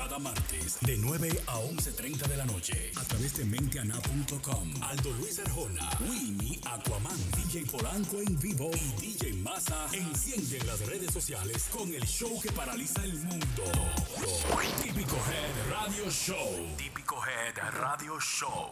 Cada martes, de 9 a 11.30 de la noche, a través de menteana.com. Aldo Luis Arjona, Winnie, Aquaman, DJ Polanco en vivo y DJ Massa encienden las redes sociales con el show que paraliza el mundo. Típico Head Radio Show. Típico Head Radio Show.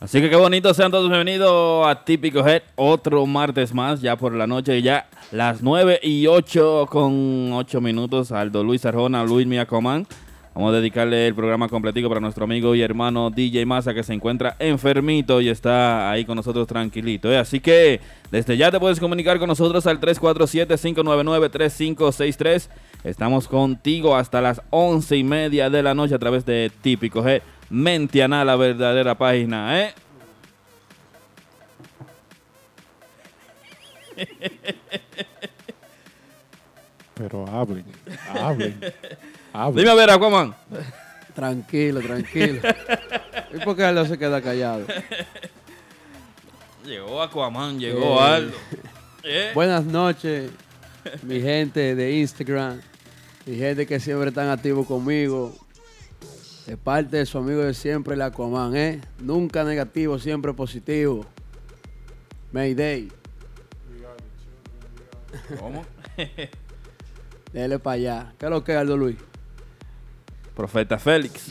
Así que qué bonito, sean todos bienvenidos a Típico Head, otro martes más, ya por la noche, ya las 9 y 8 con 8 minutos, Aldo Luis Arjona, Luis Miacomán. Vamos a dedicarle el programa completico para nuestro amigo y hermano DJ Massa que se encuentra enfermito y está ahí con nosotros tranquilito. ¿eh? Así que desde ya te puedes comunicar con nosotros al 347-599-3563. Estamos contigo hasta las 11 y media de la noche a través de Típico Head. Mentiana, la verdadera página, ¿eh? Pero hablen, hablen, hablen. Dime a ver, Aquaman. Tranquilo, tranquilo. ¿Y por qué Aldo se queda callado? Llegó Aquaman, llegó Eh, Aldo. ¿Eh? Buenas noches, mi gente de Instagram, mi gente que siempre están activos conmigo. De parte de su amigo de siempre, el Aquaman, ¿eh? Nunca negativo, siempre positivo. Mayday, ¿Cómo? dele para allá. ¿Qué es lo que es, Aldo Luis? Profeta Félix.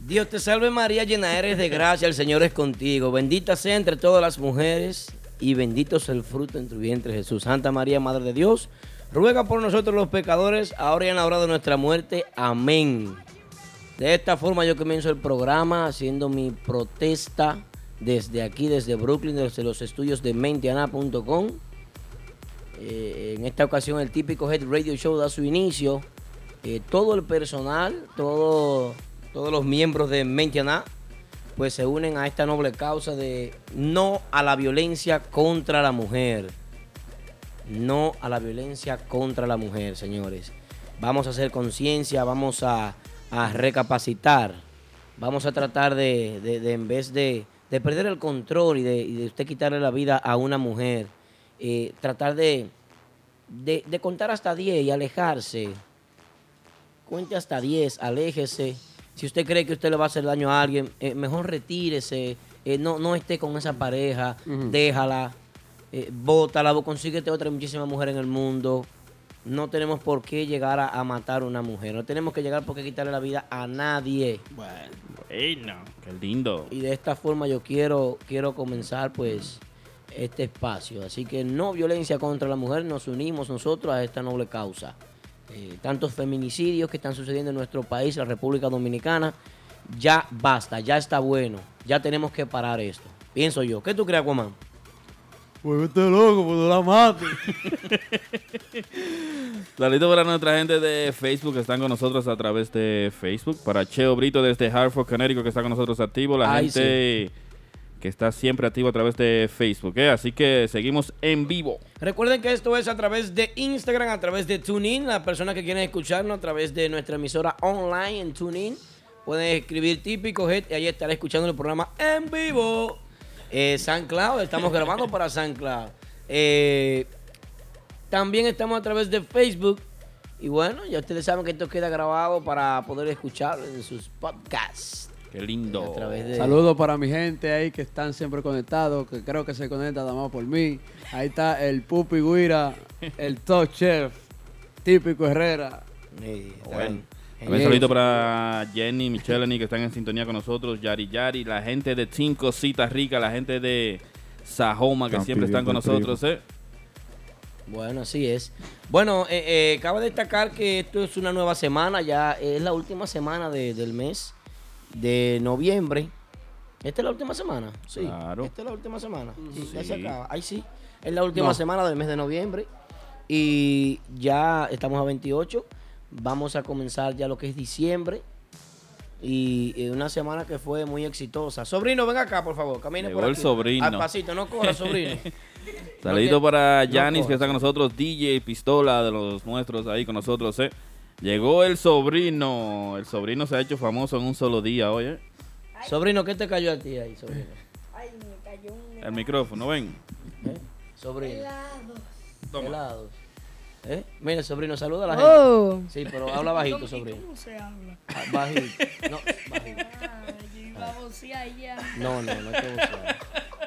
Dios te salve María, llena eres de gracia, el Señor es contigo. Bendita sea entre todas las mujeres y bendito sea el fruto en tu vientre Jesús. Santa María, Madre de Dios, ruega por nosotros los pecadores, ahora y en la hora de nuestra muerte. Amén. De esta forma yo comienzo el programa haciendo mi protesta desde aquí, desde Brooklyn, desde los estudios de mentiana.com. Eh, en esta ocasión el típico Head Radio Show da su inicio. Eh, todo el personal, todo, todos los miembros de Mentiana, pues se unen a esta noble causa de no a la violencia contra la mujer. No a la violencia contra la mujer, señores. Vamos a hacer conciencia, vamos a, recapacitar. Vamos a tratar de, en vez de, de perder el control y de, usted quitarle la vida a una mujer, eh, tratar de contar hasta 10 y alejarse. Cuente hasta 10, aléjese. Si usted cree que usted le va a hacer daño a alguien, eh, mejor retírese. Eh, no, no esté con esa pareja, déjala, eh, bótala, consíguete otra muchísima mujer en el mundo. No tenemos por qué llegar a, a matar a una mujer. No tenemos que llegar por qué quitarle la vida a nadie. Bueno, qué lindo. Y de esta forma yo quiero, quiero comenzar pues este espacio. Así que no violencia contra la mujer, nos unimos nosotros a esta noble causa. Eh, tantos feminicidios que están sucediendo en nuestro país, la República Dominicana, ya basta, ya está bueno, ya tenemos que parar esto. Pienso yo. ¿Qué tú crees, Aquaman? Vuelvete loco, pues no la mates. Saludos para nuestra gente de Facebook que están con nosotros a través de Facebook. Para Cheo Brito desde Hartford, Connecticut, que está con nosotros activo. La Ay, gente que está siempre activo a través de Facebook. ¿eh? Así que seguimos en vivo. Recuerden que esto es a través de Instagram, a través de TuneIn. Las personas que quieren escucharnos a través de nuestra emisora online en TuneIn pueden escribir típico y ahí estará escuchando el programa en vivo. Eh, SoundCloud, estamos grabando para SoundCloud. Eh, también estamos a través de Facebook. Y bueno, ya ustedes saben que esto queda grabado para poder escucharlo en sus podcasts. Qué lindo. De... Saludos para mi gente ahí que están siempre conectados, que creo que se conecta nada más por mí. Ahí está el Pupi Guira, el Top Chef, típico Herrera. Bueno. También saludito para Jenny, Michelini que están en sintonía con nosotros, Yari Yari, la gente de Cinco Citas Ricas, la gente de Sajoma que siempre están con nosotros, ¿eh? Bueno, así es. Bueno, eh, eh, cabe destacar que esto es una nueva semana, ya es la última semana de- del mes de noviembre. ¿Esta es la última semana? Sí. Claro. Esta es la última semana. Sí, ya se acaba. Ahí sí. Es la última No. semana del mes de noviembre. Y ya estamos a 28. Vamos a comenzar ya lo que es diciembre. Y eh, una semana que fue muy exitosa. Sobrino, ven acá, por favor. Camine Llegó por el aquí. sobrino. Al pasito, no corra, sobrino. Saludito para no Yanis que está con nosotros, DJ Pistola de los nuestros ahí con nosotros, ¿eh? Llegó el sobrino, el sobrino se ha hecho famoso en un solo día, oye. sobrino, ¿qué te cayó a ti ahí, sobrino? Ay, me cayó un El micrófono, ven. ¿Eh? Sobrino. helado. Toma. Helados. ¿Eh? Mira, sobrino, saluda a la gente. Oh. Sí, pero habla bajito, ¿Cómo- y sobrino. ¿Cómo se habla? Ah, Bajito. No, bajito. Ah, yo iba a vocear ya. No, no, no hay que vocear.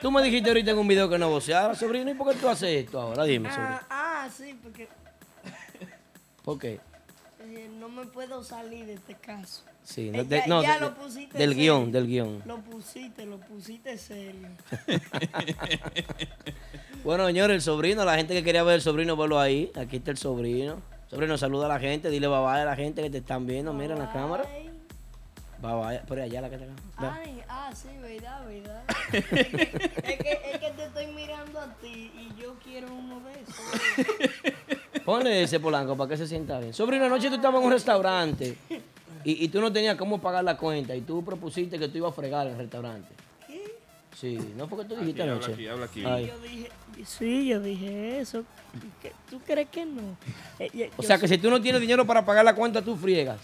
Tú me dijiste ahorita en un video que no voceara, sobrino. ¿Y por qué tú haces esto ahora? Dime, sobrino. Ah, ah, sí, porque ¿Por qué? No me puedo salir de este caso. Sí, Eh, no, de- ya- no, ya de- lo pusiste del serio. guion, del guion. Lo pusiste, lo pusiste serio. Bueno, señores, el sobrino, la gente que quería ver el sobrino, verlo ahí. Aquí está el sobrino. Sobrino, saluda a la gente, dile bye bye a la gente que te están viendo. Mira en la cámara. Bye bye. Por allá la que te. Ay, ah, sí, verdad, verdad. es, que, es que te estoy mirando a ti y yo quiero uno de esos. Ponle ese polanco para que se sienta bien. Sobrino, anoche tú estabas en un restaurante y, y tú no tenías cómo pagar la cuenta y tú propusiste que tú ibas a fregar el restaurante. ¿Qué? Sí, no fue que tú dijiste habla anoche. aquí, habla aquí. Ay. Yo dije, sí, yo dije eso. ¿Qué- ¿Tú crees que no? Eh, yo- O sea que si tú no tienes dinero para pagar la cuenta, tú friegas.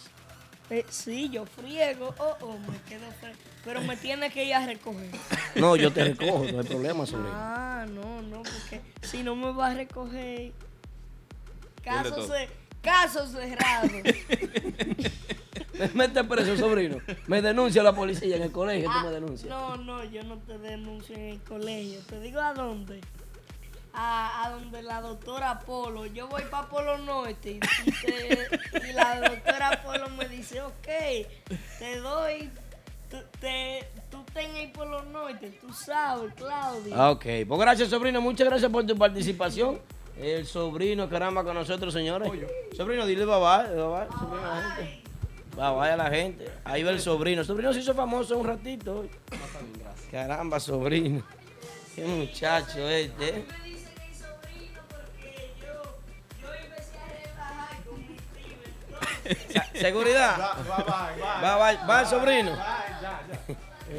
Eh, sí, yo friego, oh, oh, me quedo fre- Pero me tiene que ir a recoger. No, yo te recojo, no hay problema, sobrino. Ah, no, no, porque si no me va a recoger. Caso, cerrado. Me mete preso, sobrino. Me denuncia la policía en el colegio, tú Ah, me denuncias. no, no, yo no te denuncio en el colegio. Te digo a dónde. A, a donde la doctora Polo. Yo voy para Polo Norte y, y te- y la doctora Polo me dice, ok, te doy, tú, te, tú ten ahí Polo Norte, tú sabes, Claudia. Ah, ok. Pues gracias, sobrino. Muchas gracias por tu participación. El sobrino, caramba, con nosotros, señores. Sobrino, dile bye bye. Bye bye, sobrino, a la gente. Bye bye a la gente. Ahí va el sobrino. Sobrino se hizo famoso un ratito. Caramba, sobrino. Qué muchacho este. ¿eh? me dice mi sobrino porque yo, yo empecé a relajar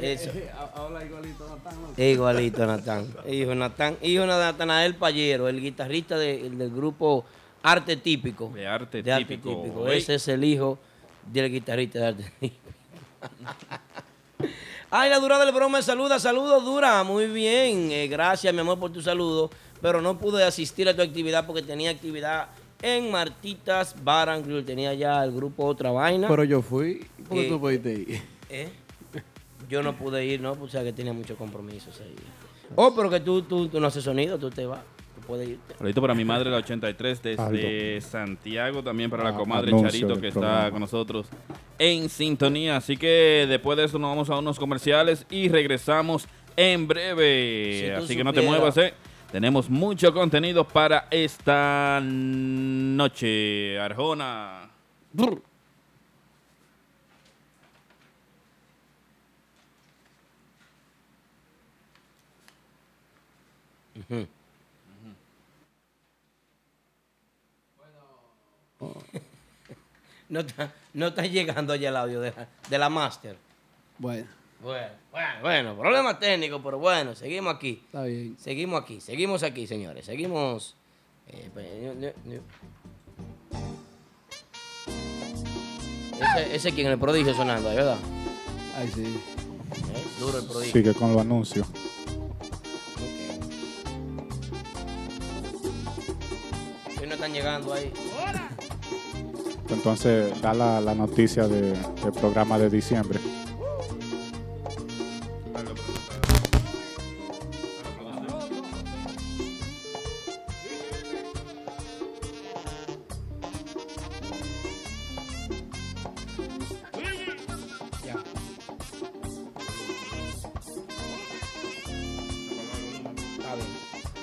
Eso. Habla igualito, Natán. Igualito, Natán. Hijo Natán. Hijo de Natanael Payero, el guitarrista de- el del grupo Arte Típico. De arte De típico. Ese es el hijo del guitarrista de Arte Típico. Ay, la Dura del Broma me saluda. Saludos, Dura. Muy bien. Eh, gracias, mi amor, por tu saludo. Pero no pude asistir a tu actividad porque tenía actividad en Martitas Bar and Grill. Tenía ya el grupo Otra Vaina. Pero yo fui. ¿Por qué Eh, tú pudiste ir? ¿Eh? Yo no pude ir, ¿no? O sea, que tenía muchos compromisos ahí. Oh, pero que tú, tú, tú no haces sonido, tú te vas. Tú puedes irte. Saludito para mi madre, la 83, desde Aldo. Santiago. También para la Ah, comadre anuncio Charito, del que está programa. con nosotros en sintonía. Así que después de eso nos vamos a unos comerciales y regresamos en breve. Si tú Así que no te supieras. muevas, ¿eh? Tenemos mucho contenido para esta noche. Arjona. No está, no está llegando allá el audio de la, de la Master. Bueno, Bueno, bueno, bueno, problema técnico, pero bueno, seguimos aquí. está bien. Seguimos aquí, seguimos aquí, señores. Seguimos. eh, pues, yo- yo- yo- Ese, ese quien, el prodigio sonando ahí, ¿verdad? Ay, sí. Eh, Duro el prodigio. Sigue con los anuncios. ¿Qué no están llegando ahí? Entonces da la, noticia de- del programa de diciembre.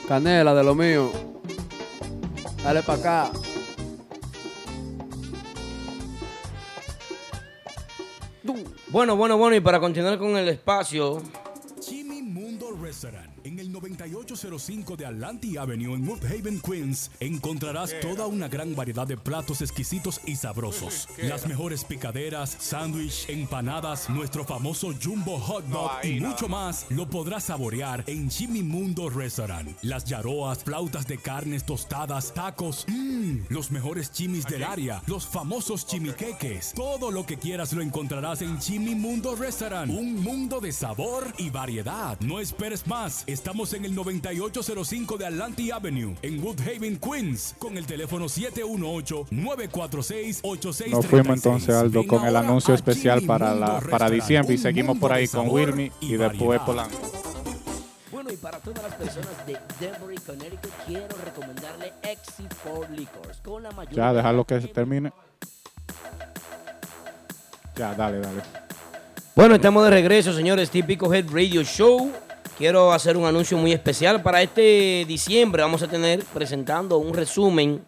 Canela de lo mío. Dale para acá. Bueno, bueno, bueno, y para continuar con el espacio, 9805 de Atlantic Avenue en North Haven, Queens, encontrarás toda una gran variedad de platos exquisitos y sabrosos. Las mejores picaderas, sándwich, empanadas, nuestro famoso Jumbo Hot Dog y mucho más lo podrás saborear en Jimmy Mundo Restaurant. Las yaroas, flautas de carnes tostadas, tacos, mmm, los mejores chimis del área, los famosos chimiqueques. Todo lo que quieras lo encontrarás en Jimmy Mundo Restaurant. Un mundo de sabor y variedad. No esperes más. Estamos en el 98 805 de Atlantic Avenue en Woodhaven, Queens, con el teléfono 718-946-8636. Nos fuimos entonces, Aldo, con el anuncio especial para, la, para diciembre y seguimos por ahí con Wilmy y y después. Polanco. Bueno, y para todas las personas de Denver y Connecticut, quiero recomendarle XC4 Liquors con la mayor. Ya, dejarlo que se termine. Ya, dale, dale. Bueno, estamos de regreso, señores. Típico Head Radio Show. Quiero hacer un anuncio muy especial. Para este diciembre vamos a tener presentando un resumen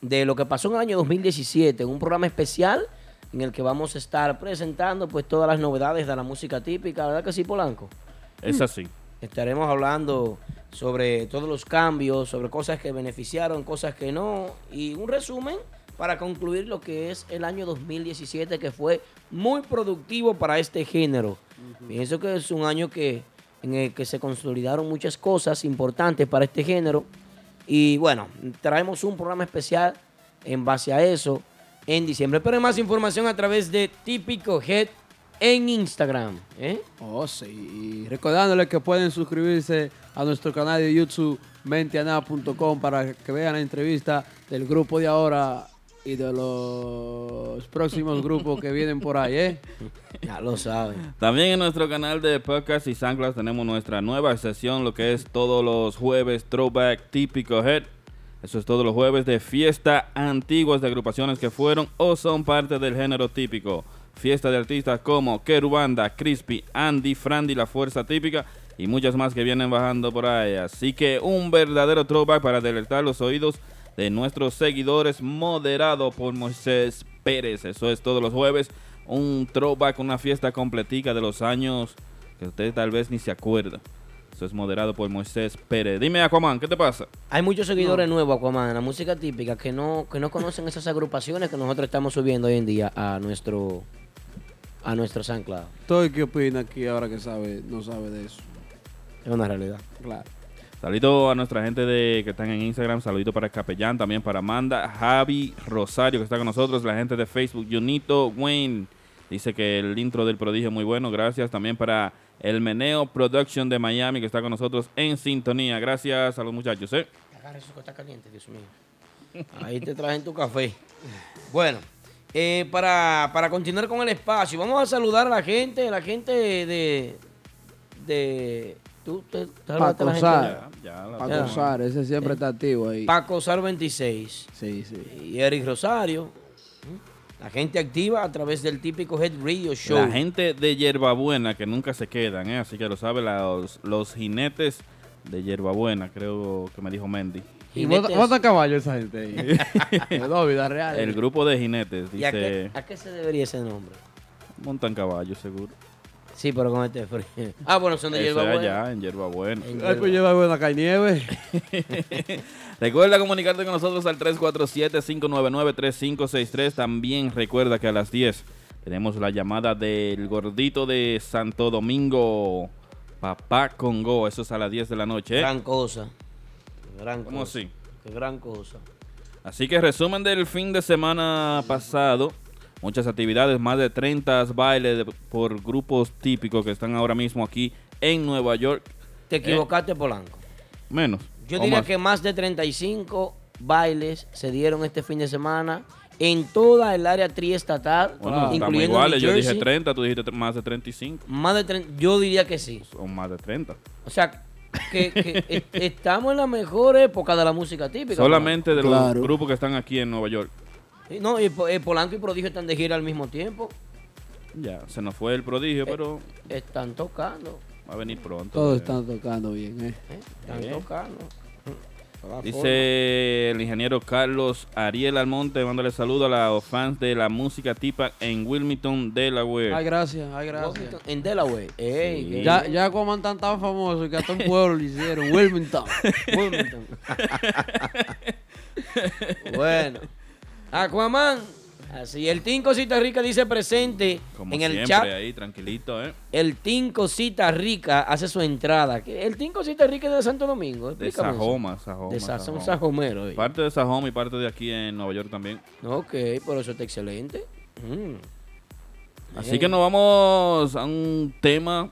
de lo que pasó en el año 2017. Un programa especial en el que vamos a estar presentando pues todas las novedades de la música típica. ¿Verdad que sí, Polanco? Es así. Estaremos hablando sobre todos los cambios, sobre cosas que beneficiaron, cosas que no, y un resumen para concluir lo que es el año 2017, que fue muy productivo para este género. Pienso que es un año que, en el que se consolidaron muchas cosas importantes para este género. Y bueno, traemos un programa especial en base a eso en diciembre. Pero hay más información a través de Típico Head en Instagram. ¿eh? Oh, sí. Y recordándole que pueden suscribirse a nuestro canal de YouTube, menteana.com, para que vean la entrevista del grupo de ahora y de los próximos grupos que vienen por ahí, ¿eh? Ya lo saben. También en nuestro canal de podcast y SoundCloud tenemos nuestra nueva sesión, lo que es todos los jueves Throwback Típico Head. Eso es todos los jueves de fiesta antiguas de agrupaciones que fueron o son parte del género típico. Fiesta de artistas como Kerubanda, Crispy, Andy, Frandy, La Fuerza Típica y muchas más que vienen bajando por ahí. Así que un verdadero throwback para deleitar los oídos de nuestros seguidores, moderado por Moisés Pérez. Eso es todos los jueves. Un throwback, una fiesta completica de los años que usted tal vez ni se acuerda. Eso es moderado por Moisés Pérez. Dime, Aquaman, ¿qué te pasa? Hay muchos seguidores nuevos, Aquaman, en la música típica, que no, que no conocen esas agrupaciones que nosotros estamos subiendo hoy en día a nuestro a nuestro SoundCloud. ¿Todo qué opina aquí ahora que sabe, no sabe de eso? Es una realidad. Claro. Saludito a nuestra gente de que están en Instagram, saludito para el Capellán, también para Amanda, Javi, Rosario que está con nosotros, la gente de Facebook, Junito, Wayne, dice que el intro del prodigio es muy bueno, gracias. También para el Meneo Production de Miami que está con nosotros en sintonía, gracias a los muchachos. ¿eh? Agarra eso que está caliente, Dios mío. Ahí te trajen tu café. Bueno, eh, para, para continuar con el espacio, vamos a saludar a la gente, la gente de... de ¿Tú te, la Paco gente? Sar. Ya, ya, la- Paco Sar, ese siempre está activo ahí. Paco Sar 26. Sí, sí. y Eric Rosario. ¿Mm? La gente activa a través del típico Head Radio Show. La gente de Yerbabuena que nunca se quedan, ¿eh? así que lo sabe los, los jinetes de Yerbabuena, creo que me dijo Mendy. Y Jinetes- bota caballo esa gente ahí. no, vida real. El grupo de jinetes, ¿Y a qué, dice, a qué se debería ese nombre? montan caballos seguro. Sí, pero con este frío. Ah, bueno, son de Eso hierba buena. allá, en Yerbabuena. En Ay, pues hierba- lleva buena cañieve. Recuerda comunicarte con nosotros al 347-599-3563. También recuerda que a las 10 tenemos la llamada del gordito de Santo Domingo, Papá Congo. Eso es a las 10 de la noche. ¿eh? Gran cosa. Gran ¿Cómo cosa. así? Qué gran cosa. Así que resumen del fin de semana pasado. Muchas actividades, más de 30 bailes de- por grupos típicos que están ahora mismo aquí en Nueva York. Te equivocaste, Polanco. Menos. Yo diría más. que más de 35 bailes se dieron este fin de semana en toda el área triestatal, Bueno, incluyendo iguales. New Yo dije Jersey. 30, tú dijiste más de 35. Más de 30, yo diría que sí. O más de 30. O sea, que, que e- estamos en la mejor época de la música típica. Solamente de los Claro. grupos que están aquí en Nueva York. No, y eh, Polanco y Prodigio están de gira al mismo tiempo. Ya, se nos fue el prodigio, pero Están tocando. va a venir pronto. Todos Eh, están tocando bien, ¿eh? ¿eh? Están Bien. tocando. Dice el ingeniero Carlos Ariel Almonte, mándale saludo a los fans de la música tipa en Wilmington, Delaware. Ay, gracias, ay, gracias. En Delaware. Ey, Sí. que- Ya, ya como están tan famosos que hasta un pueblo le hicieron, Wilmington. Wilmington. bueno. Aquaman. Así, el Team Cosita Rica dice presente Como en el siempre, chat. ahí, tranquilito, ¿eh? El Team Cosita Rica hace su entrada. El Team Cosita Rica es de Santo Domingo. De. Sajoma, Sajoma. De Sa- son Sajoma. sajomeros. eh. Parte de Sajoma y parte de aquí en Nueva York también. Ok, pero eso está excelente. Mm. Así Bien. que nos vamos a un tema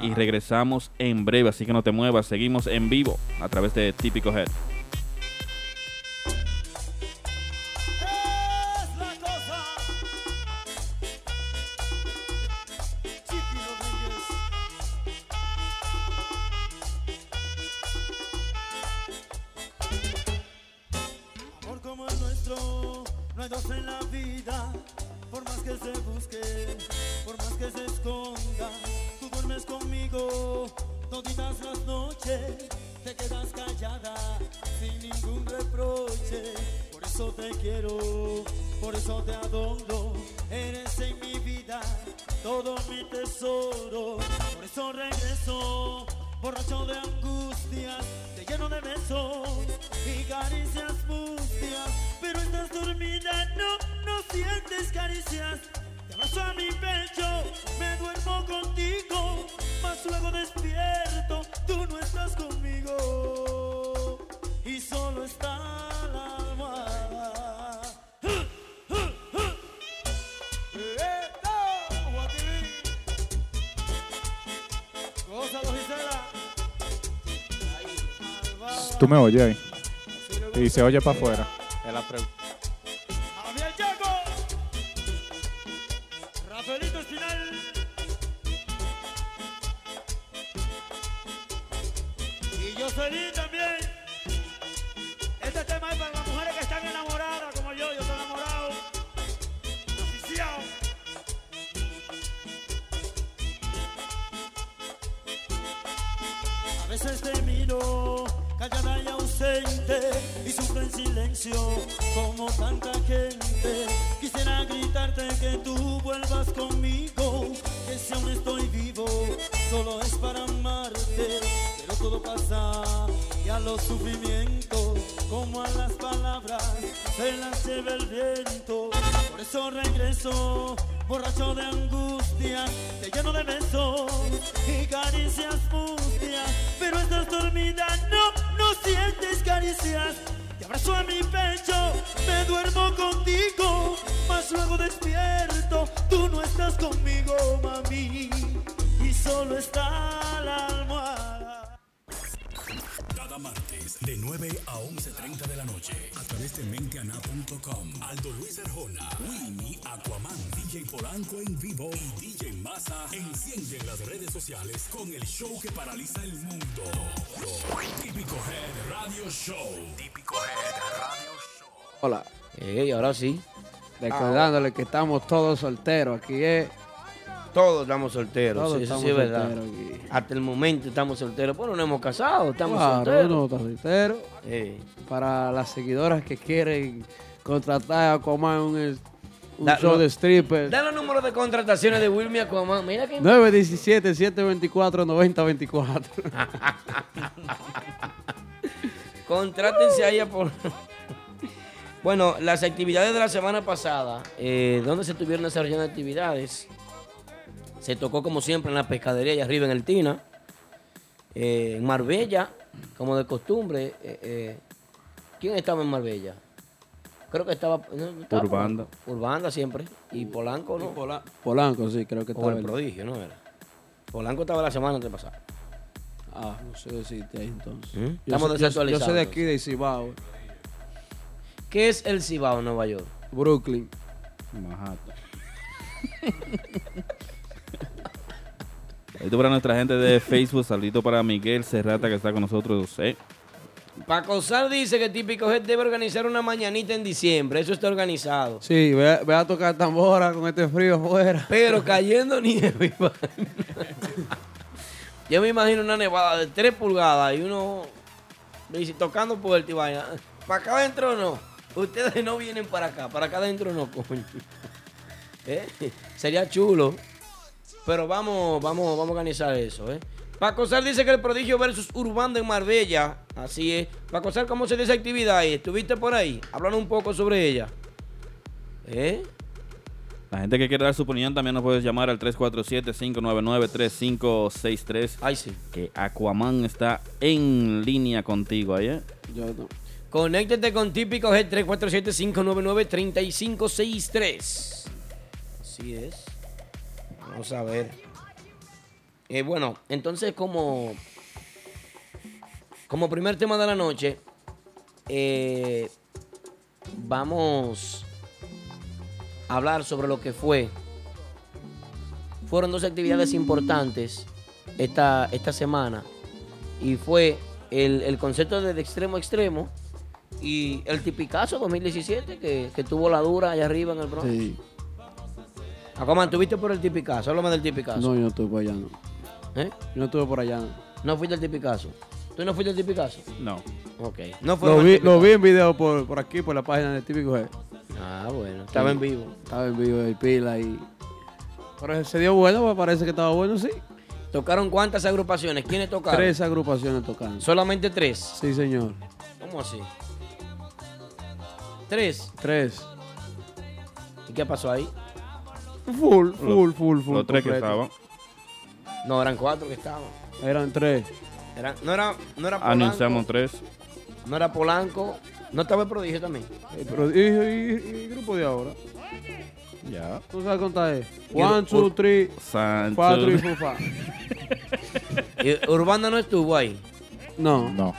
y regresamos en breve, así que no te muevas, seguimos en vivo a través de Típico Head. En la vida. Por más que se busque, por más que se esconda, tú duermes conmigo toditas las noches. Te quedas callada sin ningún reproche. Por eso te quiero, por eso te adoro. Eres en mi vida todo mi tesoro. Por eso regreso, borracho de angustias, te lleno de besos y caricias mustias. Pero estás dormida, no, no sientes caricias. Te abrazo a mi pecho, me duermo contigo, mas luego despierto, tú no estás conmigo y solo está la almohada. Tú me oyes ahí. Y se oye para afuera. Es la pregunta. Javier Yaco. Rafaelito Espinal. Y yo soy también. Este tema es para las mujeres que están enamoradas como yo. Yo estoy enamorado. Aficiado. A veces te y sufro en silencio como tanta gente. Quisiera gritarte que tú vuelvas conmigo, que si aún estoy vivo solo es para amarte. Pero todo pasa y a los sufrimientos como a las palabras se las lleva el viento. Por eso regreso borracho de angustia, te lleno de besos y caricias mustias. Pero estás dormida, no, sientes caricias. Te abrazo a mi pecho, me duermo contigo, mas luego despierto, tú no estás conmigo, mami, y solo está la almohada. Martes de 9 a 11.30 de la noche a través de menteana.com. Aldo Luis Arjona, Winnie, Aquaman, DJ Polanco en vivo y DJ Massa encienden las redes sociales con el show que paraliza el mundo. Típico Head Radio Show. Típico Head Radio Show. Hola. Ey, ahora sí. Recordándole que estamos todos solteros. Aquí es. Todos estamos solteros. Todos sí, eso estamos sí es verdad. solteros aquí. Hasta el momento estamos solteros. Bueno, no hemos casado, estamos Claro, solteros. no está soltero. Ey. Para las seguidoras que quieren contratar a Coman un, es- un Da- show no. de stripper. Da los números de contrataciones de Wilmy Aquaman. Mira que 917-724-9024. Contrátense a ella por. bueno, las actividades de la semana pasada, eh, ¿dónde se estuvieron desarrollando actividades? Se tocó como siempre en la pescadería allá arriba en el Tina. Eh, en Marbella, como de costumbre. eh, eh, ¿Quién estaba en Marbella? Creo que estaba. no, estaba Urbanda. Polanco. Urbanda siempre. Y Polanco, ¿no? Polanco, sí, creo que O estaba. el el- prodigio, ¿no era? Polanco estaba la semana antepasada. Ah, no sé decirte ahí entonces. ¿Mm? Estamos desactualizados. Yo sé de aquí, de Cibao, ¿Qué es el Cibao en Nueva York? Brooklyn. Manhattan. Saludito para nuestra gente de Facebook, saludito para Miguel Serrata que está con nosotros. eh. Paco Sal dice que Típico Head debe organizar una mañanita en diciembre. Eso está organizado. Sí, ve, a- tocar tambora con este frío afuera. Pero cayendo nieve. Yo me imagino una nevada de 3 pulgadas y uno dice, tocando puerta y vaina. ¿Para acá adentro no? Ustedes no vienen para acá. Para acá adentro no, coño. ¿Eh? Sería chulo. Pero vamos, vamos, vamos a organizar eso, ¿eh? Paco Sal dice que el prodigio versus Urbanda en Marbella. Así es. Paco Sal, ¿cómo se dice esa actividad ahí? ¿Estuviste por ahí? Háblanos un poco sobre ella. ¿Eh? La gente que quiere dar su opinión también nos puedes llamar al 347-599-3563. Ay, sí. Que Aquaman está en línea contigo ahí, ¿eh? Yo no. Conéctate con Típico G 347-599-3563. Así es. Vamos a ver. Eh, bueno, entonces como, como primer tema de la noche, eh, vamos a hablar sobre lo que fue. Fueron dos actividades importantes esta, esta semana y fue el, el concepto de, extremo a extremo y el tipicazo 2017 que, que tuvo la dura allá arriba en el Bronx. Sí. Aquaman, ¿tuviste por el tipicazo? Háblame del tipicazo. No, yo no estuve por allá, no. ¿Eh? Yo no estuve por allá. no. ¿No fuiste al tipicazo? ¿Tú no fuiste al tipicazo? No. Ok. No Lo al vi, tipicazo. lo vi en video por, por aquí, por la página de Típico G. Ah, bueno. Estaba en vivo. Estaba en vivo de pila y. Pero se dio bueno, pues parece que estaba bueno, sí. ¿Tocaron cuántas agrupaciones? ¿Quiénes tocaron? Tres agrupaciones tocando. Solamente tres. Sí, señor. ¿Cómo así? Tres. Tres. ¿Y qué pasó ahí? Full, full, full, full. Los tres que completo. estaban. No, eran cuatro que estaban. Eran tres. No era, no era Polanco. Anunciamos tres. No era Polanco. No estaba el prodigio también. Eh, Pero, y, y- y grupo de ahora. Ya. ¿Tú sabes contar? es? One, el- two, three, Sancho. five. Y Urbanda no estuvo ahí. No, No.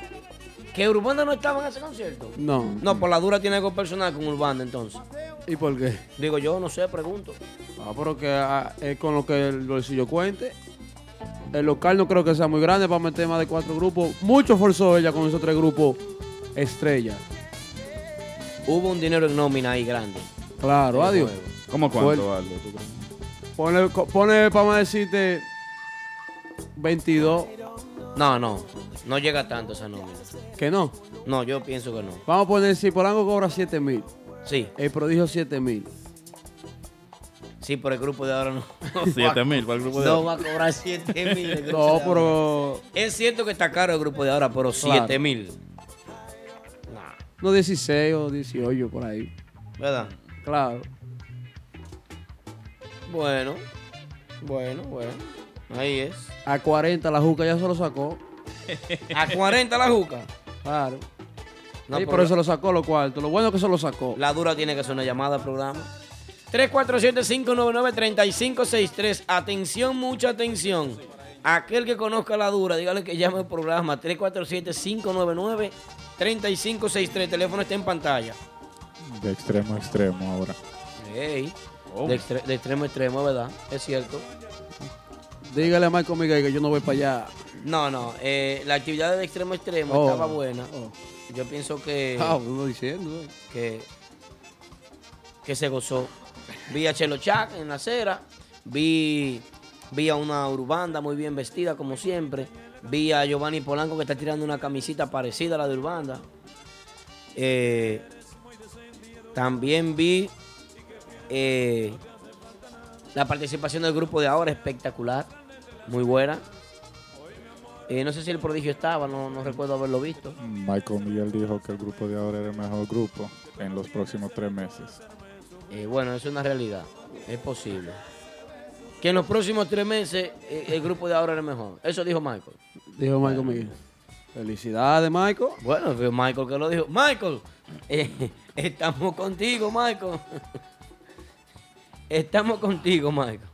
¿Que Urbanda no estaba en ese concierto? no. No, por la dura tiene algo personal con Urbanda entonces. ¿Y por qué? Digo yo, no sé, pregunto. Ah, pero que ah, es con lo que el bolsillo cuente. El local no creo que sea muy grande para meter más de cuatro grupos. Mucho forzó ella con esos tres grupos estrella. Hubo un dinero en nómina ahí grande. Claro, adiós. ¿Cómo cuánto? Pone, pone para más decirte 22. No, no. No llega tanto esa nómina. Que no. No, yo pienso que no. Vamos a poner si Polanco cobra 7 mil. Sí, El prodigio 7 mil. sí, por el grupo de ahora no. Siete mil para el grupo de No hoy. va a cobrar 7 mil. No, ahora. pero. Es cierto que está caro el grupo de ahora, pero Claro. 7 mil. No 16 o 18 por ahí. ¿Verdad? Claro. Bueno, bueno, bueno. Ahí es. A 40 la juca ya se lo sacó. A 40 la juca. Claro. No, Sí, pero por eso lo sacó los cuartos. Lo bueno es que se lo sacó. La dura tiene que hacer una llamada al programa. 347-599-3563. Atención, mucha atención. Aquel que conozca la dura, dígale que llame al programa. 347-599-3563. El teléfono está en pantalla. De extremo a extremo ahora. Ey, Oh. de, extre- de extremo a extremo, ¿verdad? Es cierto. Dígale a Michael Miguel que yo no voy para allá. No, no. eh, la actividad de extremo a extremo Oh. estaba buena. Oh. Yo pienso que, Ah, uno diciendo. eh. que, que se gozó. Vi a Chelo Chac en la acera. Vi, vi a una urbanda muy bien vestida, como siempre. Vi a Giovanni Polanco que está tirando una camisita parecida a la de Urbanda. Eh, también vi eh, la participación del grupo de ahora, espectacular, muy buena. Eh, no sé si el prodigio estaba, no, no recuerdo haberlo visto. Michael Miguel dijo que el grupo de ahora era el mejor grupo en los próximos tres meses. Eh, bueno, eso es una realidad, es posible. Que en los próximos tres meses eh, el grupo de ahora era mejor. Eso dijo Michael. Dijo Michael Miguel. Felicidades, Michael. Bueno, fue Michael que lo dijo. Michael, eh, estamos contigo, Michael. Estamos contigo, Michael.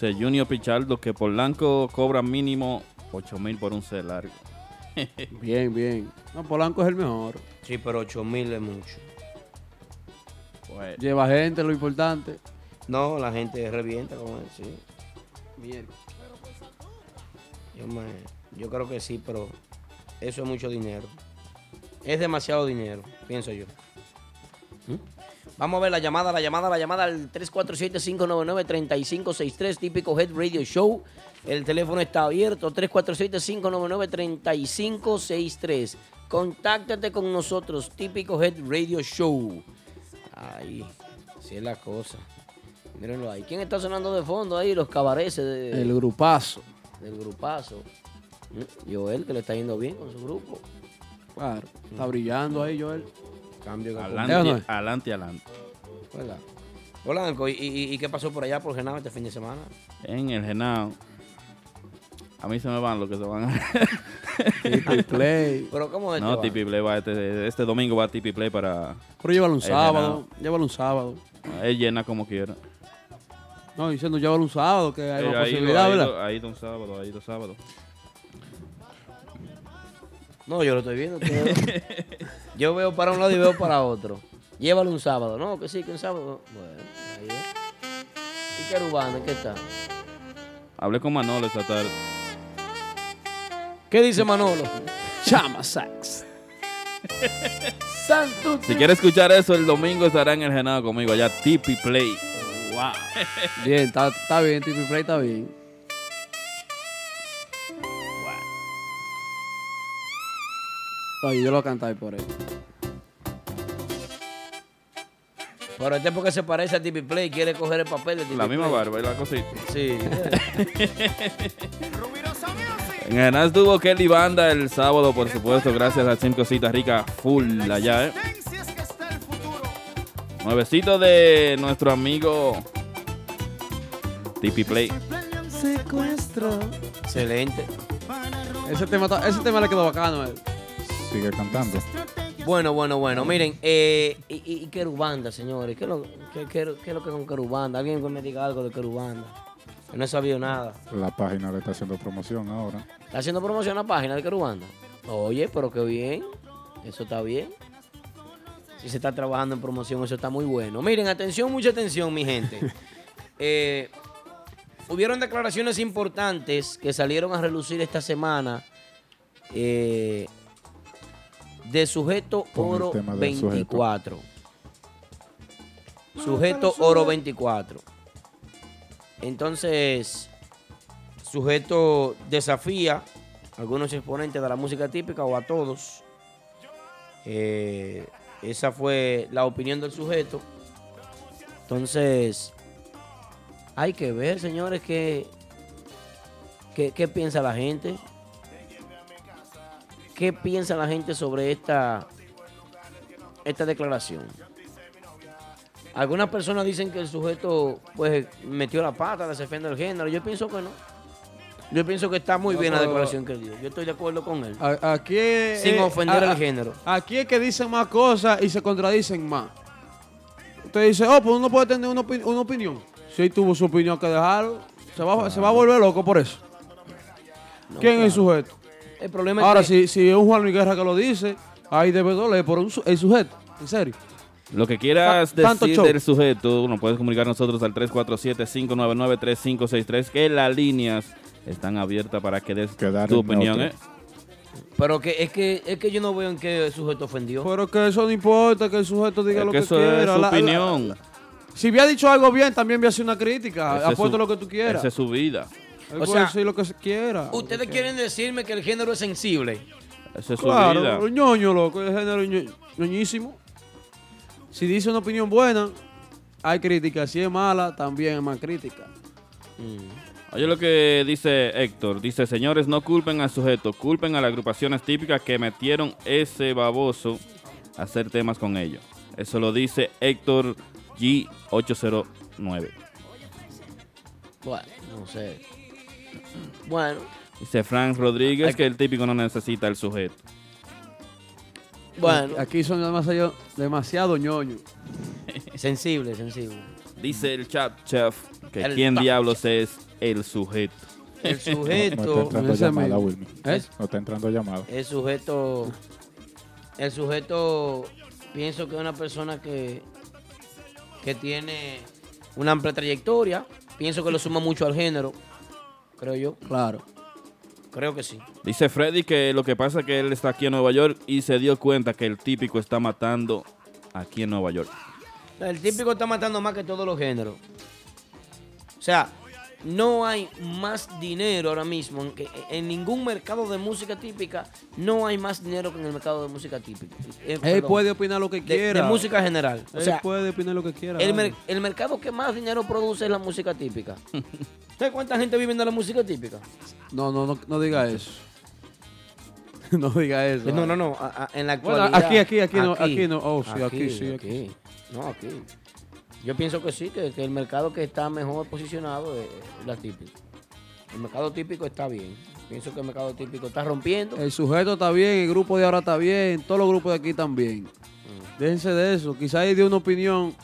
Dice Junior Pichardo que Polanco cobra mínimo 8 mil por un set largo. Bien, bien. No, Polanco es el mejor. Sí, pero 8 mil es mucho. Bueno, Lleva gente, lo importante. No, la gente revienta con él, sí. Yo, me- yo creo que sí, pero eso es mucho dinero. Es demasiado dinero, pienso yo. ¿Mm? Vamos a ver la llamada, la llamada, la llamada al 347-599-3563, típico Head Radio Show. El teléfono está abierto, 347-599-3563. Contáctate con nosotros, típico Head Radio Show. Ahí, así es la cosa. Mírenlo ahí. ¿Quién está sonando de fondo ahí? Los cabareces de- El grupazo. del grupazo. Mm, Joel, que le está yendo bien con su grupo. Claro. Está brillando ahí, Joel. Cambio que adelante, adelante, adelante. ¿Verdad? Polanco, ¿y, y, y qué pasó por allá por Genao este fin de semana? En el Genao. A mí se me van los que se van a... Tipi Play. Pero ¿cómo es no, va? Tipi Play va este, este domingo va a Tipi Play para... Pero llévalo un sábado. Llévalo un sábado. Él llena como quiera. No, diciendo llévalo un sábado, que hay Eh, una posibilidad, ha ido- ¿verdad? Ha ido un sábado, ha ido sábado. No, yo lo estoy viendo. yo veo para un lado y veo para otro. Llévalo un sábado. No, que sí, que un sábado. Bueno, ahí es. ¿Y Querubana, qué está? Hablé con Manolo esta tarde. ¿Qué dice Manolo? Chama sax. Santo. Si quiere escuchar eso, el domingo estará en el Genado conmigo, allá Tipi Play. Wow. Bien, está, está bien, Tipi Play está bien. Oye, yo lo canté por él. Pero este porque se parece a Tipi Play quiere coger el papel de Tipi La misma Play. barba y la cosita. Sí. En el Genado estuvo Kelly Banda el sábado, por supuesto, gracias a Cinco Cositas Ricas full allá, ¿eh? Nuevecito de nuestro amigo Tipi Play. Excelente. Ese tema, ese tema le quedó bacano a él. Sigue cantando. Bueno, bueno, bueno. Miren, eh, y, y, y Querubanda, señores. ¿Qué es, lo, qué, qué- qué es lo que es con Querubanda? Alguien que me diga algo de Querubanda. Yo no he sabido nada. La página le está haciendo promoción ahora. ¿Está haciendo promoción a la página de Querubanda? Oye, pero qué bien. Eso está bien. Si se está trabajando en promoción, eso está muy bueno. Miren, atención, mucha atención, mi gente. Eh, hubieron declaraciones importantes que salieron a relucir esta semana eh, de sujeto oro tema del sujeto. 24. Sujeto oro 24. Entonces, sujeto desafía a algunos exponentes de la música típica o a todos. Eh, esa fue la opinión del sujeto. Entonces, hay que ver, señores, qué, qué, qué piensa la gente. ¿Qué piensa la gente sobre esta, esta declaración? Algunas personas dicen que el sujeto pues metió la pata, desafiando el género. Yo pienso que no. Yo pienso que está muy No, bien la declaración que dio. Yo estoy de acuerdo con él. Aquí Sin eh, ofender a- al género. Aquí es que dicen más cosas y se contradicen más. Usted dice, oh, pues uno puede tener una, opi- una opinión. Si él tuvo su opinión que dejarlo, se va, se va a volver loco por eso. ¿Quién es el sujeto? El problema Ahora, es que si, si es un Juan Luis Guerra que lo dice, ahí debe doler por un su- el sujeto. En serio. Lo que quieras Ta- tanto decir show. del sujeto, nos puedes comunicar nosotros al 347-599-3563, que las líneas están abiertas para que des Quedar tu en opinión. neutro. ¿eh? Pero que es que es que yo no veo en qué el sujeto ofendió. Pero que eso no importa, que el sujeto diga Es lo que que, eso quiera. es su La- la- opinión. si había dicho algo bien, también voy a hacer una crítica. Esa es Apuesto su- lo que tú quieras. Esa es su vida. O sea, decir lo que se quiera. Ustedes quieren decirme que el género es sensible. Esa es su Claro, vida. el ñoño, loco, el género ño- ñoñísimo. Si dice una opinión buena, hay crítica. Si es mala, también es más crítica. Oye lo que dice Héctor. Dice, señores, no culpen al sujeto, culpen a las agrupaciones típicas que metieron ese baboso a hacer temas con ellos. Eso lo dice Héctor G809. Bueno, no sé. Bueno, Dice Frank Rodríguez que el típico no necesita el sujeto. bueno. Aquí son demasiado, demasiado ñoño. Sensible, sensible. Dice el chat chef que El quién diablos es el sujeto. El No está sujeto, entrando llamada. Wilmy. ¿Eh? No está entrando llamada. el sujeto, el sujeto, pienso que es una persona que, que tiene una amplia trayectoria. Pienso que lo suma mucho al género, creo yo. Claro. Creo que sí. Dice Freddy que lo que pasa es que él está aquí en Nueva York y se dio cuenta que el típico está matando aquí en Nueva York. El típico está matando más que todos los géneros. O sea, no hay más dinero ahora mismo. En, ningún mercado de música típica no hay más dinero que en el mercado de música típica. Eh, Él perdón, puede opinar lo que quiera. de música general. O Él sea, puede opinar lo que quiera. el, vale. mer- el mercado que más dinero produce es la música típica. ¿Sabes cuánta gente vive de la música típica? No, no, no, no diga eso. no diga eso. No, no, no. a- a- en la Bueno, actualidad. aquí, aquí, aquí no, aquí no. Oh, sí, aquí sí, aquí. No, aquí. Yo pienso que sí, que, que el mercado que está mejor posicionado es la típica. El mercado típico está bien. Pienso que el mercado típico está rompiendo. El sujeto está bien, el grupo de ahora está bien, todos los grupos de aquí están bien. Mm. Déjense de eso. Quizá ahí dio una opinión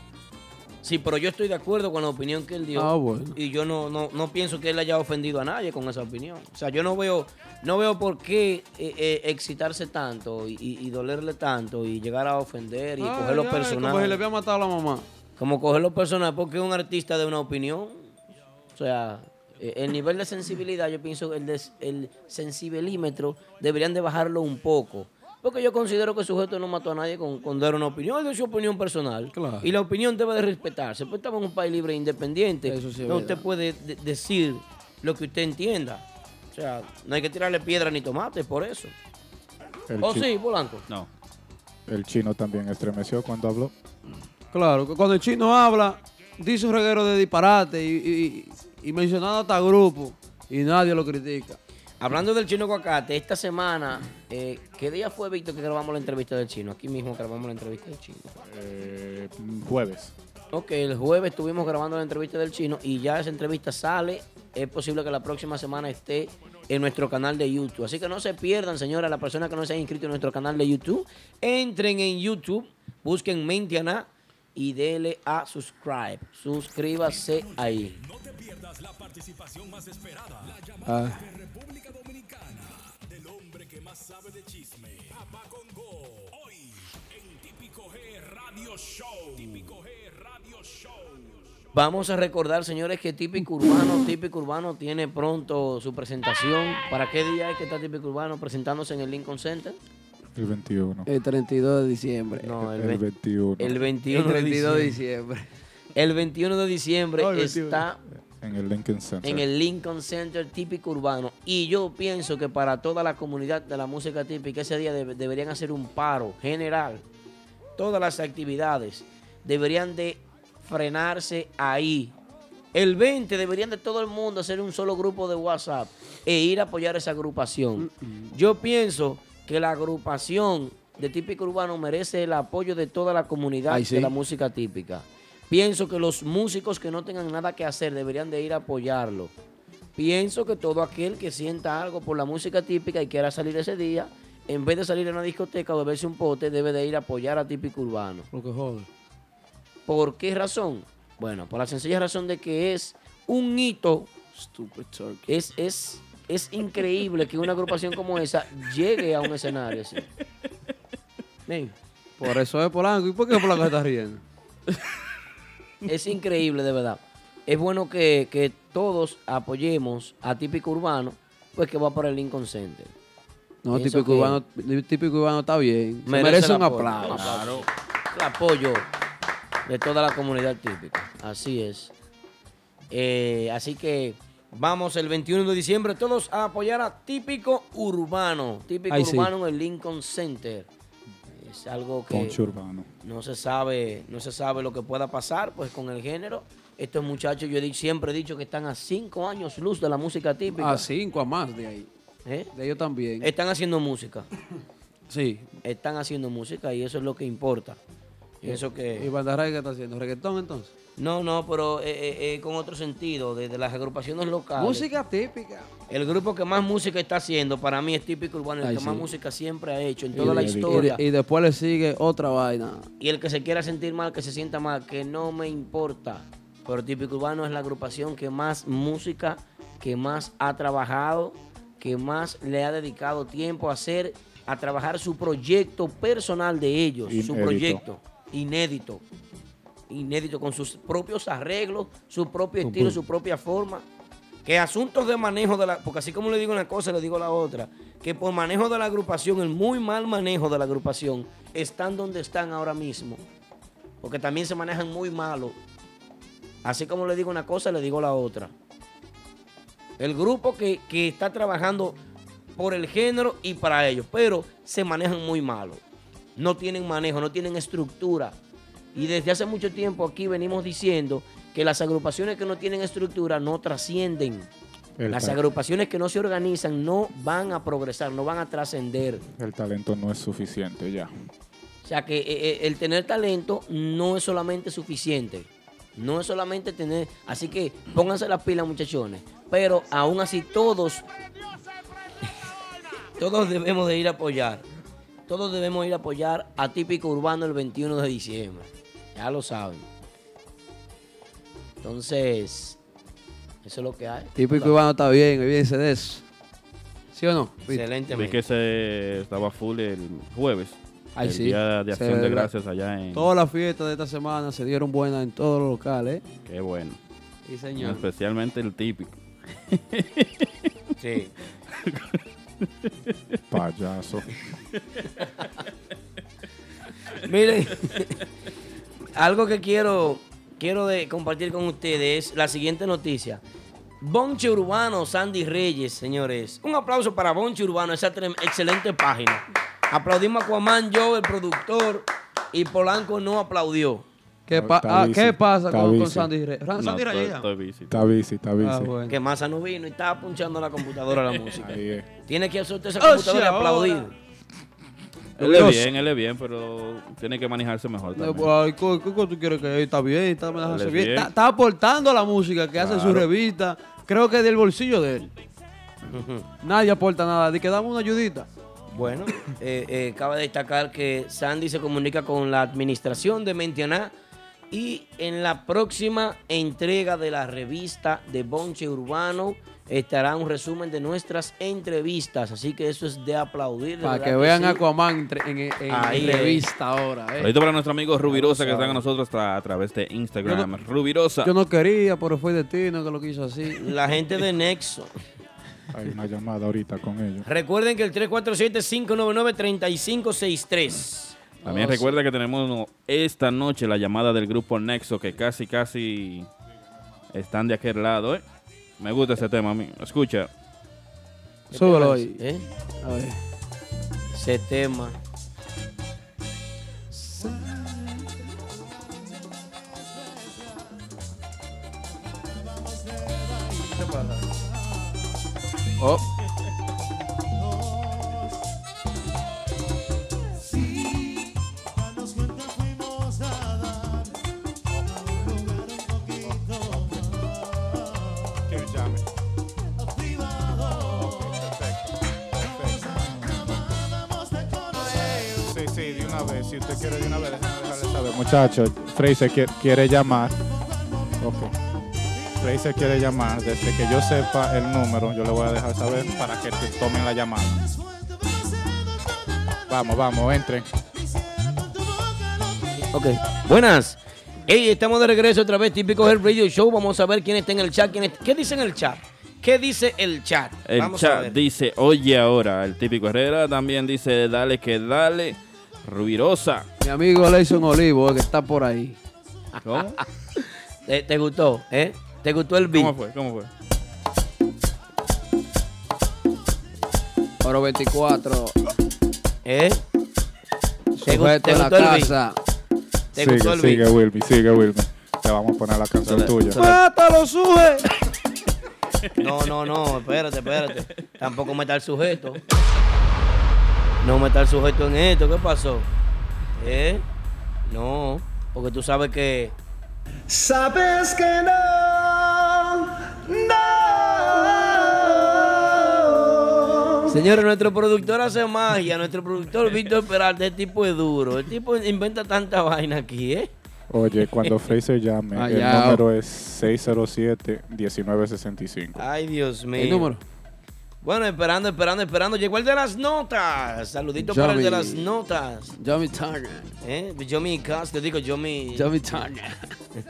Sí, pero yo estoy de acuerdo con la opinión que él dio. Ah, bueno. Y yo no, no, no pienso que él haya ofendido a nadie con esa opinión. O sea, yo no veo, no veo por qué eh, eh, excitarse tanto y, y- y dolerle tanto y llegar a ofender y Ay, coger los ay, Como si le había matado a la mamá. Como coger los personajes porque es un artista de una opinión. O sea, eh, el nivel de sensibilidad, yo pienso que el, des- el sensibilímetro deberían de bajarlo un poco. Porque yo considero que el sujeto no mató a nadie con, con dar una opinión, dio su opinión personal. Claro. Y la opinión debe de respetarse. Pues estamos en un país libre e independiente. Eso sí es donde usted puede de- decir lo que usted entienda. O sea, no hay que tirarle piedra ni tomate por eso. ¿O Oh, sí, Polanco? No. el chino también estremeció cuando habló. Claro, que cuando el chino habla, dice un reguero de disparate y, y, y mencionando hasta grupos y nadie lo critica. Hablando del chino aguacate, esta semana, eh, ¿qué día fue, Víctor, que grabamos la entrevista del chino? Aquí mismo grabamos la entrevista del chino. Eh, jueves. Ok, el jueves estuvimos grabando la entrevista del chino y ya esa entrevista sale. Es posible que la próxima semana esté en nuestro canal de YouTube. Así que no se pierdan, señora, las personas que no se han inscrito en nuestro canal de YouTube. Entren en YouTube, busquen Mentiana y dele a subscribe. Suscríbase ahí. No te pierdas la participación más esperada. La llamada Ah, de República Dominicana del hombre que más sabe de chisme. Papá Congo. Hoy en Típico G Radio Show. Típico G Radio Show. Vamos a recordar, señores, que Típico Urbano, Típico Urbano tiene pronto su presentación. ¿Para qué día es que está Típico Urbano presentándose en el Lincoln Center? El 21. el 32 de diciembre. No, el, el ve- 21. el el 21 de 32 de diciembre. El 21 de diciembre No, el 21. está En el Lincoln Center. en el Lincoln Center Típico Urbano. Y yo pienso que para toda la comunidad de la música típica, ese día debe- deberían hacer un paro general. Todas las actividades deberían de frenarse ahí. El 20 deberían de todo el mundo hacer un solo grupo de WhatsApp e ir a apoyar esa agrupación. Yo pienso que la agrupación de típico urbano merece el apoyo de toda la comunidad Ay, sí. de la música típica. Pienso que los músicos que no tengan nada que hacer deberían de ir a apoyarlo. Pienso que todo aquel que sienta algo por la música típica y quiera salir ese día, en vez de salir a una discoteca o beberse un pote, debe de ir a apoyar a típico urbano. Lo que jode. ¿Por qué razón? Bueno, por la sencilla razón de que es un hito, Stupid turkey. es, es, es increíble que una agrupación como esa llegue a un escenario así. Ven, Por eso es Polanco. ¿Y por qué Polanco está riendo? es increíble de verdad. Es bueno que, que todos apoyemos a Típico Urbano, pues que va para el Lincoln Center. No, Pienso típico que- urbano, típico urbano está bien. Se merece, un aplauso. El apoyo de toda la comunidad típica. Así es. Eh, así que vamos el 21 de diciembre todos a apoyar a Típico Urbano. Típico Ay, sí. Urbano en el Lincoln Center. Es algo que Poncho Urbano. no se sabe, no se sabe lo que pueda pasar pues con el género. Estos muchachos, yo he di- siempre he dicho que están a cinco años luz de la música típica. A cinco, a más de ahí. ¿Eh? De ellos también. Están haciendo música. sí. Están haciendo música y eso es lo que importa. Pienso que... ¿Y Bandarray qué está haciendo? ¿Reggaetón entonces? No, no, pero eh, eh, eh, con otro sentido, desde las agrupaciones locales. Música típica. El grupo que más música está haciendo, para mí es típico urbano, el Ay, que más música siempre ha hecho en Y toda la historia. Y, y después le sigue otra vaina. Y el que se quiera sentir mal, que se sienta mal, que no me importa. Pero Típico Urbano es la agrupación que más música, que más ha trabajado, que más le ha dedicado tiempo a hacer, a trabajar su proyecto personal de ellos, su proyecto inédito. Inédito, con sus propios arreglos, su propio estilo, su propia forma. Que asuntos de manejo de la. Porque así como le digo una cosa, le digo la otra. Que por manejo de la agrupación, el muy mal manejo de la agrupación, están donde están ahora mismo. Porque también se manejan muy malo. Así como le digo una cosa, le digo la otra. El grupo que, que está trabajando por el género y para ellos, pero se manejan muy malo. No tienen manejo, no tienen estructura. Y desde hace mucho tiempo aquí venimos diciendo que las agrupaciones que no tienen estructura no trascienden. El, Las agrupaciones que no se organizan no van a progresar, no van a trascender. el talento no es suficiente ya. O sea que eh, eh, el tener talento no es solamente suficiente. No es solamente tener. Así que pónganse las pilas, muchachones. Pero aún así, todos. todos debemos de ir a apoyar. Todos debemos ir a apoyar a Típico Urbano el 21 de diciembre. Ya lo saben. Entonces, eso es lo que hay. Típico Iván está bien, olvídense de eso. ¿Sí o no? Excelente. Vi que se estaba full el jueves. Ay, el sí. día de Se acción de gracias allá en... Todas las fiestas de esta semana se dieron buenas en todos los locales. ¿eh? Qué bueno. Sí, señor. Especialmente el típico. Sí. Payaso. Miren, algo que quiero, quiero de compartir con ustedes es la siguiente noticia. Bonche Urbano, Sandy Reyes, señores. Un aplauso para Bonche Urbano, esa excelente página. Aplaudimos a Aquaman, yo, el productor, y Polanco no aplaudió. ¿Qué, Está pa- ah, bici, ¿qué pasa está con, con bici. Sandy Reyes? No, Sandy Reyes. estoy busy. Está bici, está bici. Ah, bueno. Que Massa no vino y estaba punchando la computadora la música. Ahí es. Tiene que soltar esa Oh, computadora y aplaudir. Él es bien, él es bien, pero tiene que manejarse mejor también. ay, ¿qué, qué- qué tú quieres que está bien? Está, bien. bien. Está, está aportando a la música que hace su revista. Creo que del bolsillo de él. Nadie aporta nada. De que dame una ayudita. Bueno, eh, eh, cabe destacar que Sandy se comunica con la administración de Mentianá y en la próxima entrega de la revista de Bonche Urbano estará un resumen de nuestras entrevistas. Así que eso es de aplaudir. de Para que vean sí. a Aquaman entre- en, en Ahí es. revista ahora. eh. Saludito para nuestro amigo Rubirosa que está con nosotros a, a través de Instagram. Rubirosa. Yo no quería, pero fue destino que lo quiso así. La gente de Nexo. Hay una llamada ahorita con ellos. Recuerden que el 347-599-3563. También Oh, sí. recuerda que tenemos esta noche la llamada del grupo Nexo que casi, casi están de aquel lado. ¿eh? Me gusta ese tema a mí. Escucha. Súbelo ahí. ¿Eh? A ver. Ese tema. Oh. Quiere de una vez, dejarle saber. Muchachos, Fraser qui- quiere llamar. Ok. Fraser quiere llamar. Desde que yo sepa el número, yo le voy a dejar saber para que te tomen la llamada. Vamos, vamos, entren. Ok. Buenas. Hey, estamos de regreso otra vez, típico del Radio Show. Vamos a ver quién está en el chat. quién es- ¿Qué dice en el chat? ¿Qué dice el chat? El Vamos a chat ver. dice, oye ahora. El típico Herrera también dice, dale que dale. Rubirosa. Mi amigo Leison Olivo, eh, que está por ahí. ¿Cómo? ¿Te, te gustó? ¿Eh? ¿Te gustó el beat? ¿Cómo fue? ¿Cómo fue? Oro 24. ¿Eh? ¿Te, gu- te la gustó el beat? casa. ¿Te gustó Sigue, el beat? sigue, Wilmy, sigue, Wilmy. Te vamos a poner la canción tuya. ¡Mátalo, suje! No, no, no, espérate, espérate. Tampoco me está el sujeto. No me está el sujeto en esto. ¿Qué pasó? ¿Eh? No, porque tú sabes que Sabes que no, no. Señores, nuestro productor hace magia. Nuestro productor Víctor Peralta, el tipo es duro. El tipo inventa tanta vaina aquí, ¿eh? Oye, cuando Fraser llame, Ah, el ya. número es 607-1965. Ay, Dios mío. El número. Bueno, esperando, esperando, esperando. Llegó el de las notas. Saludito para el de las notas. Johnny Turner. ¿Eh? Yo mi te digo, yo mi. Johnny Turner.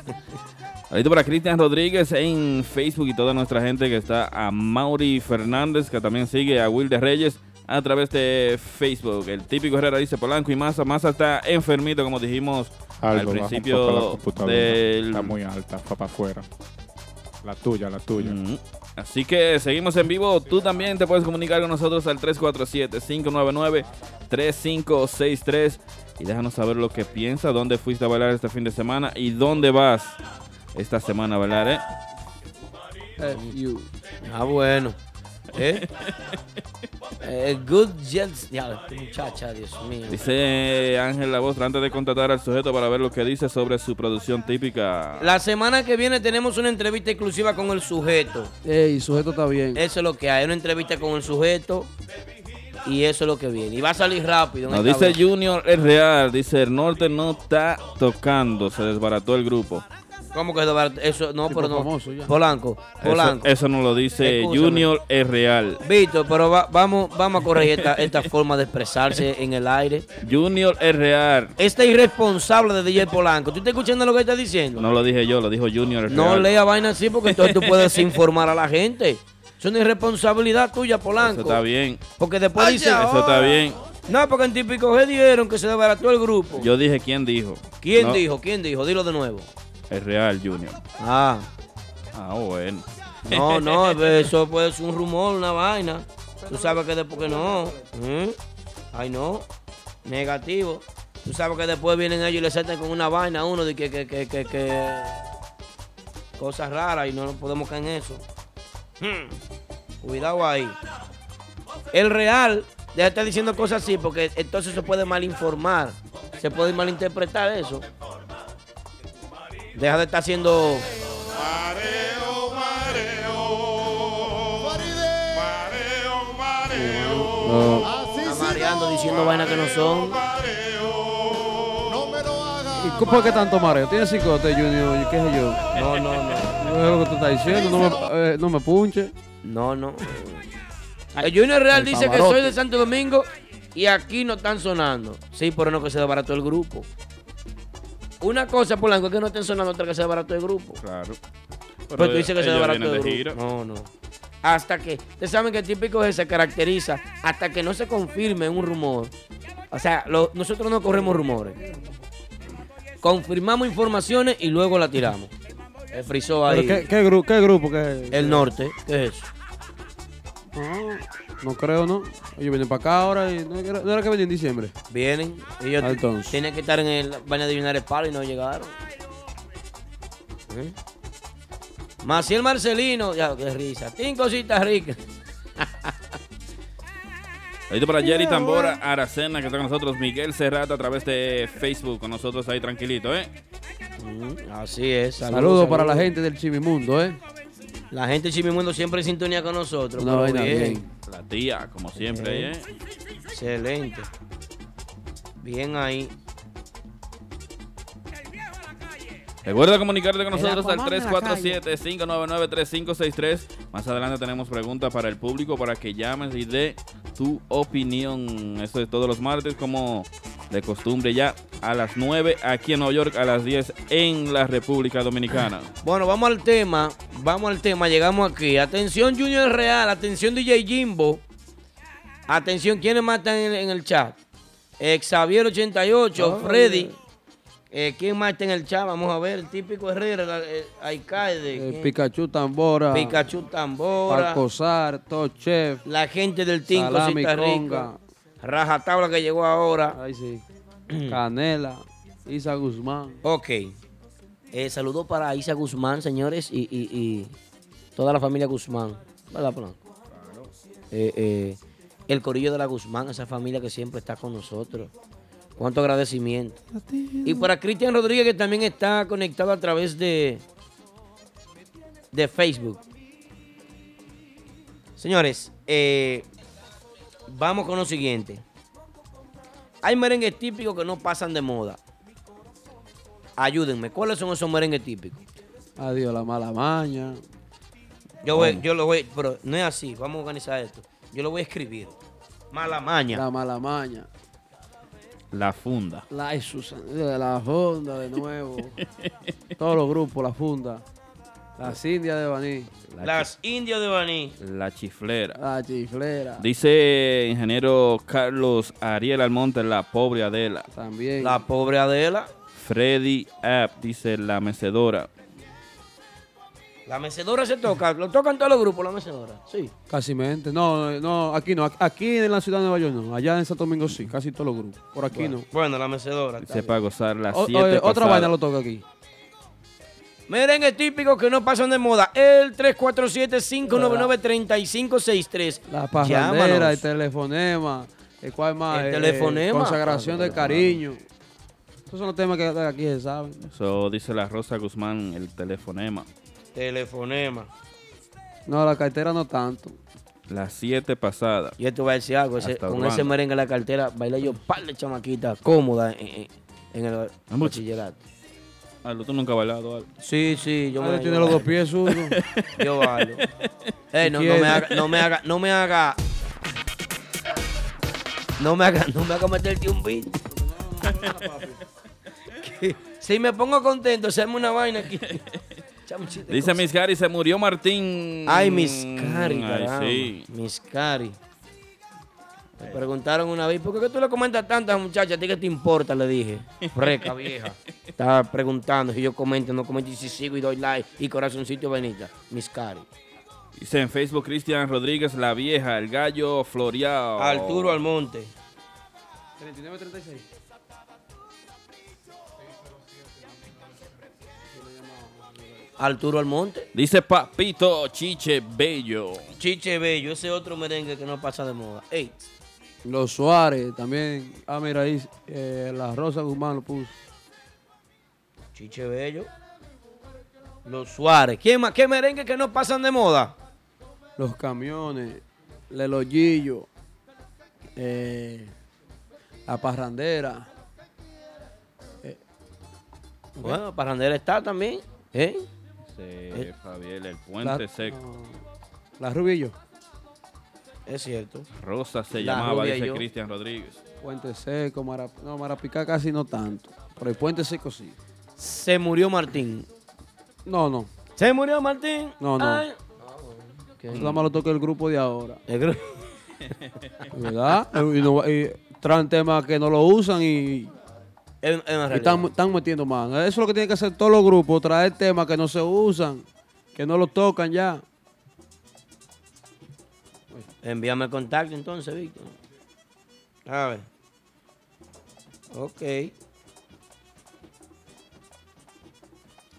Saludito para Cristian Rodríguez en Facebook y toda nuestra gente que está a Mauri Fernández, que también sigue a Wilder Reyes a través de Facebook. El típico Herrera dice Polanco y Massa. Massa está enfermito, como dijimos al Algo principio del... Está muy alta, para afuera. La tuya, la tuya. Así que seguimos en vivo. Tú también te puedes comunicar con nosotros al 347-599-3563 y déjanos saber lo que piensas, dónde fuiste a bailar este fin de semana y dónde vas esta semana a bailar, ¿eh? F.U. Ah, bueno. ¿Eh? Eh, good Jets. Ya, muchacha, Dios mío. Dice Ángel La Voz, antes de contratar al sujeto para ver lo que dice sobre su producción típica. La semana que viene tenemos una entrevista exclusiva con el sujeto. Ey, sujeto está bien. Eso es lo que hay, una entrevista con el sujeto. Y eso es lo que viene. Y va a salir rápido. Nos dice vez. Junior es real, dice el norte no está tocando, se desbarató el grupo. ¿Cómo que eso? eso no, Tipo pero no. famoso. Polanco, Eso, Polanco. eso no lo dice Escúchame. Junior es real. Víctor, pero va- vamos, vamos a corregir esta, esta forma de expresarse en el aire. Junior es real. Este irresponsable de DJ Polanco, ¿tú estás escuchando lo que está diciendo? No lo dije yo, lo dijo Junior es No real. lea vaina así porque entonces tú puedes informar a la gente. Es una irresponsabilidad tuya, Polanco. Eso está bien. Porque después dice, Eso está bien. no, porque en típico G dijeron que se desbarató el grupo. Yo dije quién dijo. ¿Quién No, dijo? ¿Quién dijo? Dilo de nuevo. Es real, Junior. Ah, Ah, bueno. no, no, eso puede ser un rumor, una vaina. Tú sabes que después que no. ¿Mm? Ay, no. Negativo. Tú sabes que después vienen ellos y le saltan con una vaina a uno de que, que, que, que, que- Cosas raras y no podemos caer en eso. Hmm. Cuidado ahí. El real, deja de estar diciendo cosas así porque entonces se puede malinformar. Se puede malinterpretar eso. Deja de estar haciendo. Está mareando diciendo vainas que no son. ¿Y cómo- por qué tanto mareo? ¿Tienes psicote, Junior? ¿Y ¿Qué sé yo? No, no, no. No es lo que tú estás diciendo. No me, eh, no me punche. No, no. El Junior Real el dice que soy de Santo Domingo y aquí no están sonando. Sí, pero no que se desbarató el grupo. Una cosa, Polanco, es que no estén sonando, otra que se desbarató el grupo. Claro. Pero, tú dices que se ellos desbarató vienen el de grupo. No, no. Hasta que, ustedes saben que el típico G se caracteriza hasta que no se confirme un rumor. O sea, lo- nosotros no corremos rumores. Confirmamos informaciones y luego la tiramos. El frisó ¿Pero ahí. qué, qué, gru- qué grupo? ¿Qué? El norte, ¿qué es eso? No, no creo, ¿no? Ellos vienen para acá ahora y no, era- no era que venían en diciembre. Vienen. Ellos Ah, entonces. tienen que estar en el baño de United Palo y no llegaron. ¿Eh? Maciel Marcelino, ya, qué risa. Tin cositas ricas. Ahí para Jerry Tambora, Aracena, que está con nosotros, Miguel Serrata a través de Facebook, con nosotros ahí tranquilito, ¿eh? Mm, Así es. Saludos para la gente del Chivimundo, ¿eh? La gente de Chimimundo siempre en sintonía con nosotros. Una vaina bien. bien. Tía, como siempre, ¿eh? Excelente. Bien ahí. Recuerda comunicarte con nosotros al Aquaman en la 347-599-3563. Más adelante tenemos preguntas para el público para que llames y dé tu opinión. Esto es todos los martes, como de costumbre, ya a las 9 aquí en Nueva York, a las 10 en la República Dominicana. Bueno, vamos al tema. Vamos al tema. Llegamos aquí. Atención, Junior Real. Atención, DJ Jimbo. Atención, ¿quiénes más están en, el chat? Eh, Xavier 88, Freddy. Eh, ¿Quién más está en el chat? Vamos a ver. El típico Herrera, la- eh, Alcaide. Eh. Pikachu Tambora. Pikachu Tambora. Alcozar, Top Chef. La gente del Team Salami Cosita Rica. Rajatabla que llegó ahora. Ay, sí. Canela. Isa Guzmán. Ok. Eh, saludo para Isa Guzmán, señores, y, y- y toda la familia Guzmán. ¿Verdad, Polanco? Eh, eh, el corillo de la Guzmán, esa familia que siempre está con nosotros. Cuánto agradecimiento. Y para Cristian Rodríguez, que también está conectado a través de, de Facebook. Señores, eh, vamos con lo siguiente. Hay merengues típicos que no pasan de moda. Ayúdenme, ¿cuáles son esos merengues típicos? Adiós, la mala maña. Yo, voy, yo lo voy, pero no es así, vamos a organizar esto. Yo lo voy a escribir. Mala maña. La mala maña. La funda. La la funda de nuevo. Todos los grupos, la funda. Las indias de Baní. La, Las indias de Baní. la chiflera. La chiflera. Dice ingeniero Carlos Ariel Almonte, la pobre Adela. También. La pobre Adela. Freddy App, dice la mecedora. La mecedora se toca. Lo tocan todos los grupos, la mecedora. Sí. Casi mente. No, no, aquí no. Aquí en la ciudad de Nueva York no. Allá en Santo Domingo sí. Casi todos los grupos. Por aquí Bueno, no. Bueno, la mecedora. bien. para gozar las O- siete oye, otra vaina lo toca aquí. Merengue típico que no pasan de moda. El 347-599-3563. La Llámanos. el telefonema. El cual más. El eh, telefonema. Consagración de cariño. Esos son los temas que aquí se saben. Eso dice la Rosa Guzmán, el telefonema. Telefonema. No, la cartera no tanto. las 7 pasadas. Yo te voy a decir algo, ese- Hasta con Urbana. ese merengue en la cartera, bailé yo par de chamaquitas cómodas en, en- en el bachillerato. Aldo, tú nunca has bailado, Aldo. Sí, sí, yo me tiene yo los dos bailo. pies zurdos. Yo bailo. Ey, no, me haga, no me haga, no me haga. No me haga, no me haga meterte un beat. Que si me pongo contento, hacemos una vaina aquí. Chamuchita, Dice cosa. Miss Cari, se murió Martín. Ay, Miss Cari, Ay, caramba. sí. Miss Cari. Me preguntaron una vez, ¿por qué tú le comentas tantas muchachas? ¿A ti qué te importa? Le dije. Freca vieja. Estaba preguntando si yo comento, no comento, y si sigo y doy like y corazoncito Benita. Miss Cari. Dice en Facebook Cristian Rodríguez, la vieja, el gallo floreado. Arturo Almonte. 39-36. Arturo Almonte. Dice Papito Chiche Bello. Chiche Bello, ese otro merengue que no pasa de moda. Ey, Los Suárez también. Ah, mira ahí. eh, la Rosa Guzmán lo puso. Chiche Bello. Los Suárez. ¿Quién más? ¿Qué merengue que no pasan de moda? Los camiones. Leloyillo. Eh, la parrandera. Bueno, Parrandera está también. ¿Eh? Dice Fabiel, el La, puente seco. no, la Rubillo. Es cierto. Rosa se La llamaba, rubia dice yo. Cristian Rodríguez. Puente Seco. Mara, no, Marapicá casi no tanto. Pero el Puente Seco sí. Se murió Martín. No, no. ¿Se murió Martín? No, no. Ay. Eso nada más lo toca el grupo de ahora. El ¿Verdad? y, no- y traen temas que no lo usan y, Y están, están metiendo mano. Eso es lo que tienen que hacer todos los grupos, traer temas que no se usan, que no los tocan ya. Envíame el contacto entonces, Víctor. A ver. Ok.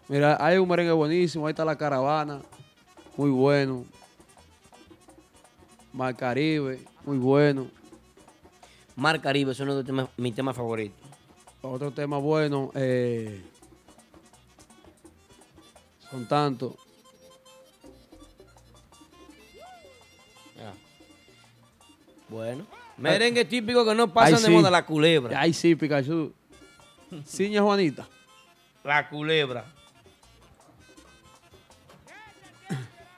Mira, hay un merengue buenísimo, ahí está la caravana, muy bueno. Mar Caribe, muy bueno. Mar Caribe es uno de mis temas favoritos. Otro tema bueno, eh, son tantos. Ya. Bueno. Merengue típico que no pasan Ay, de moda, la culebra. Ay, sí, Pikachu. Ciña Juanita. La culebra.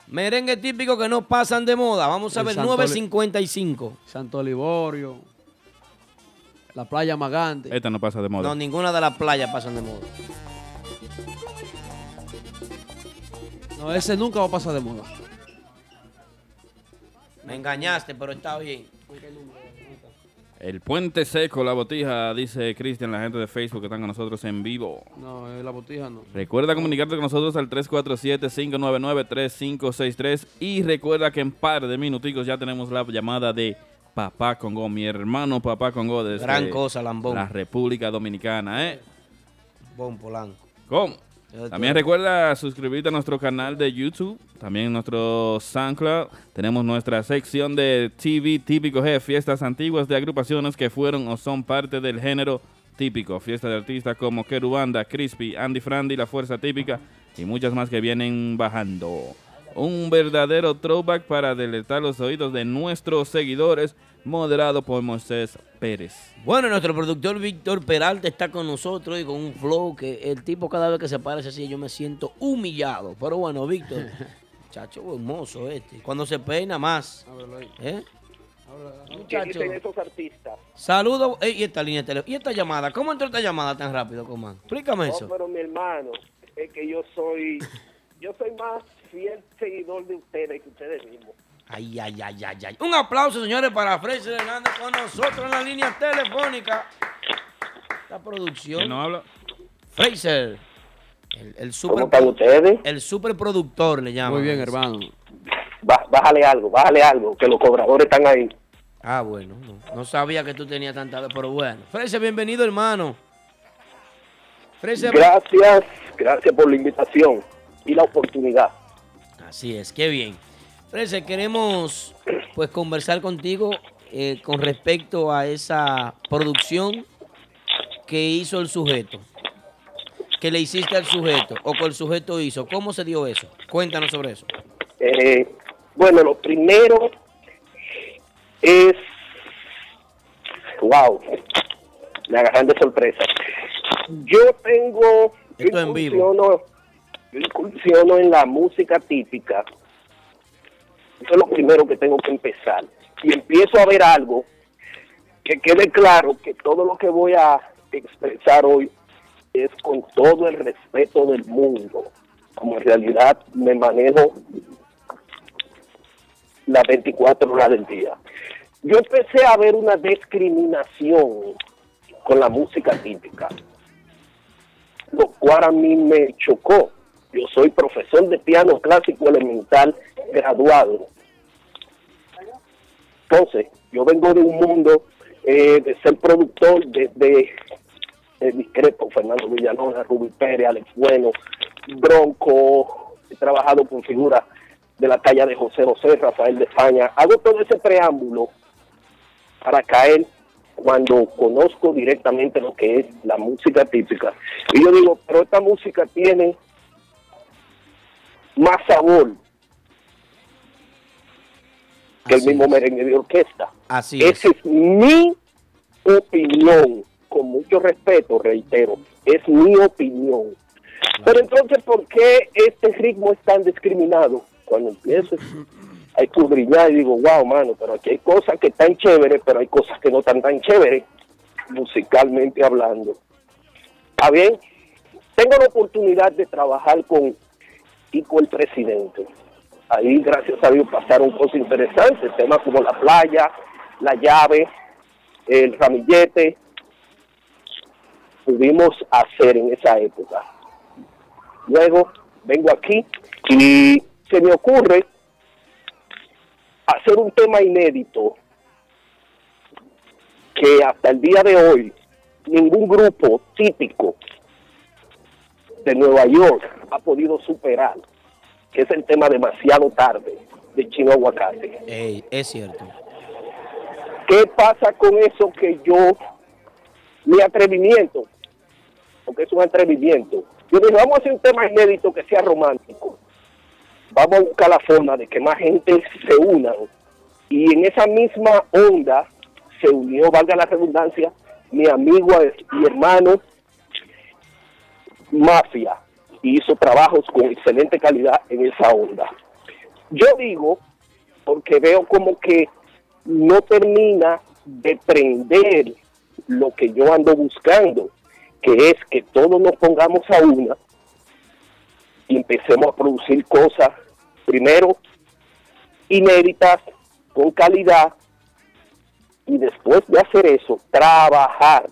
Merengue típico que no pasan de moda. Vamos a El ver, Santo 9.55. Santo Liborio. La playa Magante. Esta no pasa de moda. No, ninguna de las playas pasan de moda. No, ese nunca va a pasar de moda. Me engañaste, pero está bien. El puente seco, la botija, dice Cristian, la gente de Facebook que están con nosotros en vivo. No, eh, la botija no. Recuerda comunicarte con nosotros al 347-599-3563 y recuerda que en par de minuticos ya tenemos la llamada de Papá Congo, mi hermano Papá Congo desde Gran cosa, Lambón. la República Dominicana, ¿eh? Bon Polanco. ¿Cómo? También recuerda suscribirte a nuestro canal de YouTube, también en nuestro SoundCloud. Tenemos nuestra sección de TV Típico G, fiestas antiguas de agrupaciones que fueron o son parte del género típico. Fiestas de artistas como Kerubanda, Crispy, Andy Frandy, La Fuerza Típica y muchas más que vienen bajando. Un verdadero throwback para deletar los oídos de nuestros seguidores, moderado por Moisés Pérez. Bueno, nuestro productor Víctor Peralta está con nosotros y con un flow que el tipo cada vez que se parece así yo me siento humillado. Pero bueno, Víctor, chacho hermoso este. Cuando se peina más. ¿Eh? ¿Qué Muchacho. dicen esos artistas? Saludos. Ey, y esta línea de teléfono. ¿Y esta llamada? ¿Cómo entró esta llamada tan rápido, Comán? Explícame No, eso. pero mi hermano, es que yo soy, yo soy más fiel seguidor de ustedes que ustedes mismos. Ay, ay, ay, ay, ay. Un aplauso, señores, para Fraser Hernández con nosotros en la línea telefónica. La producción. ¿Quién no habla? Fraser. El, el super, ¿Cómo están ustedes? el superproductor le llaman. Muy bien, hermano. Bá- bájale algo, bájale algo, que los cobradores están ahí. Ah, bueno, no, no sabía que tú tenías tanta pero bueno. Fraser, bienvenido, hermano. Fraser, Gracias, gracias por la invitación y la oportunidad. Así es, qué bien. Fraser, queremos pues conversar contigo eh, con respecto a esa producción que hizo el sujeto. Que le hiciste al sujeto o que el sujeto hizo. ¿Cómo se dio eso? Cuéntanos sobre eso. Eh, bueno, lo primero es, wow, me agarran de sorpresa. Yo tengo, yo Esto en vivo. Yo incursiono en la música típica. Eso es lo primero que tengo que empezar. Y empiezo a ver algo que quede claro que todo lo que voy a expresar hoy es con todo el respeto del mundo. Como en realidad me manejo las 24 horas del día. Yo empecé a ver una discriminación con la música típica, lo cual a mí me chocó. Yo soy profesor de piano clásico elemental graduado. Entonces, yo vengo de un mundo eh, de ser productor desde el discreto Fernando Villalona, Rubí Pérez, Alex Bueno, Bronco, he trabajado con figuras de la talla de José José, Rafael de España. Hago todo ese preámbulo para caer cuando conozco directamente lo que es la música típica. Y yo digo, pero esta música tiene más sabor que el mismo es. merengue de orquesta. Así es. Esa es mi opinión, con mucho respeto, reitero, es mi opinión. Pero entonces, ¿por qué este ritmo es tan discriminado? Cuando empiezo a escudriñar y digo, wow, mano, pero aquí hay cosas que están chéveres, pero hay cosas que no están tan chéveres, musicalmente hablando. ¿Está bien? Tengo la oportunidad de trabajar con Kiko el presidente. Ahí, gracias a Dios, pasaron cosas interesantes, temas como la playa, la llave, el ramillete, pudimos hacer en esa época. Luego vengo aquí y se me ocurre hacer un tema inédito que hasta el día de hoy ningún grupo típico de Nueva York ha podido superar, que es el tema demasiado tarde de Chino Aguacate. Ey, es cierto. ¿Qué pasa con eso que yo, mi atrevimiento, porque es un atrevimiento, yo dije, vamos a hacer un tema inédito que sea romántico. Vamos a buscar la forma de que más gente se una. Y en esa misma onda se unió, valga la redundancia, mi amigo y hermano Mafia y hizo trabajos con excelente calidad en esa onda. Yo digo, porque veo como que no termina de prender lo que yo ando buscando, que es que todos nos pongamos a una y empecemos a producir cosas, primero, inéditas, con calidad, y después de hacer eso, trabajar.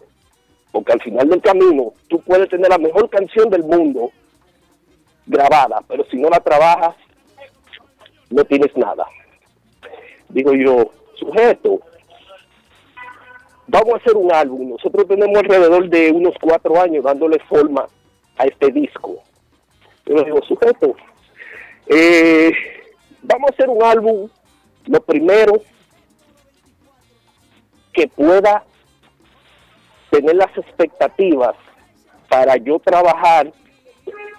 Porque al final del camino, tú puedes tener la mejor canción del mundo grabada, pero si no la trabajas, no tienes nada. Digo yo, sujeto, vamos a hacer un álbum. Nosotros tenemos alrededor de unos cuatro años dándole forma a este disco. Yo le digo, sujeto, eh, vamos a hacer un álbum, lo primero, que pueda tener las expectativas para yo trabajar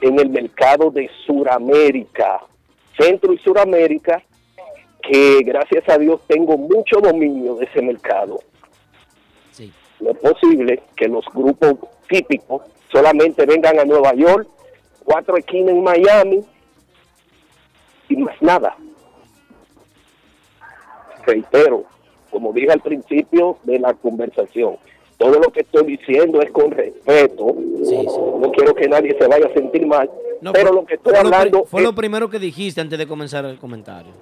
en el mercado de Suramérica, Centro y Suramérica, que gracias a Dios tengo mucho dominio de ese mercado. Sí. No es posible que los grupos típicos solamente vengan a Nueva York, cuatro esquinas en Miami y más nada. Reitero, como dije al principio de la conversación, todo lo que estoy diciendo es con respeto. Sí, sí. No quiero que nadie se vaya a sentir mal, No, pero lo que estoy fue lo pri- hablando fue es lo primero que dijiste antes de comenzar el comentario.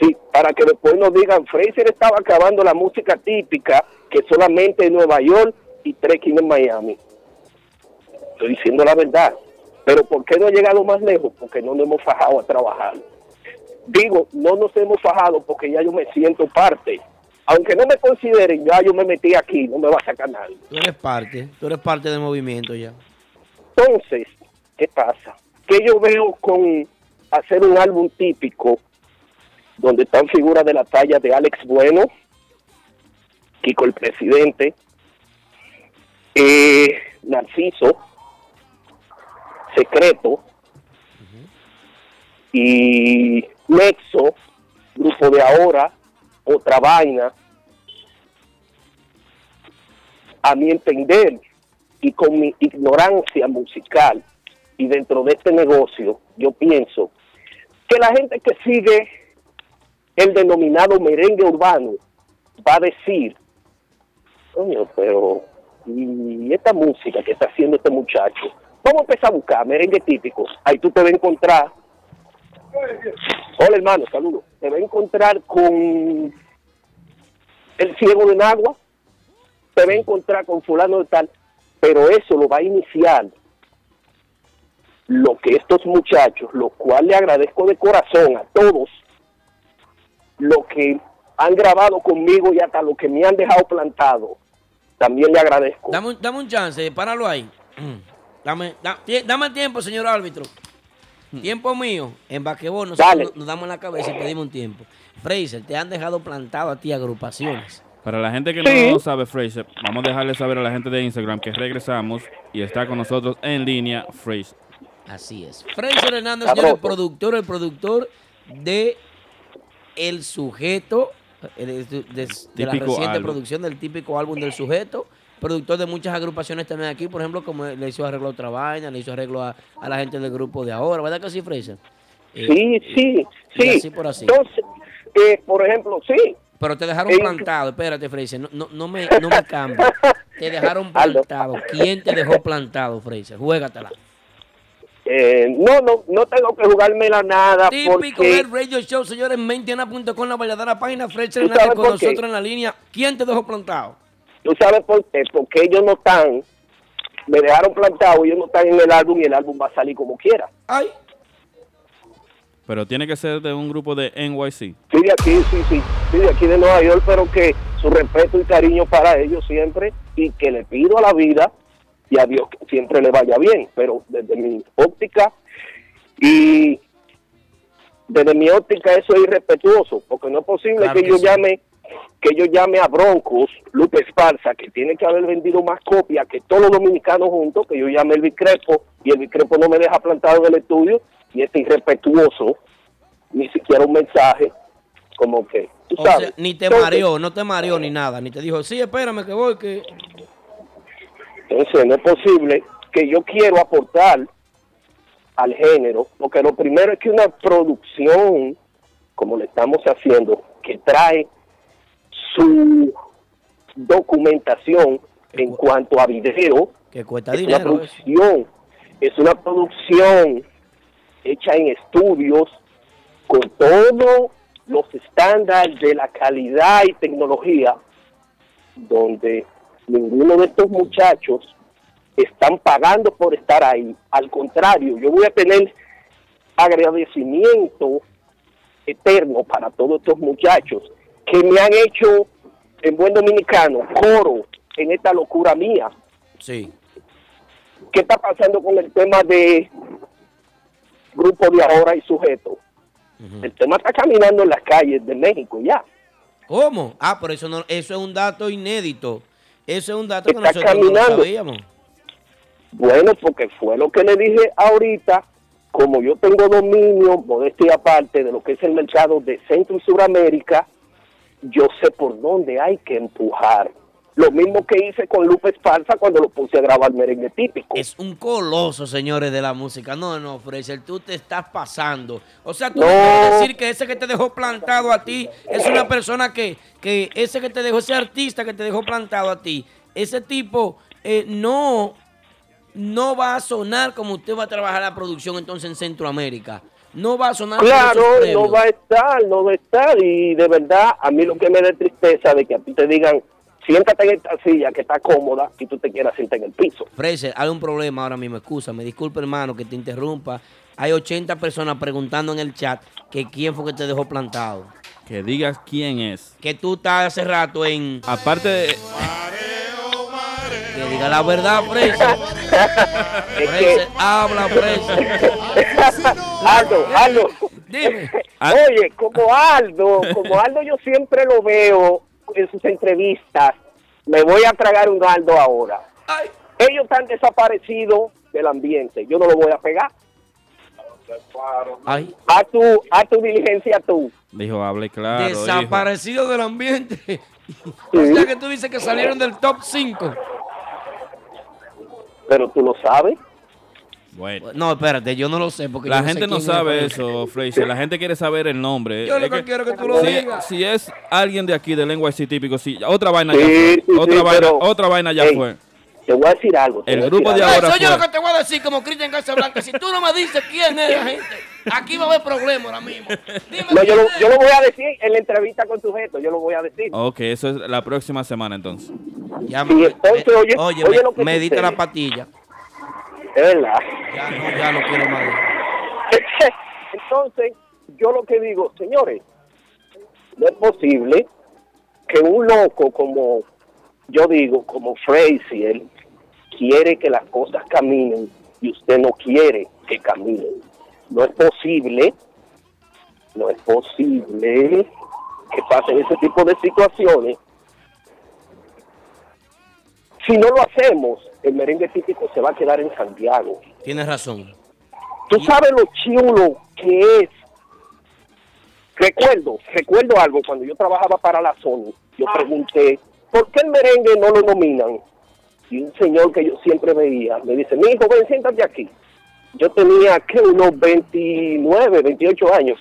Sí, para que después nos digan, Fraser estaba acabando la música típica que solamente en Nueva York y trekking en Miami. Estoy diciendo la verdad. Pero ¿por qué no ha llegado más lejos? Porque no nos hemos fajado a trabajar. Digo, no nos hemos fajado porque ya yo me siento parte. Aunque no me consideren, ya yo me metí aquí, no me va a sacar nadie. Tú eres parte, tú eres parte del movimiento ya. Entonces, ¿qué pasa? Que yo veo con hacer un álbum típico donde están figuras de la talla de Alex Bueno, Kiko el presidente, eh, Narciso, Secreto y Nexo, Grupo de Ahora, otra vaina, a mi entender y con mi ignorancia musical y dentro de este negocio, yo pienso que la gente que sigue el denominado merengue urbano va a decir, coño, pero y esta música que está haciendo este muchacho, vamos a empezar a buscar merengue típico, ahí tú te vas a encontrar, hola hermano, saludos, te vas a encontrar con el ciego de Nagua, te va a encontrar con fulano de tal, pero eso lo va a iniciar lo que estos muchachos, lo cual le agradezco de corazón a todos, lo que han grabado conmigo y hasta lo que me han dejado plantado, también le agradezco. Dame, un- dame un chance, páralo ahí. Dame, da- dame tiempo, señor árbitro. Tiempo mío. En basquetbol nosotros nos, nos damos la cabeza y pedimos un tiempo. Fraser, te han dejado plantado a ti agrupaciones. Para la gente que Sí. no sabe Fraser, vamos a dejarle saber a la gente de Instagram que regresamos y está con nosotros en línea Fraser. Así es. Fraser Hernández, señor, el productor, el productor de El Sujeto, de, de- de la reciente álbum. producción del típico álbum del Sujeto. Productor de muchas agrupaciones también aquí, por ejemplo, como le hizo arreglo a otra vaina, le hizo arreglo a, a la gente del grupo de ahora, ¿verdad que sí, Fraser? Eh, Sí, sí, sí. así por así. Entonces, eh, por ejemplo, sí, Pero te dejaron Eh, plantado, espérate, Fraser, no, no, no me, no me cambies. Te dejaron plantado. ¿Quién te dejó plantado, Fraser? Juégatela. eh, no, no, no tengo que jugármela nada Típico porque del radio show, señores, mentiana.com, la verdadera página, Fraser ¿Tú Hernández con qué? nosotros en la línea. ¿Quién te dejó plantado? Tú sabes por qué, porque ellos no están, me dejaron plantado, ellos no están en el álbum y el álbum va a salir como quiera. Ay, Pero tiene que ser de un grupo de NYC. Sí, de aquí, sí, sí, sí, de aquí de Nueva York, pero que su respeto y cariño para ellos siempre y que le pido a la vida y a Dios que siempre le vaya bien, pero desde mi óptica y desde mi óptica eso es irrespetuoso, porque no es posible Claro que, que yo sí. llame que yo llame a Broncos, Lupe Esparza, que tiene que haber vendido más copias que todos los dominicanos juntos, que yo llame el Bicrepo y el Bicrepo no me deja plantado en el estudio y este irrespetuoso, ni siquiera un mensaje, como que, tú o sabes. sea, ni te Entonces, mareó, no te mareó ni nada, ni te dijo, sí, espérame que voy, que... Entonces no es posible que yo quiero aportar al género, porque lo primero es que una producción, como le estamos haciendo, que trae su documentación en cuanto a video, Que cuesta es una dinero eso. producción, es una producción hecha en estudios con todos los estándares de la calidad y tecnología, donde ninguno de estos muchachos están pagando por estar ahí. Al contrario, yo voy a tener agradecimiento eterno para todos estos muchachos que me han hecho, en buen dominicano, coro en esta locura mía. Sí. ¿Qué está pasando con el tema de grupo de ahora y sujeto? El tema está caminando en las calles de México ya. ¿Cómo? Ah, pero eso, no, eso es un dato inédito. Eso es un dato que Está nosotros no caminando. sabíamos. Bueno, porque fue lo que le dije ahorita, como yo tengo dominio, modestia aparte, de lo que es el mercado de Centro y Suramérica, yo sé por dónde hay que empujar. Lo mismo que hice con Lupe Esparza cuando lo puse a grabar merengue típico. Es un coloso, señores, de la música. No, no, Fraser, tú te estás pasando. O sea, tú No. quieres decir que ese que te dejó plantado a ti es una persona que, que ese que te dejó, ese artista que te dejó plantado a ti, ese tipo eh, no, no va a sonar como usted va a trabajar la producción entonces en Centroamérica. No va a sonar Claro, no va a estar, no va a estar. Y de verdad, a mí lo que me da tristeza de que a ti te digan, siéntate en esta silla que está cómoda y tú te quieras sentar en el piso. Fraser, hay un problema ahora mismo, me disculpe hermano que te interrumpa. Hay 80 personas preguntando en el chat que quién fue que te dejó plantado. Que digas quién es. Que tú estás hace rato en... Aparte de... Que diga la verdad, Fraser. Fraser, habla, Fraser. Aldo, Aldo, Dime. Oye, como Aldo, como Aldo yo siempre lo veo en sus entrevistas, me voy a tragar un Aldo ahora. Ay, Ellos están desaparecidos del ambiente, yo no lo voy a pegar. ay. A tu, a tu diligencia tú. Dijo, hable claro. dijo. Desaparecido del ambiente. O sea que tú dices que salieron del top 5. Pero tú lo sabes. Bueno. No, espérate, yo no lo sé. Porque La yo sé gente no sabe eso, Fraser. La gente quiere saber el nombre. Yo lo Es que quiero es que tú lo si, digas. si es alguien de aquí, del NYC típico, sí. Otra vaina Sí, ya fue. sí, otra, sí, vaina, pero- otra vaina ya fue. Te voy a decir algo. El grupo de algo. ahora Eso yo lo que te voy a decir como Cristian Casablanca. Si tú no me dices quién es la gente, aquí va a haber problemas ahora mismo. Dime No, yo, lo, yo lo voy a decir en la entrevista con sujeto, yo lo voy a decir. Ok, eso es la próxima semana entonces. Ya, Sí, me- entonces, me- oye- oye, oye me, lo que me diste sucede. la patilla. Es verdad. Ya no, ya no quiero más. Entonces, yo lo que digo, señores, no es posible que un loco como, yo digo, como Frazier, quiere que las cosas caminen y usted no quiere que caminen. No es posible, no es posible que pasen ese tipo de situaciones. Si no lo hacemos, el merengue típico se va a quedar en Santiago. Tienes razón. Tú sabes lo chulo que es. Recuerdo, recuerdo algo, cuando yo trabajaba para la Sony, yo pregunté, ¿por qué el merengue no lo nominan? Y un señor que yo siempre veía me dice, mi hijo, ven, siéntate aquí. Yo tenía, que Unos 29, 28 años.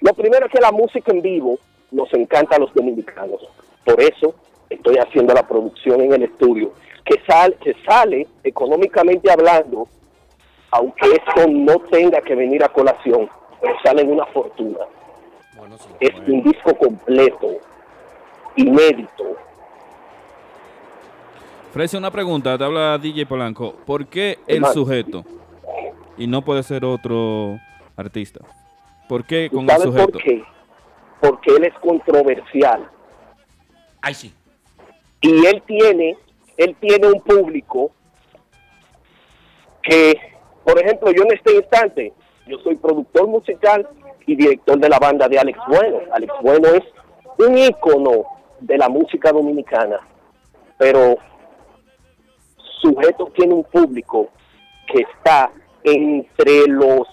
Lo primero es que la música en vivo nos encanta a los dominicanos. Por eso estoy haciendo la producción en el estudio, que, sal, que sale económicamente hablando aunque esto no tenga que venir a colación, pero salen una fortuna. es un disco completo, inédito. Fraser, una pregunta. Te habla DJ Polanco. ¿Por qué el sujeto? Y no puede ser otro artista. ¿Por qué ¿Tú con el ¿Sabes sujeto? por qué? Porque él es controversial Ay, sí. y él tiene, él tiene un público que, por ejemplo, yo en este instante, yo soy productor musical y director de la banda de Alex Bueno. Alex Bueno es un ícono de la música dominicana, pero sujeto tiene un público que está entre los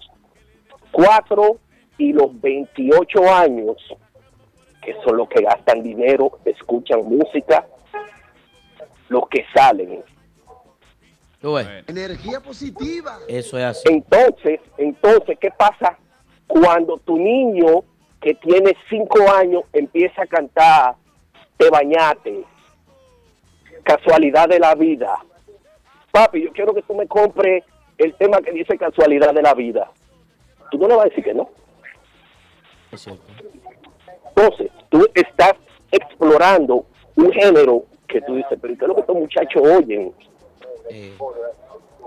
4 y los 28 años, que son los que gastan dinero, escuchan música, los que salen. Energía positiva. Eso es así. Entonces, entonces, ¿qué pasa cuando tu niño que tiene 5 años empieza a cantar Te bañate? Casualidad de la vida. Papi, yo quiero que tú me compres el tema que dice casualidad de la vida. Tú no le vas a decir que no. Es cierto. Entonces, tú estás explorando un género que tú dices, pero ¿qué es lo que estos muchachos oyen? Eh,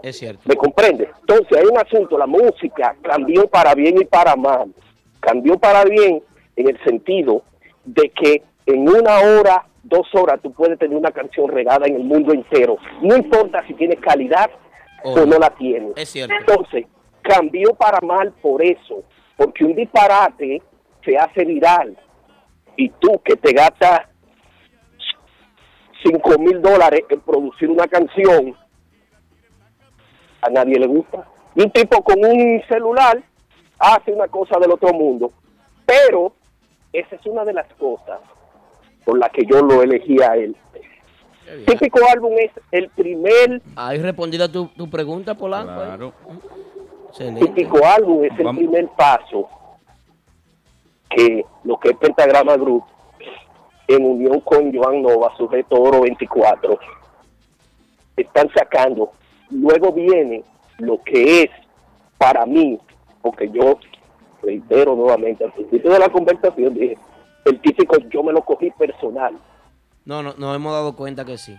es cierto. ¿Me comprende? Entonces hay un asunto, la música cambió para bien y para mal. Cambió para bien en el sentido de que en una hora, dos horas, tú puedes tener una canción regada en el mundo entero. No importa si tiene calidad o no la tiene. Es cierto. Entonces, cambió para mal por eso, porque un disparate se hace viral. Y tú que te gastas 5 mil dólares en producir una canción, a nadie le gusta. Y un tipo con un celular hace una cosa del otro mundo. Pero esa es una de las cosas por la que yo lo elegí a él. Típico álbum es el primer Ahí respondida tu, tu pregunta, Polanco. ¿eh? Claro. Típico álbum es el Vamos. primer paso que lo que es Pentagrama Group en unión con Joan Nova, sujeto Oro 24, están sacando. Luego viene lo que es para mí, porque yo reitero nuevamente al principio de la conversación, dije, el típico yo me lo cogí personal. No, no, nos hemos dado cuenta que sí.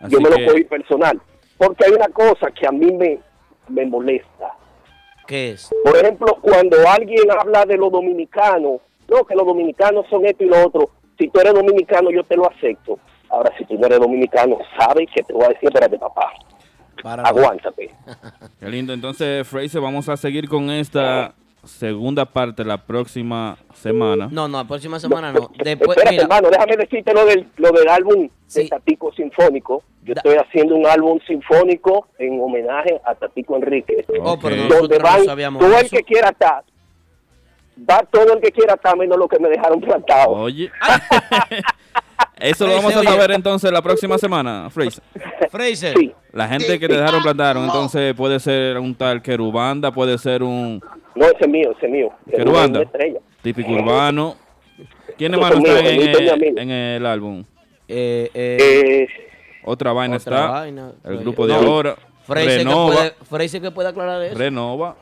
Así yo me que, lo cogí personal. Porque hay una cosa que a mí me, me molesta. ¿Qué es? Por ejemplo, cuando alguien habla de los dominicanos, no, que los dominicanos son esto y lo otro. Si tú eres dominicano, yo te lo acepto. Ahora, si tú no eres dominicano, sabes que te voy a decir, espérate, papá, Para aguántate. Qué lindo. Entonces, Fraser, vamos a seguir con esta segunda parte la próxima semana. No, no, la próxima semana no. Después, Espérate, mira, hermano, déjame decirte lo del, lo del álbum Sí. de Tatico Sinfónico. Yo Da- estoy haciendo un álbum sinfónico en homenaje a Tatico Enrique. oh, pero Ok. donde van no sabíamos todo el eso. que quiera estar. Va todo el que quiera acá, menos lo que me dejaron plantado. Oye. Eso lo vamos a saber entonces la próxima semana, Fraser. Fraser. Sí, La gente que te dejaron plantaron, entonces puede ser un tal Querubanda, puede ser un no, ese es mío, ese es mío. Querubanda. típico urbano. ¿Quiénes Eso más es mío, están en, el- amigo. en el álbum? Eh, eh, Eh, Otra vaina otra está. vaina. El grupo de No, ahora. Fraser que, puede, Fraser que puede aclarar eso. Renova.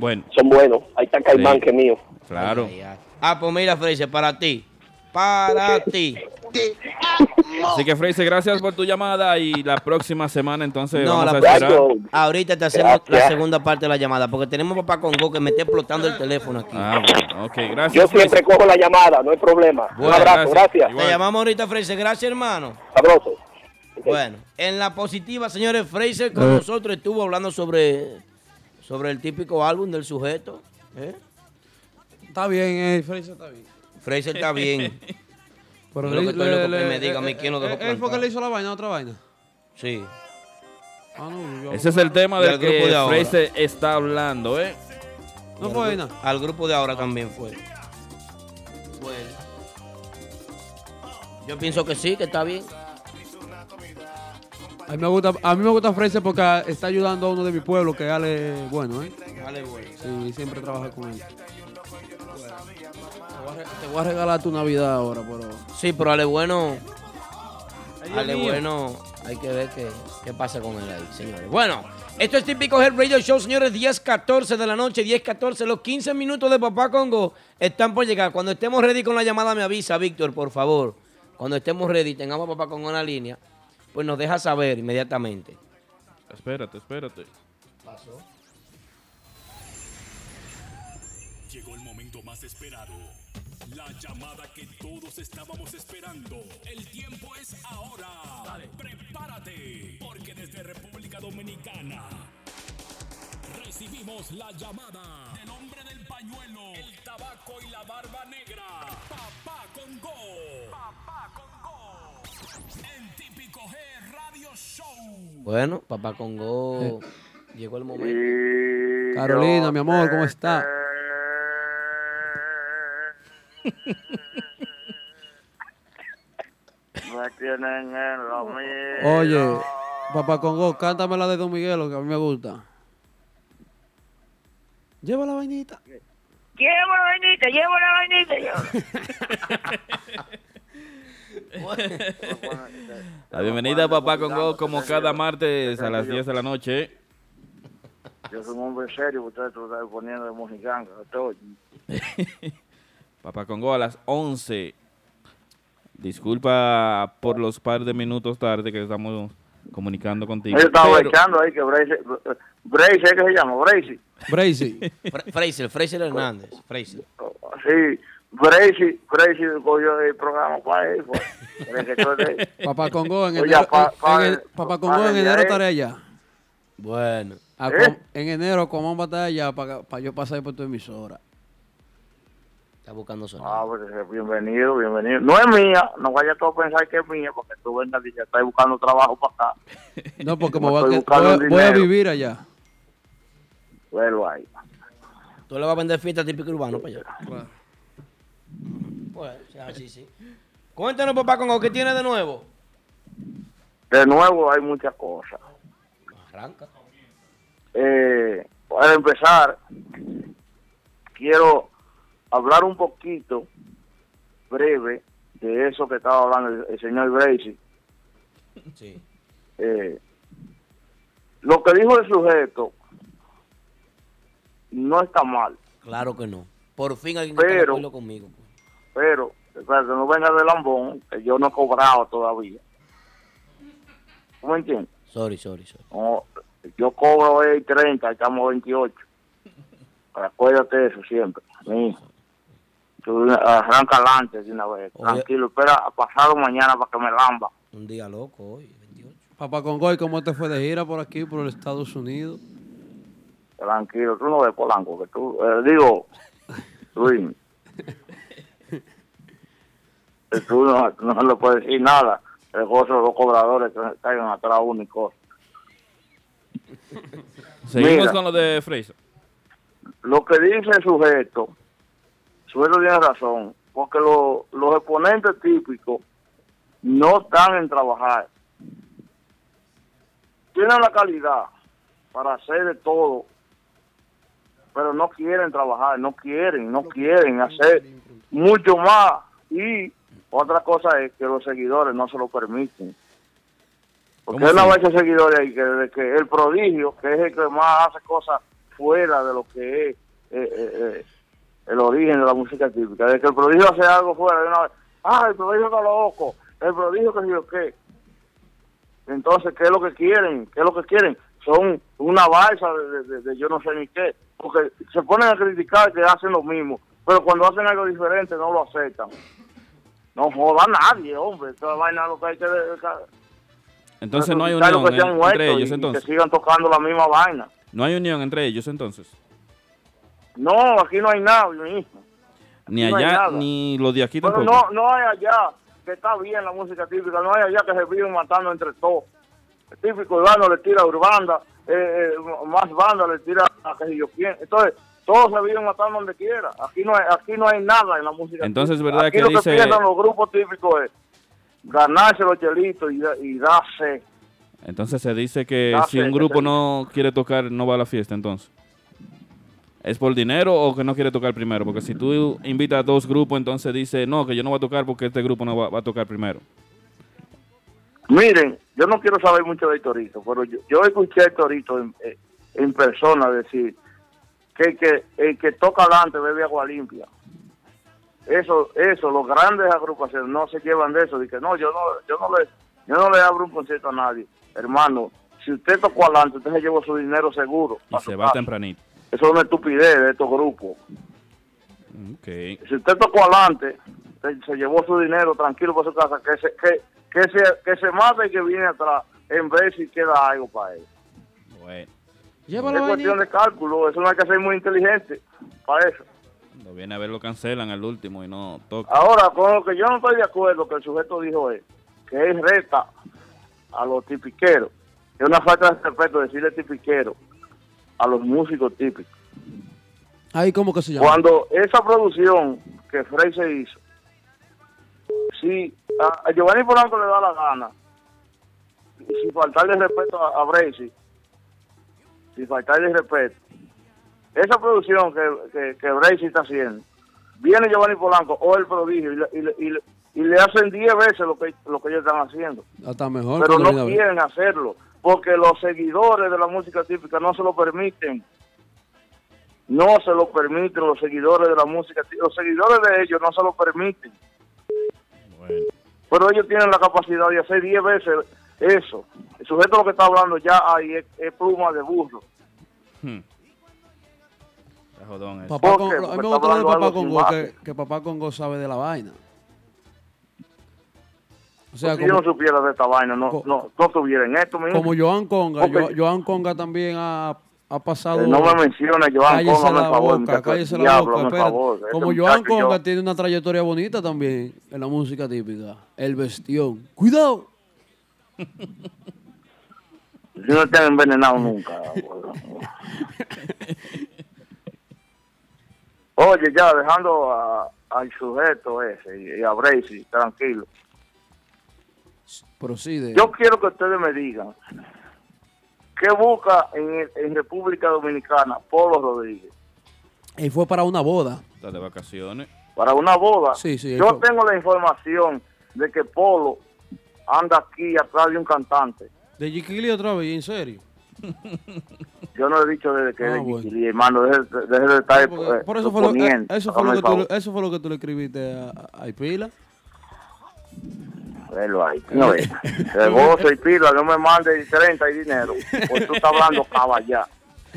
Bueno, son buenos. Ahí está Caimán, Sí. que es mío. claro. Ay, ay. Ah, pues mira, Fraser, para ti. Para ti. Así que, Fraser, gracias por tu llamada y la próxima semana entonces No, vamos la a esperar. Ahorita te hacemos la segunda parte de la llamada, porque tenemos papá Congo que me está explotando el teléfono aquí. Ah, bueno, ok, gracias. Yo siempre Fraser. cojo la llamada, no hay problema. Bueno, Un abrazo, gracias. Te llamamos ahorita, Fraser. Gracias, hermano. Sabroso. Bueno, en la positiva, señores, Fraser Eh. con nosotros estuvo hablando sobre, sobre el típico álbum del sujeto. ¿eh? Está bien, eh, Fraser está bien. Fraser está bien. Pero Yo lo que estoy loco que me diga a mí quién lo dejó ¿Él fue que le hizo la vaina, otra vaina? Sí. Ah, no, yo- Ese es el tema del el grupo que de ahora. Fraser está hablando, ¿eh? No fue vaina. Al grupo de ahora también fue. Bueno. Yo pienso que sí, que está bien. A mí me gusta, a mí me gusta Fraser porque está ayudando a uno de mi pueblo que Ale bueno, ¿eh? Dale, bueno. Sí, siempre trabaja con él. Te voy a re- Te voy a regalar tu Navidad ahora, pero... Sí, pero Ale Bueno. Ale. Bueno, hay que ver qué, qué pasa con él ahí, señores. Bueno, esto es típico Head Radio Show, señores. 10-14 de la noche, 10-14. Los 15 minutos de Papá Congo están por llegar. Cuando estemos ready con la llamada, me avisa, Víctor, por favor. Cuando estemos ready, tengamos a Papá Congo en la línea, pues nos deja saber inmediatamente. Espérate, espérate. Llegó el momento más esperado. La llamada que todos estábamos esperando. El tiempo es ahora. Prepárate, porque desde República Dominicana recibimos la llamada del hombre del pañuelo, el tabaco y la barba negra. Papá Bueno, Papá Congo, llegó el momento. Carolina, mi amor, ¿cómo está? Me tienen en lo mío. Oye, papá Congo, cántame la de Don Miguelo, que a mí me gusta. Lleva la vainita. Llevo la vainita, llevo la vainita. Yo. La bienvenida a Papá Congo como cada martes a las 10 de la noche. Yo soy un hombre serio, ustedes están poniendo de mojiganga. Papá Congo a las 11. Disculpa por los par de minutos tarde que estamos comunicando contigo. Yo estaba pero- echando ahí que Brace, Brace, ¿qué se llama? Brace. Bracy. Fra- Fraser, Fraser Hernández, Fraser. Sí, Brace, Brace cogió el programa para él. pues. Papá Congo, en Oye, enero, pa- en- pa- en el- Papá Congo, en enero estaré allá. Bueno, A ¿Eh? com- En enero, ¿cómo va a estar allá para yo pasar por tu emisora? está buscando sonido. Ah, pues eh, bienvenido, bienvenido. No es mía, no vaya tú a pensar que es mía, porque tú vengas y ya estás buscando trabajo para acá. No, porque me voy a, voy voy a vivir allá. Velo ahí. ¿Tú le vas a vender fiesta típico urbano para allá? Así sí. Cuéntanos, papá Congo, ¿qué tiene de nuevo? De nuevo hay muchas cosas. Arranca. Eh, para empezar, quiero hablar un poquito breve de eso que estaba hablando el, el señor Bracy. Sí. Eh, lo que dijo el sujeto no está mal, Claro que no. Por fin alguien está de Pero- acuerdo conmigo. Pero espérate, no venga de lambón, que yo no he cobrado todavía. ¿Tú me entiendes? Sorry, sorry, sorry. No, yo cobro hoy 30, estamos 28. Acuérdate de eso siempre. Sí. Tú arranca adelante de una vez. Oye. Tranquilo, espera a pasado mañana para que me lamba. Un día loco hoy, 28. Papá Congo, ¿y cómo te fue de gira por aquí, por los Estados Unidos? Tranquilo, tú no ves Polanco, que tú, eh, digo, Luis, que tú no, no le puedes decir nada. El gozo de los cobradores que caigan atrás cosas. Seguimos Mira. con lo de Fraser. Lo que dice el sujeto Suelo tiene razón, porque lo- los exponentes típicos no están en trabajar. Tienen la calidad para hacer de todo, pero no quieren trabajar, no quieren, no quieren hacer mucho más. Y otra cosa es que los seguidores no se lo permiten. Porque ¿Cómo hay una así? base de seguidores ahí que, el prodigio, que es el que más hace cosas fuera de lo que es eh, eh, eh, el origen de la música típica. Desde que el prodigio hace algo fuera de una vez, ah, el prodigio está loco, el prodigio que yo qué. Entonces, ¿qué es lo que quieren? ¿Qué es lo que quieren? Son una balsa de, de- de- de yo no sé ni qué. Porque se ponen a criticar que hacen lo mismo, pero cuando hacen algo diferente no lo aceptan. No joda a nadie, hombre. Esta vaina lo que hay que... Entonces no hay unión que en- entre ellos y entonces. que sigan tocando la misma vaina. No hay unión entre ellos entonces. No, aquí no hay nada, mi hijo. Ni No allá, ni los de aquí tampoco. no, no hay allá que está bien la música típica, no hay allá que se viven matando entre todos. El típico urbano le tira a urbanda, eh, eh, más banda le tira a que yo quién. Entonces, todos se viven matando donde quiera. Aquí no hay, aquí no hay nada en la música Entonces. ¿verdad aquí que lo dice- que piensan los grupos típicos es ganarse los chelitos y, y darse. Entonces se dice que si un grupo no quiere tocar, no va a la fiesta entonces. ¿Es por dinero o que no quiere tocar primero? Porque si tú invitas a dos grupos, entonces dice, no, que yo no voy a tocar porque este grupo no va, va a tocar primero. Miren, yo no quiero saber mucho de Torito, pero yo, yo escuché a Torito en, eh, en persona decir que el que, el que toca adelante bebe agua limpia. Eso, eso, los grandes agrupaciones no se llevan de eso, de que no, yo no, yo no le, yo no le abro un concierto a nadie. Hermano, si usted tocó adelante, usted se llevó su dinero seguro. Y se va casa. tempranito. Eso es una estupidez de estos grupos. Ok. Si usted tocó adelante, se, se llevó su dinero tranquilo para su casa, que se, que, que se, que se mate y que viene atrás, en vez si queda algo para él. Bueno, Lleva Es cuestión vainita. de cálculo, eso no hay que ser muy inteligente para eso. cuando viene a ver lo cancelan al último y no toca. Ahora, con lo que yo no estoy de acuerdo que el sujeto dijo es que él reta a los tipiqueros. Es una falta de respeto decirle tipiquero a los músicos típicos. Ahí, ¿cómo que se llama? Cuando esa producción que Frey se hizo, si a, a Giovanni Polanco le da la gana, y sin faltarle respeto a, a Bracy, sin faltarle respeto, esa producción que, que, que Bracy está haciendo, viene Giovanni Polanco o el prodigio y le, y le, y le- y le hacen 10 veces lo que, lo que ellos están haciendo Hasta mejor. pero no quieren hacerlo porque los seguidores de la música típica no se lo permiten. No se lo permiten los seguidores de la música típica. Los seguidores de ellos no se lo permiten. Pero ellos tienen la capacidad de hacer 10 veces eso. El sujeto lo que está hablando ya ahí es, es pluma de burro. Hmm. A mí Porque me gusta de Papá Congo, que, Papá Congo sabe de la vaina. O sea, si yo no como, supiera de esta vaina, no, Co- no, no estuviera en esto mismo. como Joan Conga, Jo- Joan Conga también ha, ha pasado... Eh, no me mencione, Joan, cállese póngame la el favor. boca, cállese la diablo, boca, favor. Ese Como Joan y yo- Conga tiene una trayectoria bonita también en la música típica. El bestión. ¡Cuidado! Si no te han envenenado nunca. Oye, ya dejando a- al sujeto ese y, y a Bracy, tranquilo. Procede. Yo quiero que ustedes me digan qué busca en, República Dominicana Polo Rodríguez Él fue para una boda. Está de vacaciones. para una boda. Sí, sí, Yo tengo la información de que Polo anda aquí atrás de un cantante. De Jiquili otra vez, ¿en serio? Yo no he dicho desde que Ah, es de bueno. Jiquilí, hermano, deje, deje de estar Porque- eh, por eso fue, lo, eh, suponiendo. eso, fue lo Hágame que el tú, eso fue lo que tú le escribiste a, a Pila. Velo ahí, no es. De gozo y pila, no me mande 30 y dinero. Pues tú estás hablando caballá.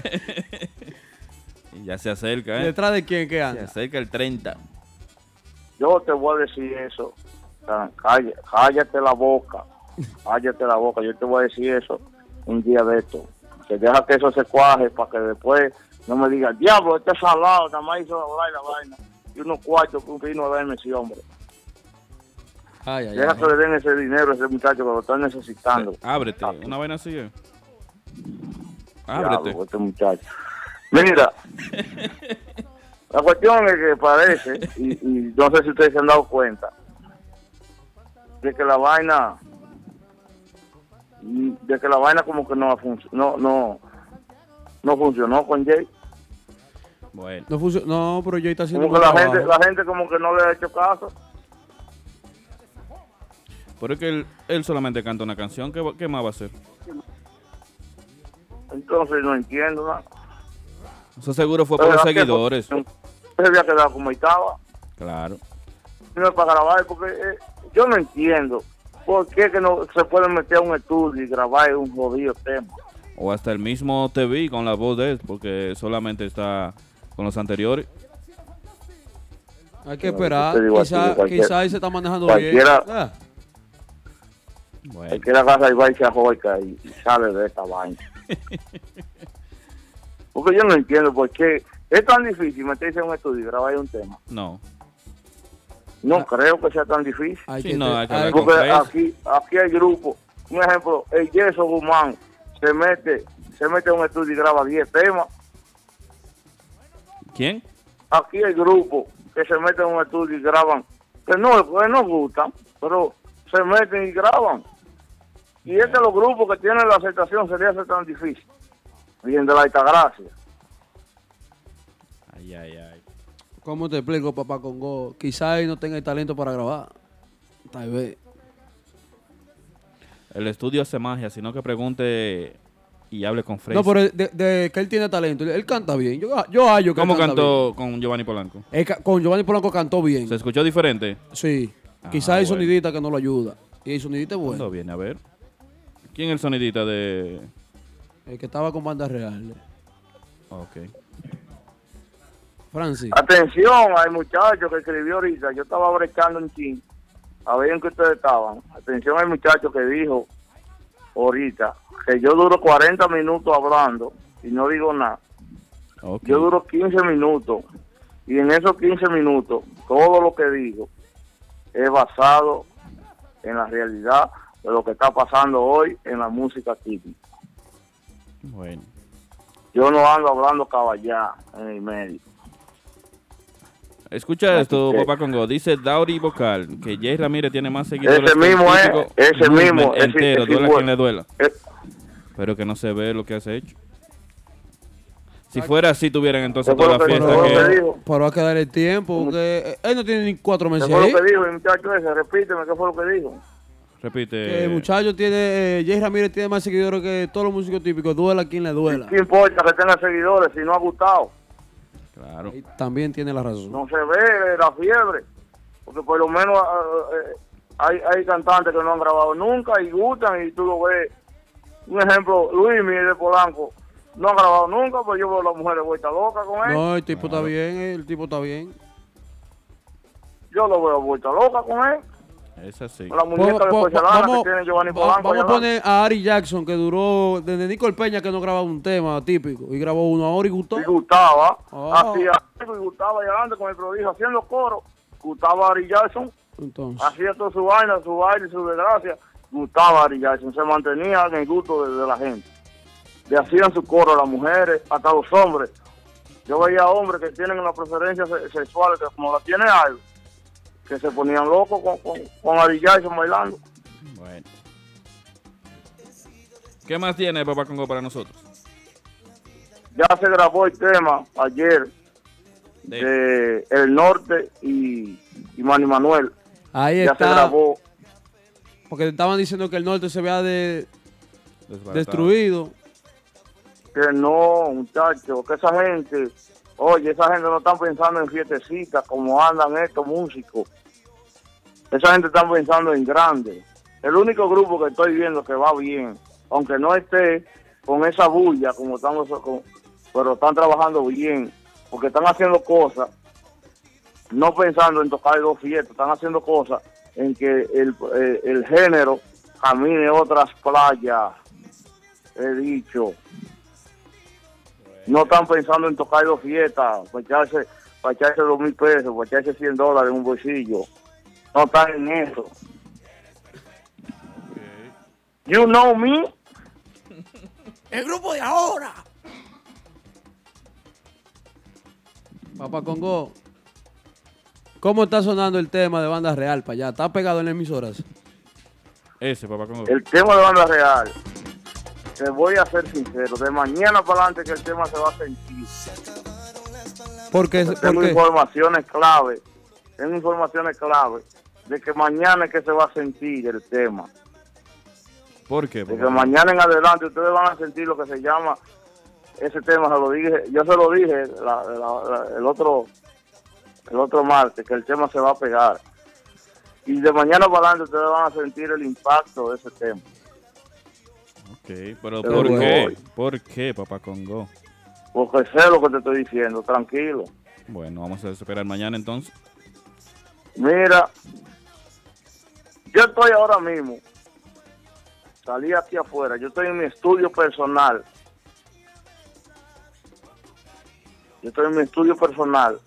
Y ya se acerca, ¿eh? ¿Detrás de quién que Se anda? acerca el 30. Yo te voy a decir eso. Calla- Cállate la boca. Cállate la boca. Yo te voy a decir eso un día de esto. Que deja que eso se cuaje para que después no me digan, diablo, este salado, nada más hizo la vaina. Y unos cuartos que un vino a darme ese hombre. Ay, ay, Deja ay. que le den ese dinero a ese muchacho que lo está necesitando. Ábrete. Una vaina así, ¿eh? Ábrete. Diablo, este muchacho. Mira, La cuestión es que parece, y, y no sé si ustedes se han dado cuenta, de que la vaina, de que la vaina como que no no, no, no funcionó con Jay. Bueno, No, no, pero Jay está haciendo Como que la gente, la gente como que no le ha hecho caso. pero es que él, él solamente canta una canción. ¿Qué, va- qué más va a hacer? Entonces no entiendo nada. Eso seguro fue por los ¿Verdad que seguidores. Se había quedado como estaba. Claro. No es para grabar, porque eh, yo no entiendo por qué que no se pueden meter a un estudio y grabar un jodido tema. O hasta el mismo TV con la voz de él, porque solamente está con los anteriores. Hay que esperar. así, Quizá, cualquiera- ahí se está manejando cualquiera- bien. Ah, Bueno, la casa y va y se ajoica y, y sale de esta vaina. Porque yo no entiendo por qué es tan difícil meterse en un estudio y grabar un tema. no. No creo que sea tan difícil. hay que no, hay que Porque aquí, aquí hay grupos. Un ejemplo, el Yeso Guzmán se mete, se mete en un estudio y graba 10 temas. ¿Quién? Aquí hay grupos que se meten en un estudio y graban, que no, que no gustan, pero se meten y graban. Y es que los grupos que tienen la aceptación sería ser tan difícil. Bien de la Altagracia. Ay, ay, ay. ¿Cómo te explico, papá Congo? Quizá él no tenga el talento para grabar. Tal vez. El estudio hace magia, sino que pregunte y hable con Fresh. No, pero de, de que él tiene talento. Él canta bien. Yo, yo hallo que él ¿Cómo canta cantó con Giovanni Polanco? Él con Giovanni Polanco cantó bien. ¿Se escuchó diferente? Sí. Ah, Quizá hay sonidita que no lo ayuda. Y el sonidita es ¿Cuándo bueno. viene? A ver. ¿Quién es el sonidita de...? El que estaba con banda real. Ok. Francis. Atención al muchacho que escribió ahorita. Yo estaba brechando un chin. A ver en qué ustedes estaban. Atención al muchacho que dijo ahorita que yo duro 40 minutos hablando y no digo nada. Yo duro 15 minutos y en esos 15 minutos todo lo que digo es basado en la realidad de lo que está pasando hoy en la música típica. Bueno. Yo no ando hablando caballá en el medio. Escucha esto, papá Congo. Dice Dauri Vocal que Jay Ramírez tiene más seguidores Ese que mismo es, típico ese mismo, ese- entero, ese duela fue. quien le duela. Eh, Pero que no se ve lo que has hecho. Si fuera así, tuvieran entonces fue toda la que- fiesta fue lo que... que. Pero va a quedar el tiempo. Porque él no tiene ni cuatro ¿Qué meses fue ahí. lo que dijo el muchacho ese? Repíteme, ¿qué fue lo que dijo? Repite. Que el muchacho tiene. Eh, Jay Ramírez tiene más seguidores que todos los músicos típicos. Duela quien le duela. ¿Qué importa que tenga seguidores si no ha gustado? Claro. Y también tiene la razón. No se ve la fiebre. Porque por lo menos ah, eh, hay, hay cantantes que no han grabado nunca y gustan y tú lo ves. Un ejemplo, Luis Miguel de Polanco. No ha grabado nunca, pues yo veo a las mujeres vueltas locas con él. No, el tipo está bien. El tipo está bien. Yo lo veo vuelta loca con él. Es así. Con la muñeca de Po- po- porcelana vamos que tiene Giovanni va- Polanco. vamos a poner a Ari Jackson, que duró desde Nicole Peña, que no grababa un tema típico. Y grabó uno ahora y gustó. y gustaba, hacía algo y gustaba allá adelante con el prodigio haciendo coro, gustaba Ari Jackson, Entonces, hacía toda su vaina, su baile, su desgracia, gustaba Ari Jackson, se mantenía en el gusto de, de la gente. Le hacían su coro a las mujeres, hasta los hombres. Yo veía hombres que tienen una preferencia se- sexual, que como la tiene algo, que se ponían locos con, con, con Ari Jackson bailando. Bueno. ¿Qué más tiene papá Congo para nosotros? Ya se grabó el tema ayer De- de El Norte y, y Manny Manuel. ahí Ya se está. grabó Porque estaban diciendo que el norte se vea de, destruido. que no, muchachos, que esa gente, oye, esa gente no está pensando en fiestecitas como andan estos músicos. Esa gente está pensando en grande. El único grupo que estoy viendo que va bien, aunque no esté con esa bulla como estamos, pero están trabajando bien, porque están haciendo cosas, no pensando en tocar dos fiestas, están haciendo cosas en que el, eh, el género camine otras playas, he dicho. No están pensando en tocar dos fiestas, para echarse, para echarse dos mil pesos, para echarse 100 dólares en un bolsillo. No están en eso. You know me. El grupo de ahora. Papá Congo, ¿cómo está sonando el tema de banda real para allá? ¿Está pegado en las emisoras? Ese, papá Congo. El tema de banda real, te voy a ser sincero, de mañana para adelante que el tema se va a sentir. Porque, Tengo porque informaciones clave, tengo informaciones clave de que mañana es que se va a sentir el tema. ¿Por qué? De papá que Congo? mañana en adelante ustedes van a sentir lo que se llama ese tema, se lo dije, yo se lo dije la- la- la- el otro el otro martes, que el tema se va a pegar. Y de mañana para adelante ustedes van a sentir el impacto de ese tema. Ok, pero Pero ¿por qué? ¿Por qué, papá Congo? Porque sé lo que te estoy diciendo, tranquilo. Bueno, vamos a esperar mañana entonces. Mira, yo estoy ahora mismo, salí aquí afuera, yo estoy en mi estudio personal. Yo estoy en mi estudio personal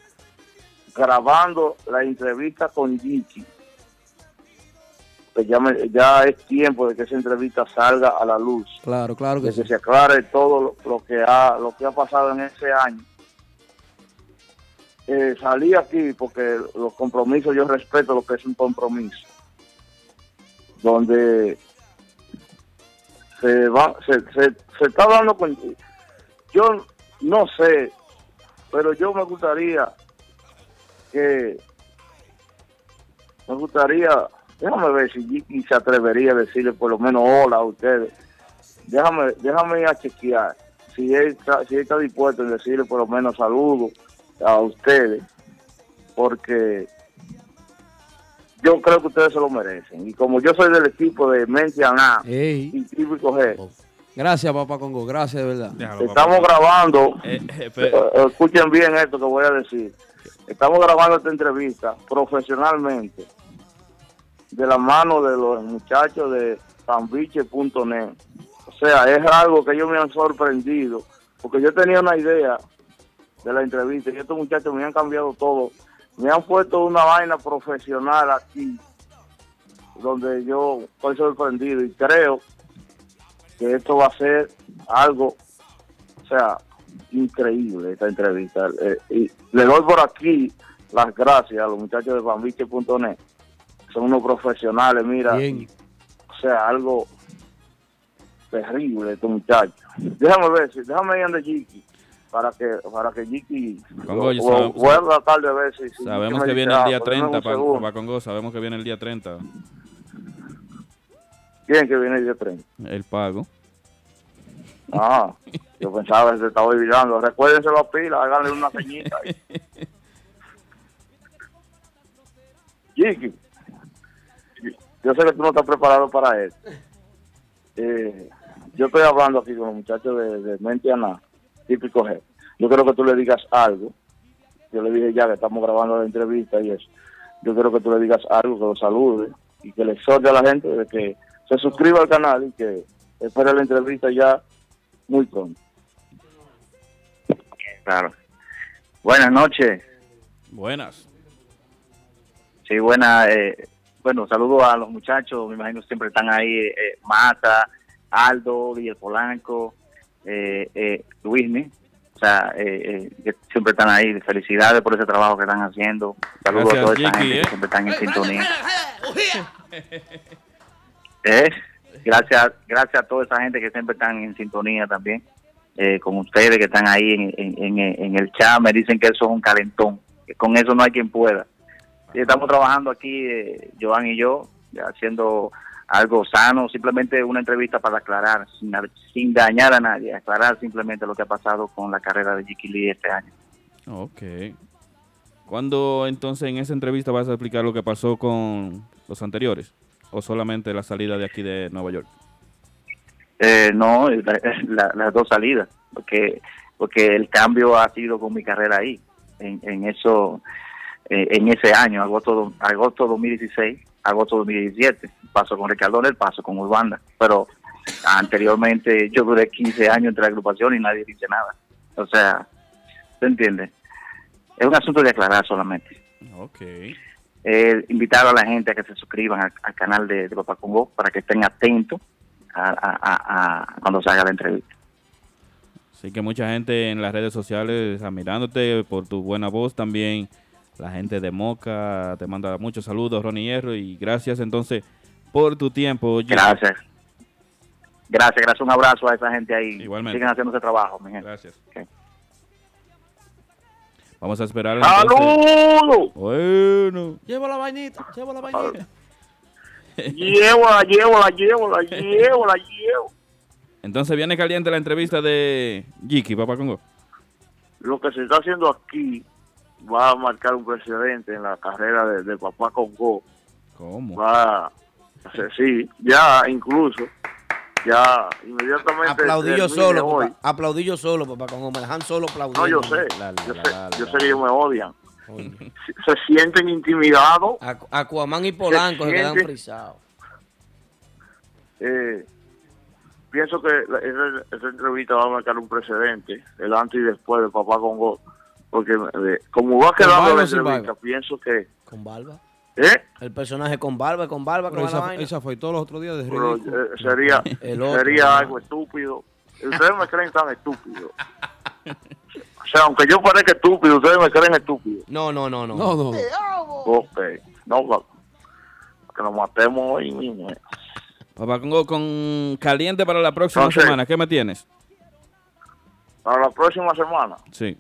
grabando la entrevista con Giki. Pues ya, me- ya es tiempo de que esa entrevista salga a la luz, claro, claro que de que sí. se aclare todo lo, lo que ha lo que ha pasado en ese año. Eh, salí aquí porque los compromisos, yo respeto lo que es un compromiso, donde se va, se, se, se está hablando con, yo no sé, pero yo me gustaría que, me gustaría, déjame ver si Jiki se atrevería a decirle por lo menos hola a ustedes, déjame, déjame ir a chequear si él está, si él está dispuesto a decirle por lo menos saludos a ustedes, porque yo creo que ustedes se lo merecen. Y como yo soy del equipo de Mente Aná Ey. y Típico G, Gracias, papá Congo. Gracias, de verdad. Déjalo, estamos grabando, Eh, eh, eh, escuchen bien esto que voy a decir. Estamos grabando esta entrevista profesionalmente de la mano de los muchachos de fanbiche.net. O sea, es algo que ellos me han sorprendido, porque yo tenía una idea de la entrevista y estos muchachos me han cambiado todo. Me han puesto una vaina profesional aquí, donde yo estoy sorprendido y creo que esto va a ser algo, o sea, increíble esta entrevista. Eh, y le doy por aquí las gracias a los muchachos de fanbiche.net. Son unos profesionales, mira, Bien. o sea, algo terrible estos muchachos. Déjame ver, si, déjame ir donde Jiki para que para que Jiki sabemos- voy a ver si, si Sabemos que viene el día algo. Dame 30, un pa- segundo. papá Congo. Sabemos que viene el día 30. ¿Quién que viene el día 30? El pago. Ah, yo pensaba que se estaba olvidando. Recuérdense las pilas, háganle una ceñita. ahí. Jiki, yo sé que tú no estás preparado para esto. Eh, yo estoy hablando aquí con los muchachos de, de Mente Aná, típico G. Yo quiero que tú le digas algo. Yo le dije ya que estamos grabando la entrevista y eso. Yo quiero que tú le digas algo, que lo salude y que le exhorte a la gente de que se suscriba al canal y que espere la entrevista ya muy pronto. Claro. Buenas noches. Buenas. Sí, buena. Eh, bueno, saludo a los muchachos. Me imagino que siempre están ahí. Eh, Mata, Aldo, Guillermo Polanco, eh, eh, Luismi. O sea, eh, eh, que siempre están ahí. Felicidades por ese trabajo que están haciendo. Saludos Gracias, a toda esa Jiki, gente ¿eh? que siempre están en sintonía. Eh, Gracias, gracias a toda esa gente que siempre están en sintonía también. Eh, con ustedes que están ahí en, en, en- en el chat, me dicen que eso es un calentón. Que con eso no hay quien pueda. Estamos trabajando aquí, eh, Joan y yo, haciendo algo sano, simplemente una entrevista para aclarar, sin, sin dañar a nadie, aclarar simplemente lo que ha pasado con la carrera de Jiki Lee este año. Ok. ¿Cuándo entonces en esa entrevista vas a explicar lo que pasó con los anteriores? ¿O solamente la salida de aquí de Nueva York? Eh, no, la- la- las dos salidas, porque porque el cambio ha sido con mi carrera ahí, en, en eso, eh, en ese año, agosto, agosto 2016, agosto 2017, paso con Ricardo el paso con Urbanda, pero anteriormente yo duré 15 años entre la agrupación y nadie dice nada, o sea, ¿se entiende? Es un asunto de aclarar solamente. Ok. Eh, invitar a la gente a que se suscriban al, al canal de, de Papá Congo para que estén atentos a, a- a- cuando se haga la entrevista. Así que mucha gente en las redes sociales admirándote por tu buena voz también. La gente de Moca te manda muchos saludos, Ronnie Hierro, y gracias entonces por tu tiempo. Gracias. Gracias, gracias. Un abrazo a esa gente ahí. Igualmente. Sigan haciendo ese trabajo, mi gente. Gracias. Vamos a esperar. ¡Saludos! Bueno. Llevo la vainita, llevo la vainita. Llévala, llévala, llévala, llévala, llévala. Entonces viene caliente la entrevista de Jiki, papá Congo. Lo que se está haciendo aquí va a marcar un precedente en la carrera de, de Papá Congo. ¿Cómo? Va, sí, ya incluso, ya inmediatamente. Aplaudí yo solo, hoy. papá. Aplaudí yo solo, papá. Como me dejan solo aplaudir. No, yo sé, La, la, yo la, sé, yo sé que ellos me odian. Se, se sienten intimidados. Acu- Aquaman y Polanco se quedan siente- frisados. Eh, pienso que esa entrevista va a marcar un precedente, el antes y después de Papá Congo, porque eh, como va quedando la entrevista, pienso que, Con barba. ¿eh? El personaje con barba, con barba, con la esa, vaina. esa fue todos los otros días de Pero, eh, sería, otro, sería ¿no? algo estúpido. Ustedes me creen tan estúpido. O sea, aunque yo parezca estúpido, ustedes me creen estúpido. No, no, no, no. No, no. Ok, no, que nos matemos hoy mismo. eh. Papá Congo, con caliente para la próxima Entonces- semana, ¿qué me tienes? Para la próxima semana, Sí.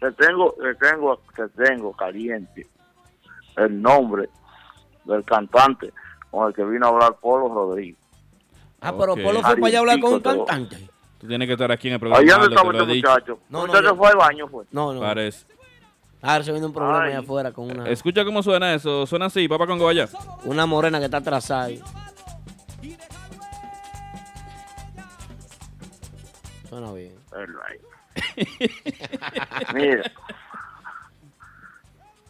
Te tengo, te tengo, te tengo caliente el nombre del cantante con el que vino a hablar Polo Rodríguez. Ah, pero Ok. Polo fue para allá a hablar con un todo. cantante. Tú tienes que estar aquí en el programa. Allá no estaba este muchacho. No, No, no, yo- fue al baño, fue. No, no. Parece. Ahora se viene un problema Ay. allá afuera con una, Escucha cómo suena eso. Suena así, papá Congo, allá. una morena que está atrasada ahí. Suena bien. Ahí. Mira,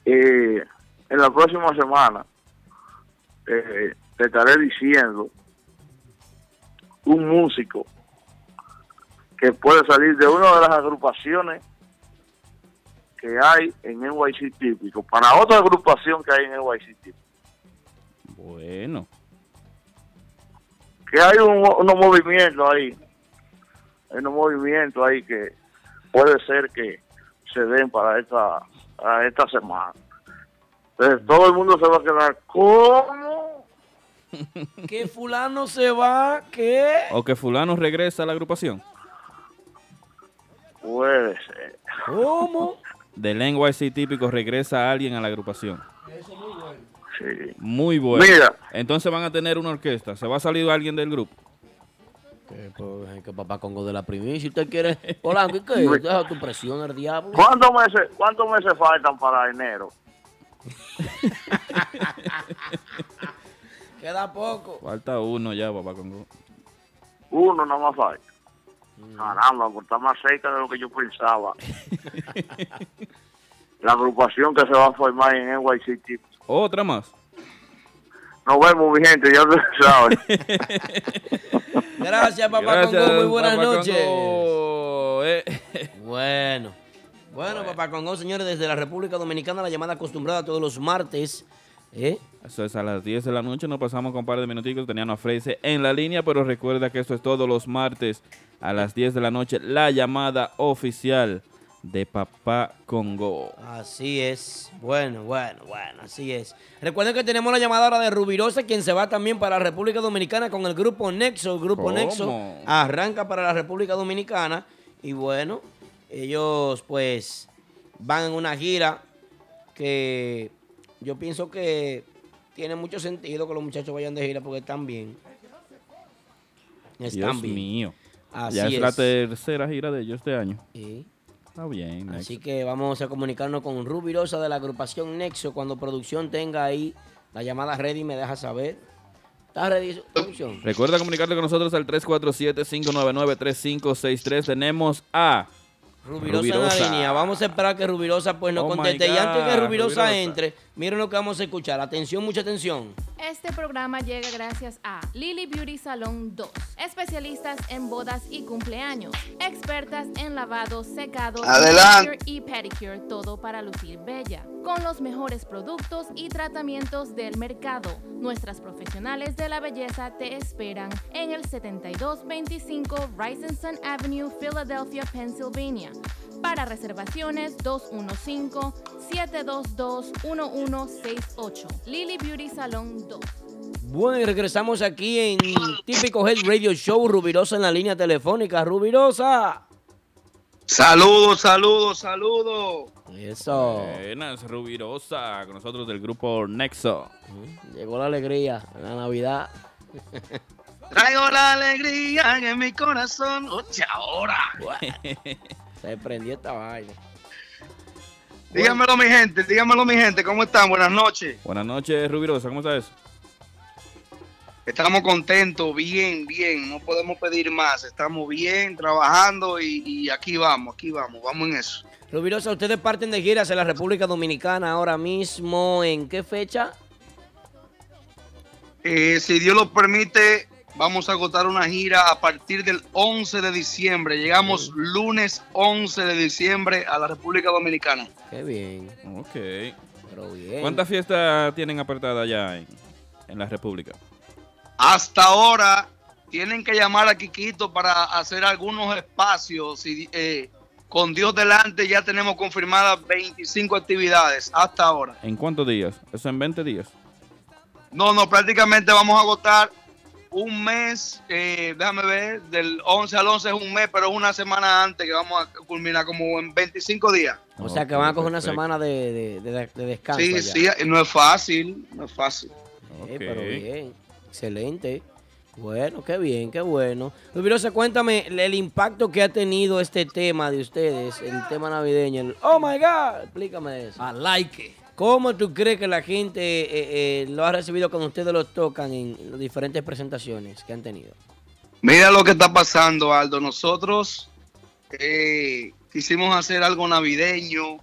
eh, en la próxima semana eh, te estaré diciendo un músico que puede salir de una de las agrupaciones que hay en NYC Típico para otra agrupación que hay en NYC Típico. Bueno. que hay un- unos movimientos ahí, hay unos movimientos ahí que puede ser que se den para esta, para esta semana. Entonces todo el mundo se va a quedar, ¿cómo? Que fulano se va, ¿qué? O que fulano regresa a la agrupación. Puede ser. ¿Cómo? Del NYC típico regresa alguien a la agrupación. Sí. Muy bueno. Mira. Entonces van a tener una orquesta. ¿Se va a salir alguien del grupo? Que, pues, que papá Congo de la primicia. Si usted quiere, Polanco, ¿y qué? Deja tu presión al diablo. ¿Cuántos meses, ¿Cuántos meses faltan para enero? Queda poco. Falta uno ya, papá Congo. Uno nada más falta. Caramba, pues está más cerca de lo que yo pensaba. La agrupación que se va a formar en NYC. Otra más. Nos vemos, mi gente, ya ustedes saben. Gracias, papá Gracias, Congo. Muy buenas noches. Eh, Bueno. Bueno, papá Congo, señores, desde la República Dominicana, la llamada acostumbrada todos los martes. ¿eh? Eso es a las 10 de la noche. Nos pasamos con un par de minuticos. Tenían a Freise en la línea, pero recuerda que esto es todos los martes a las 10 de la noche. La llamada oficial de Papá Congo. Así es. Bueno, bueno, bueno, así es. Recuerden que tenemos la llamada ahora de Rubirosa, quien se va también para la República Dominicana con el grupo Nexo. El grupo ¿Cómo? Nexo arranca para la República Dominicana. Y bueno, ellos pues van en una gira que yo pienso que tiene mucho sentido que los muchachos vayan de gira porque están bien. Están Dios bien. mío. Así ya es, es. la tercera gira de ellos este año. Está bien. Nexo. Así que vamos a comunicarnos con Rubirosa de la agrupación Nexo. Cuando producción tenga ahí la llamada ready, me deja saber. ¿Está ready, producción? Recuerda comunicarte con nosotros al 347-599-3563. Tenemos a Rubirosa, en la línea. Vamos a esperar que Rubirosa pues nos Oh conteste. Y antes que Rubirosa, Rubirosa. entre, miren lo que vamos a escuchar. Atención, mucha atención. Este programa llega gracias a Lily Beauty Salon 2, especialistas en bodas y cumpleaños, expertas en lavado, secado, manicure y pedicure, todo para lucir bella, con los mejores productos y tratamientos del mercado. Nuestras profesionales de la belleza te esperan en el 7225 Rising Avenue, Philadelphia, Pennsylvania. Para reservaciones 215-722-1168. Lily Beauty Salon 2. Bueno, y regresamos aquí en Típico Head Radio Show, Rubirosa en la línea telefónica. Rubirosa. Saludos, saludos, saludos. Eso. Buenas, Rubirosa, con nosotros del grupo Nexo. Llegó la alegría, la Navidad. Traigo la alegría en mi corazón. Oye, ahora. Se prendió esta vaina. Dígamelo, mi gente, dígamelo, mi gente. ¿Cómo están? Buenas noches. Buenas noches, Rubirosa, ¿cómo estás? Estamos contentos, bien, bien. No podemos pedir más. Estamos bien, trabajando y, y aquí vamos, aquí vamos, vamos en eso. Rubirosa, ustedes parten de giras en la República Dominicana ahora mismo. ¿En qué fecha? Eh, si Dios lo permite, vamos a agotar una gira a partir del 11 de diciembre. Llegamos lunes 11 de diciembre a la República Dominicana. Qué bien. Ok. Pero bien. ¿Cuántas fiestas tienen apretadas allá en, en la República? Hasta ahora tienen que llamar a Quiquito para hacer algunos espacios. Y, eh, con Dios delante ya tenemos confirmadas 25 actividades hasta ahora. ¿En cuántos días? ¿Eso en 20 días? No, no, prácticamente vamos a agotar un mes, eh, déjame ver, del 11 al 11 es un mes, pero es una semana antes que vamos a culminar como en 25 días. O sea que van a coger una semana de, de- de- de descanso. Sí, allá. sí, no es fácil, no es fácil. Eh, pero bien, excelente. Bueno, qué bien, qué bueno. Rubirosa, cuéntame el, el impacto que ha tenido este tema de ustedes, el tema navideño. el- oh my God, explícame eso. I like it. ¿Cómo tú crees que la gente eh, eh, lo ha recibido cuando ustedes lo tocan en las diferentes presentaciones que han tenido? Mira lo que está pasando, Aldo. Nosotros eh, quisimos hacer algo navideño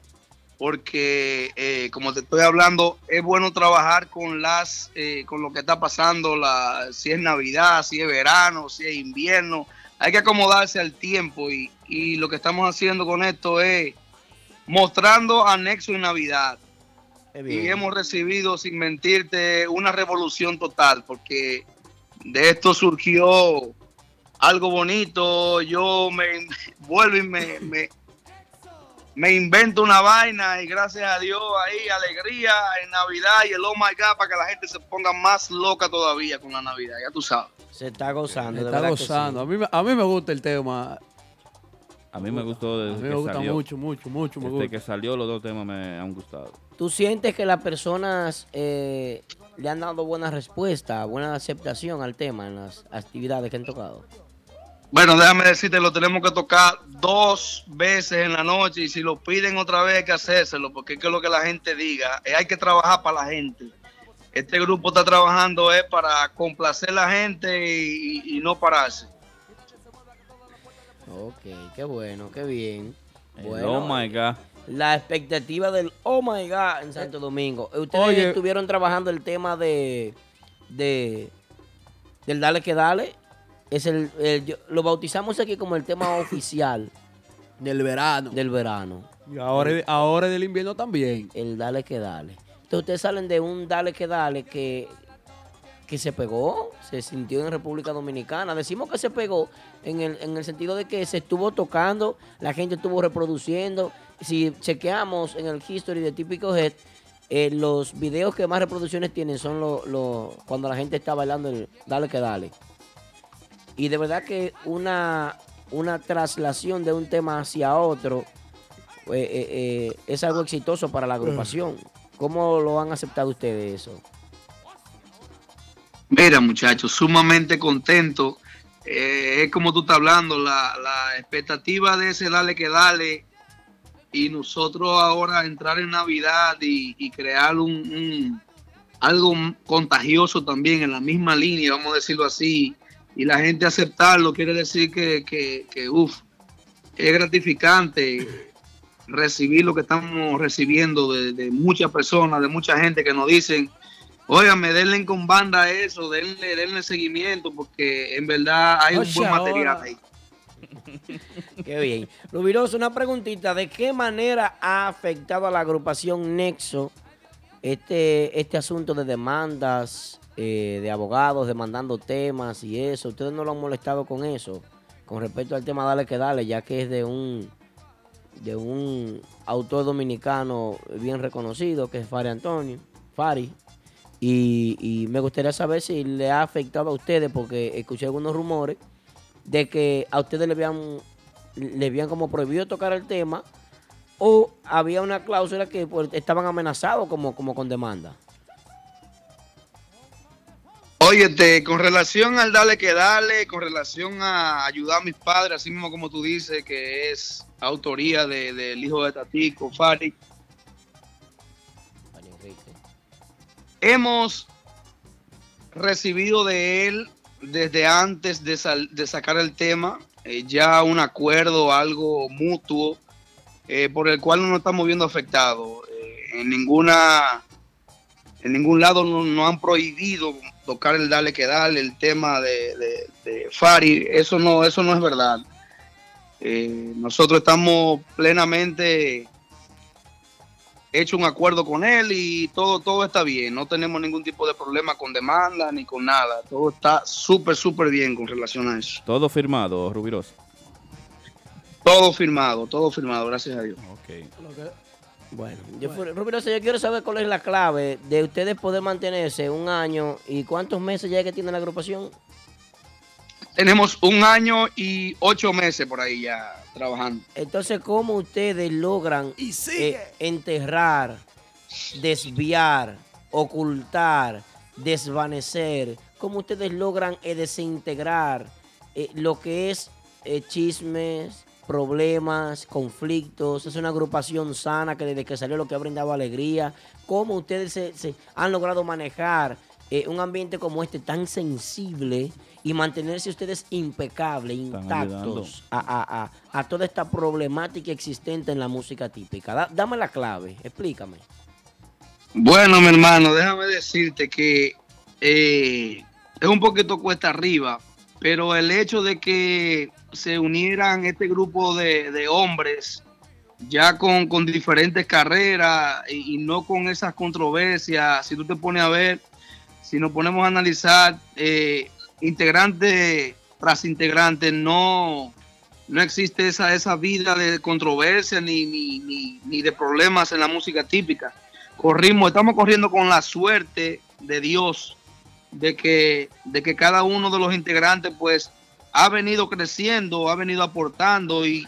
porque, como te estoy hablando, es bueno trabajar con las, con lo que está pasando, si es Navidad, si es verano, si es invierno. Hay que acomodarse al tiempo y, y lo que estamos haciendo con esto es mostrando anexo en Navidad. Y hemos recibido, sin mentirte, una revolución total, porque de esto surgió algo bonito. Yo me vuelvo y me, me, me invento una vaina y gracias a Dios ahí alegría en Navidad y el oh my God para que la gente se ponga más loca todavía con la Navidad, ya tú sabes. Se está gozando, de Está que sí. gozando. A mí, me- a mí me gusta el tema. A mí me gustó A desde mí que me gusta salió. mucho, mucho, mucho. Me Desde gusta. que salió los dos temas me han gustado. ¿Tú sientes que las personas eh, le han dado buena respuesta, buena aceptación al tema en las actividades que han tocado? Bueno, déjame decirte, lo tenemos que tocar dos veces en la noche y si lo piden otra vez hay que hacérselo, porque es que lo que la gente diga, eh, hay que trabajar para la gente. Este grupo está trabajando es para complacer a la gente y, y- y no pararse. Ok, qué bueno, qué bien. Bueno, oh my God. La expectativa del oh my God en Santo Domingo. Ustedes Oye. estuvieron trabajando el tema de, de del Dale que Dale. Es el, el- yo- lo bautizamos aquí como el tema oficial Del verano. del verano. Y ahora, ahora del invierno también. El Dale que Dale. Entonces ustedes salen de un Dale que Dale que, que se pegó, se sintió en República Dominicana. Decimos que se pegó en el, en el sentido de que se estuvo tocando, la gente estuvo reproduciendo. Si chequeamos en el history de Típico Head, eh, los videos que más reproducciones tienen son los cuando la gente está bailando el Dale que Dale. Y de verdad que una, una traslación de un tema hacia otro eh, eh, es algo exitoso para la agrupación. ¿Cómo lo han aceptado ustedes eso? Mira, muchachos, sumamente contento. Es como tú estás hablando, la, la expectativa de ese dale que dale y nosotros ahora entrar en Navidad y, y crear un, un- algo contagioso también en la misma línea, vamos a decirlo así, y la gente aceptarlo, quiere decir que, que, que uff, es gratificante recibir lo que estamos recibiendo de, de muchas personas, de mucha gente que nos dicen Óigame, denle con banda eso, denle, denle seguimiento, porque en verdad hay un buen material ahora. ahí. Qué bien. Rubiroso, una preguntita. ¿De qué manera ha afectado a la agrupación Nexo este, este asunto de demandas eh, de abogados demandando temas y eso? ¿Ustedes no lo han molestado con eso? Con respecto al tema Dale que Dale, ya que es de un de un autor dominicano bien reconocido, que es Fari Antonio, Fari. Y, y me gustaría saber si le ha afectado a ustedes, porque escuché algunos rumores de que a ustedes le habían, le habían como prohibido tocar el tema o había una cláusula que pues, estaban amenazados como, como con demanda. Óyete, con relación al dale que dale, con relación a ayudar a mis padres, así mismo como tú dices, que es autoría de- del hijo de Tatico, Fari. Hemos recibido de él desde antes de, sal- de sacar el tema eh, ya un acuerdo, algo mutuo, eh, por el cual no nos estamos viendo afectados. Eh, en ninguna en ningún lado no, no han prohibido tocar el dale que dale, el tema de, Fari, eso no, eso no es verdad. Nosotros estamos plenamente hecho un acuerdo con él y todo, todo está bien, no tenemos ningún tipo de problema con demanda ni con nada, todo está súper, súper bien con relación a eso. Todo firmado, Rubiroso. Todo firmado, todo firmado, gracias a Dios. Bueno, yo, fui- Rubiroso, yo quiero saber cuál es la clave de ustedes poder mantenerse un año y cuántos meses ya que tiene la agrupación. Tenemos un año y ocho meses por ahí ya trabajando. Entonces, ¿cómo ustedes logran eh, enterrar, desviar, ocultar, desvanecer? ¿Cómo ustedes logran eh, desintegrar eh, lo que es eh, chismes, problemas, conflictos? Es una agrupación sana que desde que salió lo que ha brindado alegría. ¿Cómo ustedes se, se han logrado manejar eh, un ambiente como este tan sensible y mantenerse ustedes impecables, intactos a, a- a- a toda esta problemática existente en la música típica? Da- dame la clave, explícame. Bueno, mi hermano, déjame decirte que eh, es un poquito cuesta arriba, pero el hecho de que se unieran este grupo de, de hombres ya con, con diferentes carreras y, y no con esas controversias, si tú te pones a ver, si nos ponemos a analizar eh, integrante tras integrante, no, no existe esa, esa vida de controversia ni, ni, ni, de problemas en la música típica corrimos, estamos corriendo con la suerte de Dios de que, de que cada uno de los integrantes pues ha venido creciendo, ha venido aportando y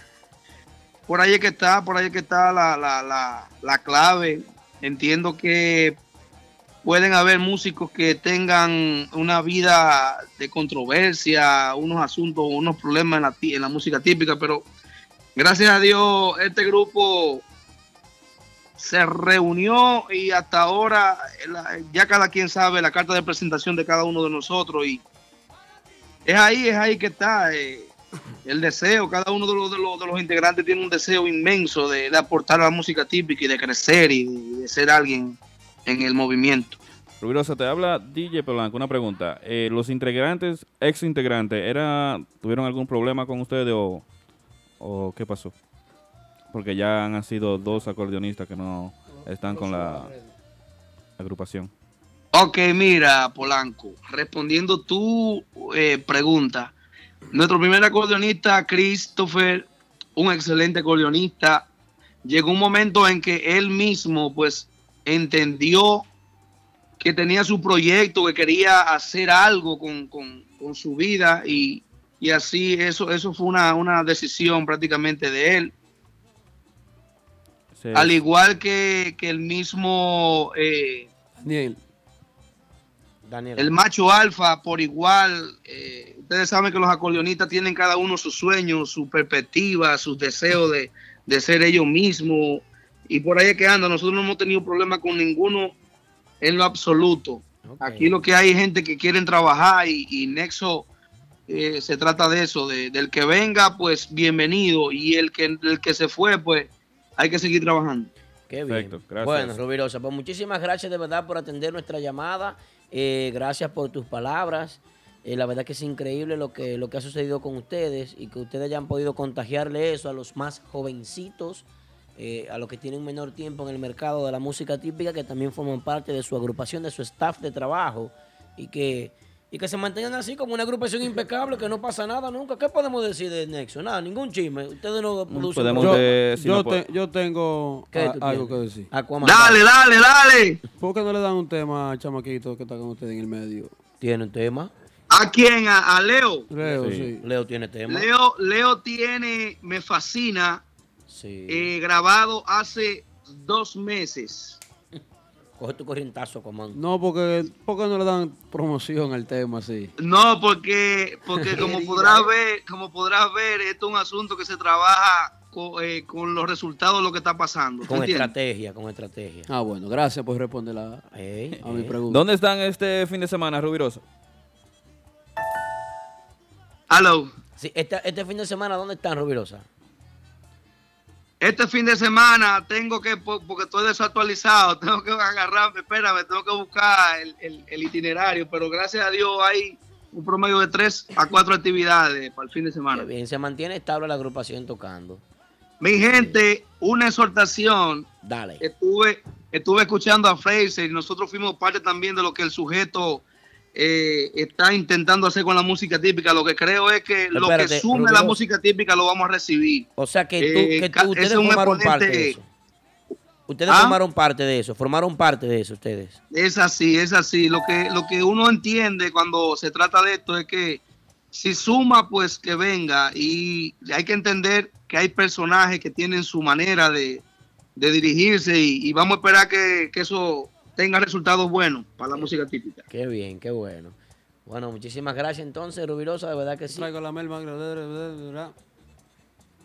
por ahí es que está, por ahí es que está la, la, la, la clave. Entiendo que pueden haber músicos que tengan una vida de controversia, unos asuntos, unos problemas en la, en la música típica, pero gracias a Dios este grupo se reunió y hasta ahora la- ya cada quien sabe la carta de presentación de cada uno de nosotros y es ahí, es ahí que está eh, el deseo, cada uno de los, de, los, de los integrantes tiene un deseo inmenso de, aportar a la música típica y de crecer y de ser alguien en el movimiento. Rubiroso, te habla DJ Polanco. Una pregunta. Eh, ¿Los integrantes, ex integrantes, era, tuvieron algún problema con ustedes o, o qué pasó? Porque ya han sido dos acordeonistas que no están con la agrupación. Ok, mira, Polanco, respondiendo tu eh, pregunta, nuestro primer acordeonista, Christopher, un excelente acordeonista, llegó un momento en que él mismo, pues, entendió que tenía su proyecto, que quería hacer algo con, con- con su vida y, y así eso, eso fue una, una decisión prácticamente de él. Al igual que, que el mismo... eh, Daniel. Daniel. El macho alfa, por igual, eh, ustedes saben que los acordeonistas tienen cada uno sus sueños, su perspectiva, sus deseos de, de ser ellos mismos. Y por ahí es que anda. Nosotros no hemos tenido problema con ninguno en lo absoluto. Aquí lo que hay es gente que quieren trabajar y, y Nexo eh, se trata de eso, de- del que venga, pues bienvenido. Y el que, el que se fue, pues hay que seguir trabajando. Qué bien. Perfecto, gracias. Bueno, Rubirosa, pues muchísimas gracias de verdad por atender nuestra llamada. Eh, gracias por tus palabras. Eh, la verdad que es increíble lo que, lo que ha sucedido con ustedes y que ustedes hayan podido contagiarle eso a los más jovencitos, eh, a los que tienen menor tiempo en el mercado de la música típica, que también forman parte de su agrupación, de su staff de trabajo y que, y que se mantengan así como una agrupación impecable, que no pasa nada nunca. ¿Qué podemos decir de Nexo? Nada, ningún chisme. Ustedes no producen podemos de- Yo, si no yo te- yo tengo ¿Qué a- algo que decir. Aquaman. Dale, dale, dale. ¿Por qué no le dan un tema al chamaquito que está con usted en el medio? ¿Tiene un tema? ¿A quién? A, a Leo. Leo, Sí. sí. Leo tiene tema. Leo, Leo tiene, me fascina, Sí. eh, grabado hace dos meses. Coge tu corrientazo, Aquaman. No, porque ¿por qué no le dan promoción al tema así? No, porque, porque como podrás ver, como podrás ver, esto es un asunto que se trabaja eh, con, los resultados de lo que está pasando. ¿tú Con entiendes? estrategia, con estrategia. Ah, bueno, gracias por responder la- Ey, a mi pregunta. ¿Dónde están este fin de semana, Rubirosa? Hello. Sí, este, este fin de semana, ¿dónde están, Rubirosa? Este fin de semana tengo que, po- porque estoy desactualizado, tengo que agarrarme, espérame, tengo que buscar el, el- el itinerario, pero gracias a Dios hay un promedio de tres a cuatro actividades para el fin de semana. Qué bien, se mantiene estable la agrupación tocando. Mi gente, una exhortación. Dale. Estuve, estuve escuchando a Fraser y nosotros fuimos parte también de lo que el sujeto eh, está intentando hacer con la música típica. Lo que creo es que lo Espérate, que sume la Rubirosa. música típica lo vamos a recibir. O sea que, tú, Eh, que tú- ustedes formaron parte de eso. Ustedes ¿Ah? formaron parte de eso, formaron parte de eso ustedes. Es así, es así. Lo que, lo que uno entiende cuando se trata de esto es que si suma, pues que venga. Y hay que entender que hay personajes que tienen su manera de, de dirigirse y, y vamos a esperar que, que eso tenga resultados buenos para la música típica. Qué bien, qué bueno. Bueno, muchísimas gracias entonces, Rubirosa, de verdad que sí. Traigo la melma.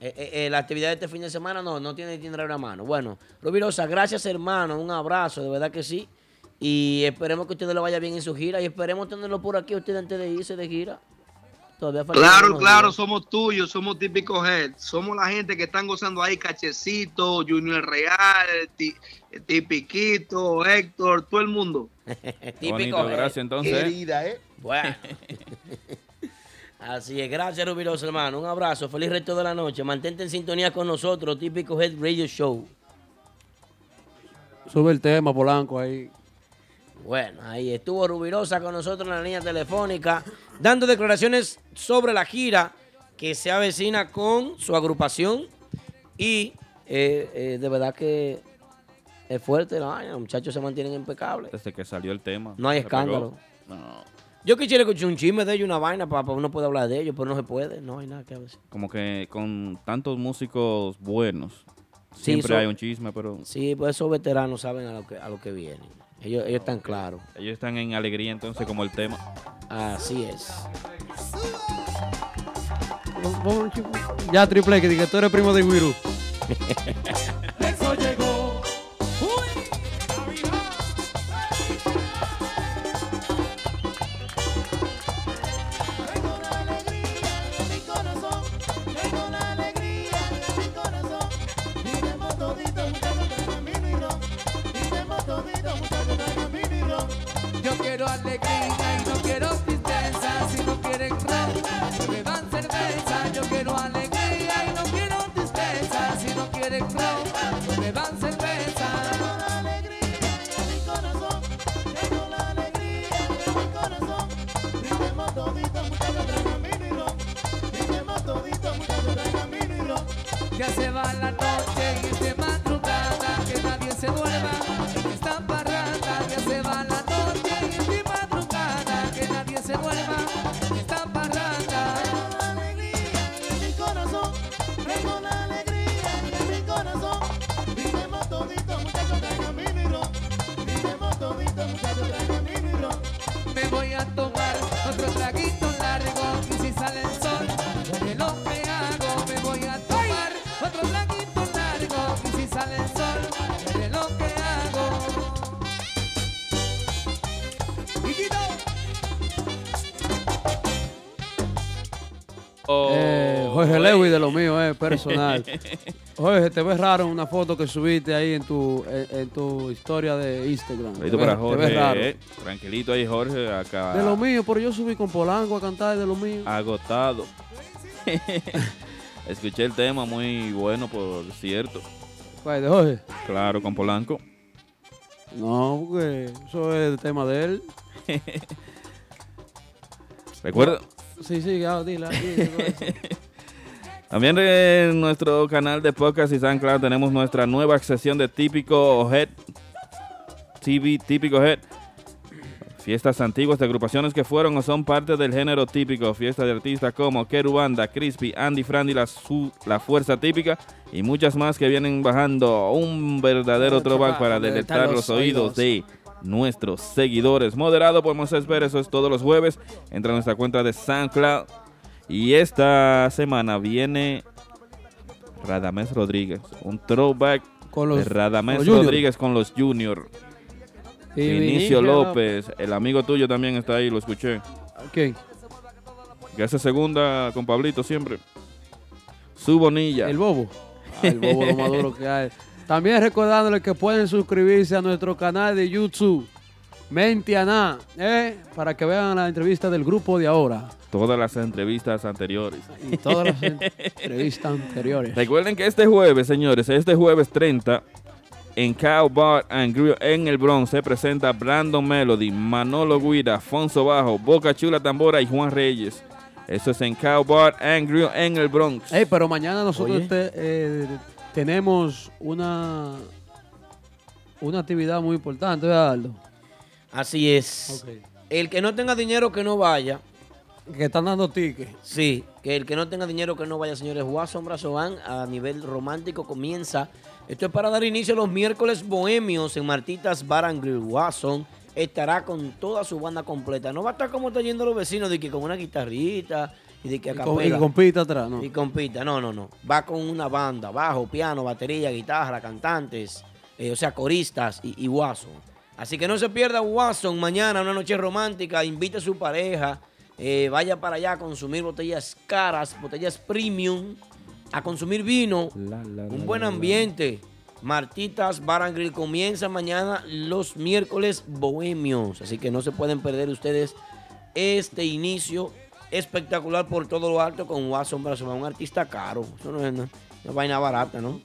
Eh, eh, eh, la actividad de este fin de semana no, no tiene itinerario a mano. Bueno, Rubirosa, gracias hermano, un abrazo, de verdad que sí. Y esperemos que a ustedes le vaya bien en su gira y esperemos tenerlo por aquí a ustedes antes de irse de gira. Claro, claro, somos tuyos, somos típicos head. Somos la gente que están gozando ahí, Cachecito, Junior Real, Ti- Tipiquito, Héctor, todo el mundo. Típico, Bonito, eh. gracias entonces. Querida, ¿eh? Bueno. Así es, gracias Rubirosa, hermano. Un abrazo, feliz resto de la noche. Mantente en sintonía con nosotros, Típico Head Radio Show. Sube el tema, Polanco, ahí. Bueno, ahí estuvo Rubirosa con nosotros en la línea telefónica, dando declaraciones sobre la gira que se avecina con su agrupación. Y eh, eh, de verdad que es fuerte la vaina, los muchachos se mantienen impecables. Desde que salió el tema. No hay escándalo. No. Yo quisiera escuchar un chisme de ellos, una vaina, para uno puede hablar de ellos, pero no se puede, no hay nada que hablar. Como que con tantos músicos buenos. Sí, Siempre hay un chisme, pero Sí, pues esos veteranos saben a lo que, a lo que vienen. Ellos, ellos están claros. ellos están en alegría entonces como el tema. Así es. Ya triple que diga, tú eres primo de Wiru. alegría y no quiero tristeza. Si no quieren ron, que beban cerveza. Yo quiero alegría y no quiero tristeza. Si no quieren ron, que beban cerveza. Tengo la alegría en mi corazón. Tengo la alegría en mi corazón. Brindemos todito, muchachos, traigan vino y ron. Brindemos todito, muchachos, traigan vino y. Ya se va la noche Jorge Lewis de lo mío, es personal. Jorge, te ves raro en una foto que subiste ahí en tu, en, en tu historia de Instagram. Te ves, para te ves Jorge. raro. eh. Tranquilito ahí, Jorge. Acá. De lo mío, pero yo subí con Polanco a cantar de lo mío. Agotado. Escuché el tema muy bueno, por cierto. ¿Cuál, de Jorge? Claro, con Polanco. No, porque eso es el tema de él. Recuerda. Sí, sí, ya, dile. También en nuestro canal de podcast y SoundCloud tenemos nuestra nueva sección de Típico Head TV, Típico Head. Fiestas antiguas de agrupaciones que fueron o son parte del género típico. Fiestas de artistas como Kerubanda, Crispy, Andy Frandy, la, Su- la Fuerza Típica y muchas más que vienen bajando un verdadero throwback para deleitar los oídos de nuestros seguidores. Moderado por Moisés Pérez, eso es todos los jueves. Entra a nuestra cuenta de SoundCloud. Y esta semana viene Radamés Rodríguez. Un throwback Con los- de Radamés con los Junior. Rodríguez con los Junior. Vinicio Vinicio López, el amigo tuyo también está ahí, lo escuché. ¿Quién? Que hace segunda con Pablito siempre. Su Bonilla. El bobo. Ah, el bobo lo más duro que hay. También recordándole que pueden suscribirse a nuestro canal de YouTube. Mentiana, ¿eh? Para que vean la entrevista del grupo de ahora. Todas las entrevistas anteriores. Y todas las entrevistas anteriores. Recuerden que este jueves, señores, este jueves 30, en Cow Bar and Grill en el Bronx se presenta Brandon Melody, Manolo Guida, Afonso Bajo, Boca Chula Tambora y Juan Reyes. Eso es en Cow Bar and Grill en el Bronx. Ey, pero mañana nosotros te- eh, tenemos una, una actividad muy importante, ¿verdad, Aldo? Así es. El que no tenga dinero que no vaya. Que están dando tickets. Sí, que el que no tenga dinero que no vaya, señores. Watson Brazoban a nivel romántico comienza. Esto es para dar inicio a los miércoles bohemios en Martitas Bar and Grill. Watson estará con toda su banda completa. No va a estar como está yendo los vecinos, de que con una guitarrita y de que a Y con, y capela. con pita atrás, ¿no? Y compita, no, no, no. Va con una banda, bajo, piano, batería, guitarra, cantantes, eh, o sea, coristas y, y Watson. Así que no se pierda Watson mañana, una noche romántica, invite a su pareja, eh, vaya para allá a consumir botellas caras, botellas premium, a consumir vino, un buen ambiente. Martitas Bar and Grill comienza mañana los miércoles bohemios, así que no se pueden perder ustedes este inicio espectacular por todo lo alto con Watson Brazo, un artista caro, eso no es una, una vaina barata, ¿no?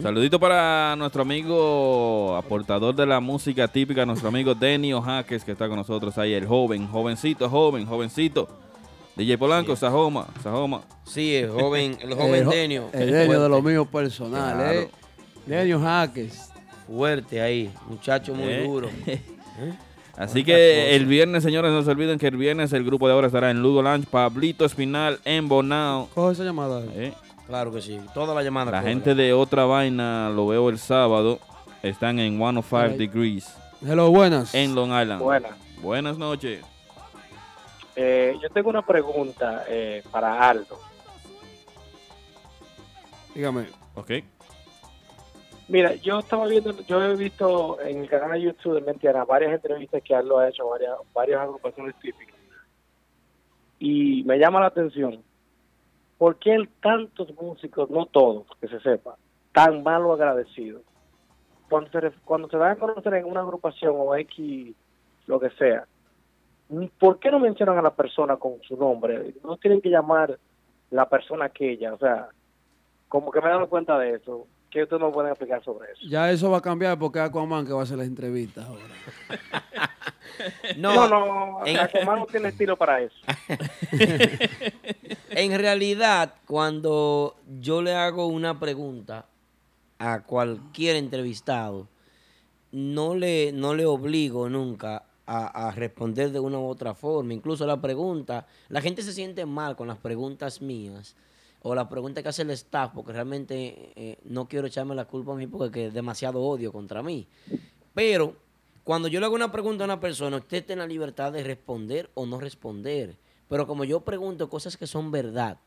Saludito para nuestro amigo aportador de la música típica, nuestro amigo Denio Jaques, que está con nosotros ahí, el joven, jovencito, joven, jovencito. DJ Polanco, Sajoma, Sajoma. Sí, el joven, el joven jo- Denio. El Denio de lo mío personal, Claro. ¿eh? Denio Jaques. Fuerte ahí, muchacho muy Eh. duro. Así que el viernes, señores, no se olviden que el viernes el grupo de ahora estará en Lugo Lounge, Pablito Espinal en Bonao. Coge esa llamada. Eh, Claro que sí, toda la llamada. La gente de otra vaina lo veo el sábado. Están en 105 Ay. Degrees Hello, buenas. en Long Island. Buenas. Buenas noches. Eh, yo tengo una pregunta eh, para Aldo. Dígame. Ok. Mira, yo estaba viendo, yo he visto en el canal de YouTube de Mentiana varias entrevistas que Aldo ha hecho, varias, varias agrupaciones típicas. Y me llama la atención, ¿por qué tantos músicos, no todos, que se sepa, tan malo agradecidos? Cuando se, cuando se dan a conocer en una agrupación o X, lo que sea, ¿por qué no mencionan a la persona con su nombre? No tienen que llamar la persona aquella, o sea, como que me he dado cuenta de eso. ¿Qué ustedes no pueden explicar sobre eso? Ya eso va a cambiar porque es Aquaman que va a hacer las entrevistas ahora. No, no, en- Aquaman no tiene estilo para eso. En realidad, cuando yo le hago una pregunta a cualquier entrevistado, no le, no le obligo nunca a, a responder de una u otra forma. Incluso la pregunta, la gente se siente mal con las preguntas mías o las preguntas que hace el staff, porque realmente eh, no quiero echarme la culpa a mí porque que es demasiado odio contra mí. Pero cuando yo le hago una pregunta a una persona, usted tiene la libertad de responder o no responder. Pero como yo pregunto cosas que son verdad,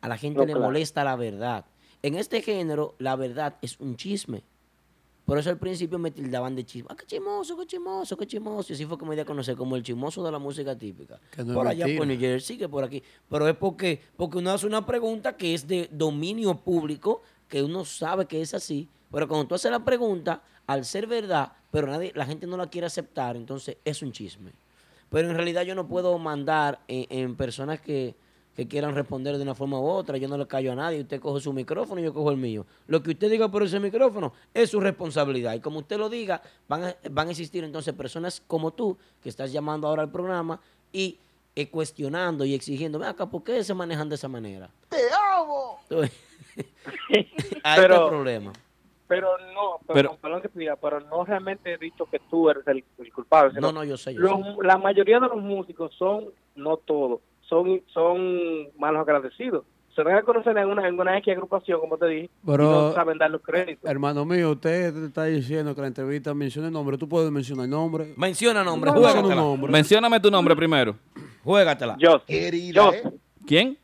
a la gente No, le claro. molesta la verdad. En este género, la verdad es un chisme. Por eso al principio me tildaban de chismo. Ah, qué chismoso, qué chismoso, qué chismoso. Y así fue que me di a conocer como el chismoso de la música típica. Que no por allá mentira. por New Jersey, que por aquí. Pero es porque, porque uno hace una pregunta que es de dominio público, que uno sabe que es así. Pero cuando tú haces la pregunta, al ser verdad, pero nadie, la gente no la quiere aceptar, entonces es un chisme. Pero en realidad yo no puedo mandar en, en personas que, que quieran responder de una forma u otra. Yo no le callo a nadie. Usted coge su micrófono y yo cojo el mío. Lo que usted diga por ese micrófono es su responsabilidad. Y como usted lo diga, van a, van a existir entonces personas como tú que estás llamando ahora al programa y eh, cuestionando y exigiendo, "Ven acá, ¿por qué se manejan de esa manera? ¡Te amo! El Pero- problema. Pero no, pero, Pero- que te diga, pero no realmente he dicho que tú eres el, el culpable. No, no, yo sé, yo los- sé. La mayoría de los músicos son, no todos, son, son malos agradecidos. Se van a conocer en una, en una X agrupación, como te dije, Pero- y no saben dar los créditos. Hermano mío, usted te está diciendo que la entrevista mencione nombre. Tú puedes mencionar nombre. Menciona nombre, No, juégatela. nombre. Mencióname tu nombre primero. Juégatela. Joseph. Joseph. ¿Quién?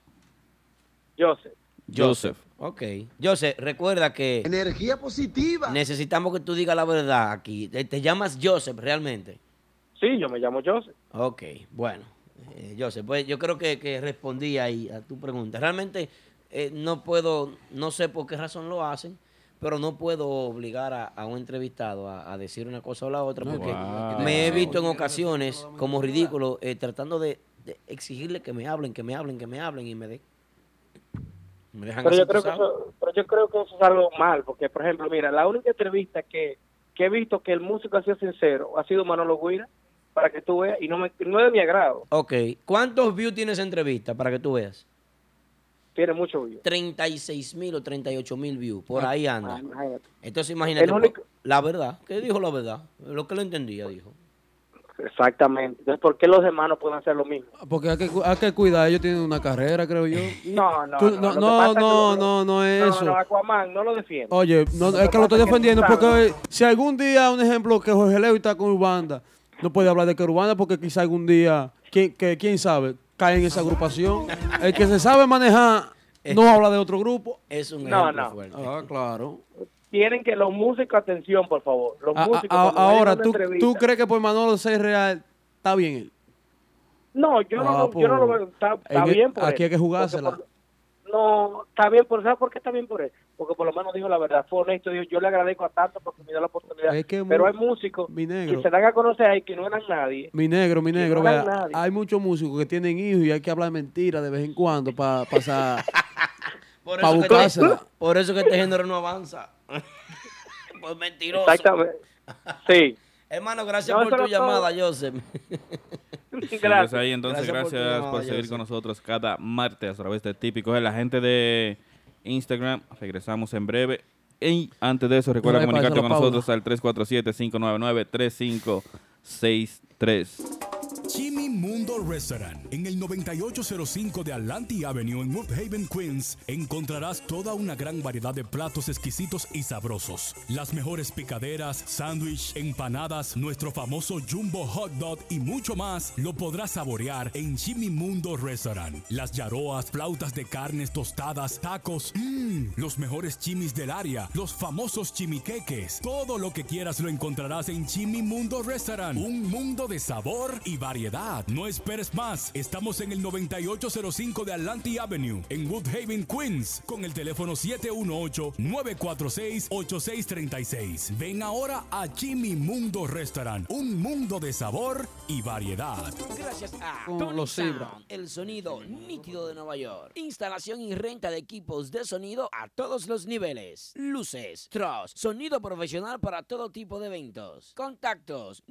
Joseph. Joseph. Ok. Joseph, recuerda que... Energía positiva. Necesitamos que tú digas la verdad aquí. Te, te llamas Joseph realmente. Sí, yo me llamo Joseph. Ok, bueno. Eh, Joseph, pues yo creo que, que respondí ahí a tu pregunta. Realmente eh, no puedo, no sé por qué razón lo hacen, pero no puedo obligar a, a un entrevistado a, a decir una cosa o la otra, porque wow. me he visto en ocasiones como ridículo eh, tratando de, de exigirle que me hablen, que me hablen, que me hablen y me, de, me dejan Pero yo, creo que eso, pero yo creo que eso es algo mal, porque, por ejemplo, mira, la única entrevista que, que he visto que el músico ha sido sincero ha sido Manolo Guira, para que tú veas, y no, me, no es de mi agrado. Ok, ¿cuántos views tiene esa entrevista para que tú veas? Tiene mucho views. 36 mil o 38 mil views, por ahí anda. Ah, imagínate. Entonces imagínate, El único- la verdad, ¿qué dijo la verdad? Lo que lo entendía, dijo. Exactamente. Entonces, ¿por qué los demás no pueden hacer lo mismo? Porque hay que, hay que cuidar. Ellos tienen una carrera, creo yo. No, no, Tú- no. no, lo no, no, lo- no, no es no, eso. No, Aquaman, no lo defiendo. Oye, no, es que lo estoy defendiendo porque si algún día, un ejemplo, que Jorge Leo está con Urbanda, no puede hablar de que Urbanda porque quizá algún día, ¿quién, que, quién sabe, cae en esa agrupación. El que se sabe manejar no habla de otro grupo. Es un No, ejemplo no. fuerte. Ah, claro. Tienen que los músicos, atención, por favor. Los A- músicos. a- ahora, ¿tú, ¿tú crees que por Manolo ser real está bien él? No, yo, no, Ah, lo- yo no lo veo. Está, está en- bien por aquí él. hay que jugársela. Porque por- no, está bien por ¿sabes por qué está bien por él? Porque por lo menos dijo la verdad, fue honesto, dijo, yo le agradezco a tanto porque me dio la oportunidad. Es que Pero hay músicos mi que se dan a conocer ahí que no eran nadie. Mi negro, mi negro, no vea, nadie. hay muchos músicos que tienen hijos y hay que hablar mentiras de vez en cuando para pasar, Por para eso, que este- buscársela. por eso que este género no avanza. Pues mentiroso. Exactamente. Sí. Hermano, gracias No, por tu era todo. llamada, Joseph. Gracias. ahí, entonces, Gracias por llamada, seguir Joseph. con nosotros cada martes a través de Típico. La gente de Instagram, regresamos en breve. Y antes de eso, recuerda pasa comunicarte con pausa. nosotros al 347-599-3563. Jimmy Mundo Restaurant en el 9805 de Atlantic Avenue en Woodhaven, Queens, encontrarás toda una gran variedad de platos exquisitos y sabrosos. Las mejores picaderas, sándwich, empanadas, nuestro famoso Jumbo Hot Dog y mucho más lo podrás saborear en Jimmy Mundo Restaurant. Las yaroas, flautas de carnes tostadas, tacos, mmm, los mejores chimis del área, los famosos chimiqueques. Todo lo que quieras lo encontrarás en Jimmy Mundo Restaurant. Un mundo de sabor y variedad. No esperes más. Estamos en el 9805 de Atlantic Avenue, en Woodhaven, Queens, con el teléfono 718-946-8636. Ven ahora a Jimmy Mundo Restaurant. Un mundo de sabor y variedad. Gracias a Con Tony los Sound, el sonido nítido de Nueva York. Instalación y renta de equipos de sonido a todos los niveles. Luces, truss, sonido profesional para todo tipo de eventos. Contactos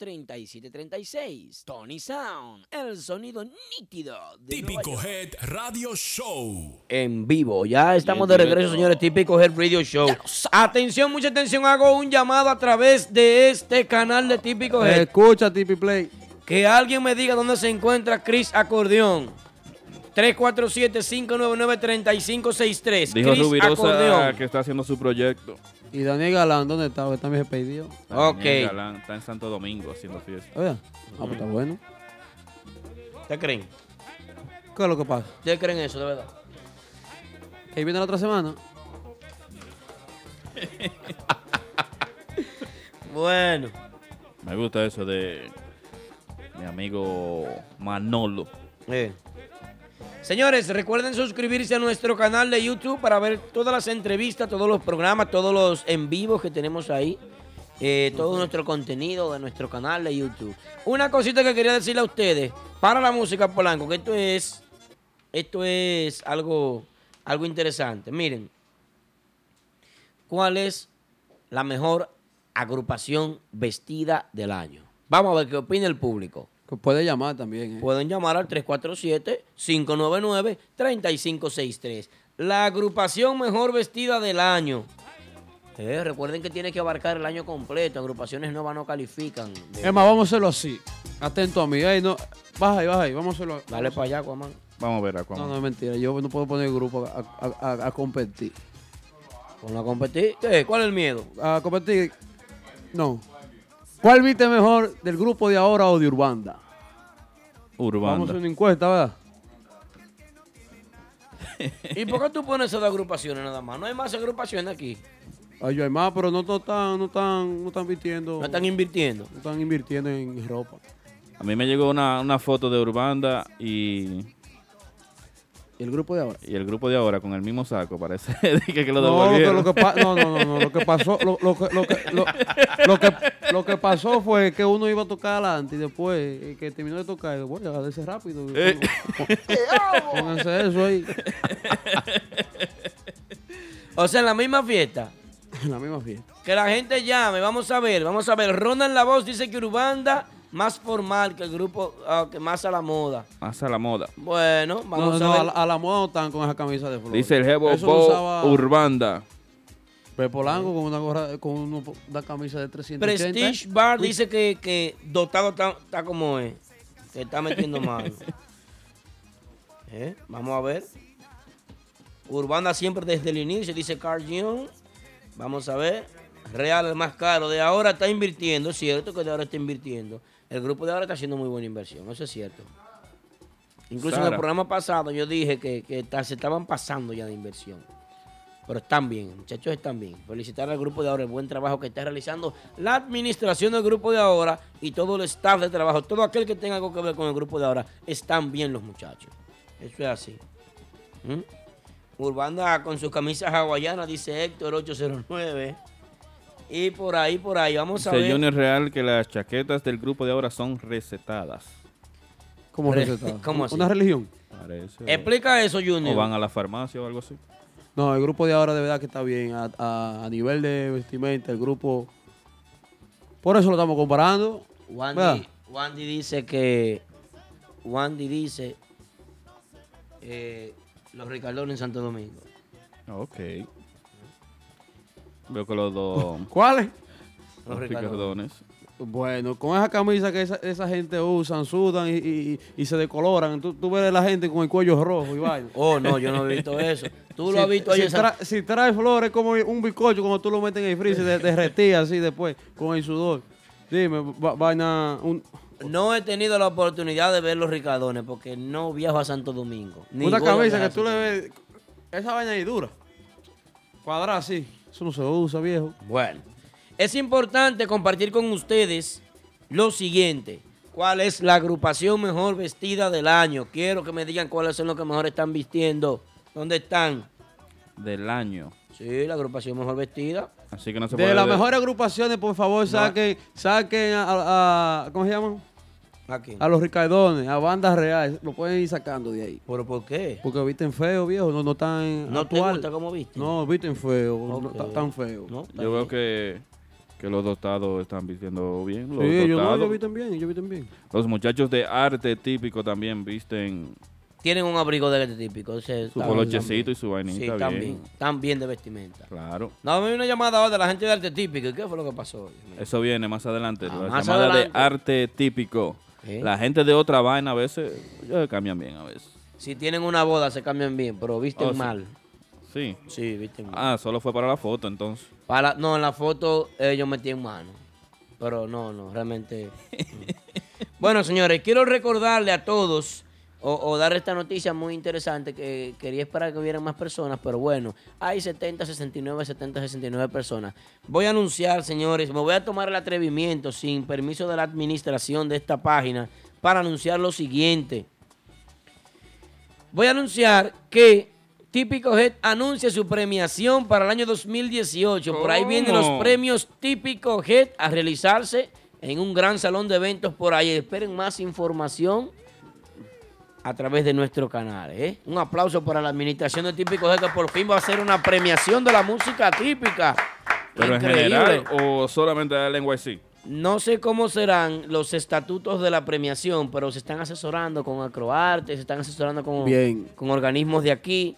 917-295-3736. Tony Sound, el sonido nítido de Típico Nueva York. Head Radio Show. En vivo, ya estamos de regreso, señores. Típico Head Radio Show. Atención, mucha atención. Hago un llamado a través de este canal de Típico Head. Escucha, Tipi Play. Que alguien me diga dónde se encuentra Chris Acordeón. 347-599-3563. Dijo Chris Rubirosa Acordeón. que está haciendo su proyecto. Y Daniel Galán, ¿dónde está? Porque también se perdió. Ok. Daniel Galán está en Santo Domingo haciendo fiesta. Oye, ah, pues está bueno. ¿Ustedes creen? ¿Qué es lo que pasa? ¿Ustedes creen eso, de verdad? ¿Que viene la otra semana? bueno. Me gusta eso de mi amigo Manolo. Eh. Señores, recuerden suscribirse a nuestro canal de YouTube para ver todas las entrevistas, todos los programas, todos los en vivos que tenemos ahí. eh, todo nuestro contenido de nuestro canal de YouTube. Una cosita que quería decirle a ustedes. Para la música Polanco, que esto es. Esto es algo, algo interesante. Miren. ¿Cuál es la mejor agrupación vestida del año? Vamos a ver qué opina el público. Puede llamar también. ¿eh? Pueden llamar al 347-599-3563. La agrupación mejor vestida del año. Eh, recuerden que tiene que abarcar el año completo. Agrupaciones nuevas no califican. De- Es más, vamos a hacerlo así. Atento a mí. Ey, no, baja ahí, baja ahí. Vamos a hacerlo. Dale para allá, Aquaman. Vamos a ver, No, Aquaman. no es mentira. Yo no puedo poner el grupo a, a- a- a competir. ¿Con la competir? ¿Qué? ¿Cuál es el miedo? A competir. No. ¿Cuál viste mejor del grupo de ahora o de Urbanda? Vamos a Urbanda. hacer una encuesta, ¿verdad? ¿Y por qué tú pones esas dos agrupaciones nada más? No hay más agrupaciones aquí. Ay, yo hay más, pero no, no están, no están, no están invirtiendo. No están invirtiendo. No están invirtiendo en ropa. A mí me llegó una, una foto de Urbanda y, ¿Y el grupo de ahora? y el grupo de ahora con el mismo saco. Parece que lo No, lo que, lo que no, no, no, no, lo que pasó, lo, lo que, lo, que, lo, lo que, lo que pasó fue que uno iba a tocar adelante y después eh, que terminó de tocar, bueno, hágase rápido. Eh. Pónganse eso ahí. O sea, en la misma fiesta. En la misma fiesta. Que la gente llame, vamos a ver, vamos a ver. Ronald La Voz dice que Urbanda más formal que el grupo, ah, que más a la moda. Más a la moda. Bueno, No, vamos no, a a, ver. la, a la moda no están con esa camisa de flores. Dice el Jebo Eso lo usaba Urbanda. Pepo Lango con una gorra, con una, una camisa de 380. Prestige Bar dice que, que dotado está, está como es. Que está metiendo mano. ¿Eh? Vamos a ver. Urbanda siempre desde el inicio, dice Carl Jung. Vamos a ver. Real el más caro. De ahora está invirtiendo, es cierto que de ahora está invirtiendo. El grupo de ahora está haciendo muy buena inversión, eso es cierto. Incluso en el programa pasado yo dije que, que ta- se estaban pasando ya de inversión. Pero están bien, muchachos, están bien. Felicitar al grupo de ahora, el buen trabajo que está realizando la administración del grupo de ahora y todo el staff de trabajo, todo aquel que tenga algo que ver con el grupo de ahora, están bien los muchachos. Eso es así. ¿Mm? Urbanda con sus camisas hawaianas, dice Héctor 809. Y por ahí, por ahí, vamos a Dice ver. Junior Real que las chaquetas del grupo de ahora son recetadas. ¿Cómo Re- recetado? ¿Cómo así? ¿Una religión? Parece. Explica eso, Junior. O van a la farmacia o algo así. No, el grupo de ahora de verdad que está bien. A, a- a nivel de vestimenta, el grupo. Por eso lo estamos comparando. ¿verdad? Wandy, Wandy dice que. Wandy dice. eh, los Ricardones en Santo Domingo. Ok. Veo que los dos. ¿Cuáles? Los Los Ricardones. Bueno, con esa camisa que esa, esa gente usan, sudan y, y- y se decoloran. Tú, tú ves a la gente con el cuello rojo y vaina. Oh, no, yo no he visto eso. Tú lo Si- has visto ahí si, si trae flores como un bizcocho cuando tú lo metes en el freezer de, derretía así después con el sudor. Dime, va- vaina. Un, No he tenido la oportunidad de ver los Ricardones porque no viajo a Santo Domingo. ni una camisa que tú le ves. Esa vaina ahí dura. Cuadrada así. Eso no se usa, viejo. Bueno, es importante compartir con ustedes lo siguiente. ¿Cuál es la agrupación mejor vestida del año? Quiero que me digan cuáles son los que mejor están vistiendo. ¿Dónde están? Del año. Sí, la agrupación mejor vestida. Así que no se De puede. las ver. mejores agrupaciones, por favor, saquen, saquen a, a- a- ¿Cómo se llaman? A los Ricardones, a bandas reales. Lo pueden ir sacando de ahí. ¿Pero por qué? Porque visten feo, viejo. No, no están. ¿No te actual. gusta cómo viste? No, visten feo. No, tan feo. No, Yo veo que, que los dotados están vistiendo bien. Los, Sí, ellos no, ellos visten bien, ellos visten bien. Los muchachos de arte típico también visten Tienen un abrigo de este típico. o sea, su polochecito y su Sí, vainita están bien. bien. Están bien de vestimenta. Claro. No, me vino una llamada ahora de la gente de arte típico. ¿Y qué fue lo que pasó? hoy? Eso viene más adelante. Ah, la más llamada adelante. de arte típico. ¿Eh? La gente de otra vaina a veces ellos cambian bien a veces. Si tienen una boda se cambian bien, pero visten Oh, mal. Sí. Sí, visten mal. Ah, solo fue para la foto entonces. Para, no, en la foto ellos metían mano. Pero no, no, realmente. no. bueno, señores, quiero recordarle a todos o, o dar esta noticia muy interesante que quería esperar que hubieran más personas, pero bueno, hay 70, 69, 70, 69 personas. Voy a anunciar, señores, me voy a tomar el atrevimiento sin permiso de la administración de esta página para anunciar lo siguiente. Voy a anunciar que Típico Head anuncia su premiación para el año 2018. Por ahí vienen los premios Típico Head a realizarse en un gran salón de eventos por ahí. Esperen más información a través de nuestro canal. ¿eh? Un aplauso para la administración de Típico Head que por fin va a hacer una premiación de la música típica. Pero en Increíble. general o solamente del NYC. No sé cómo serán los estatutos de la premiación, pero se están asesorando con Acroarte, se están asesorando con, Bien. con organismos de aquí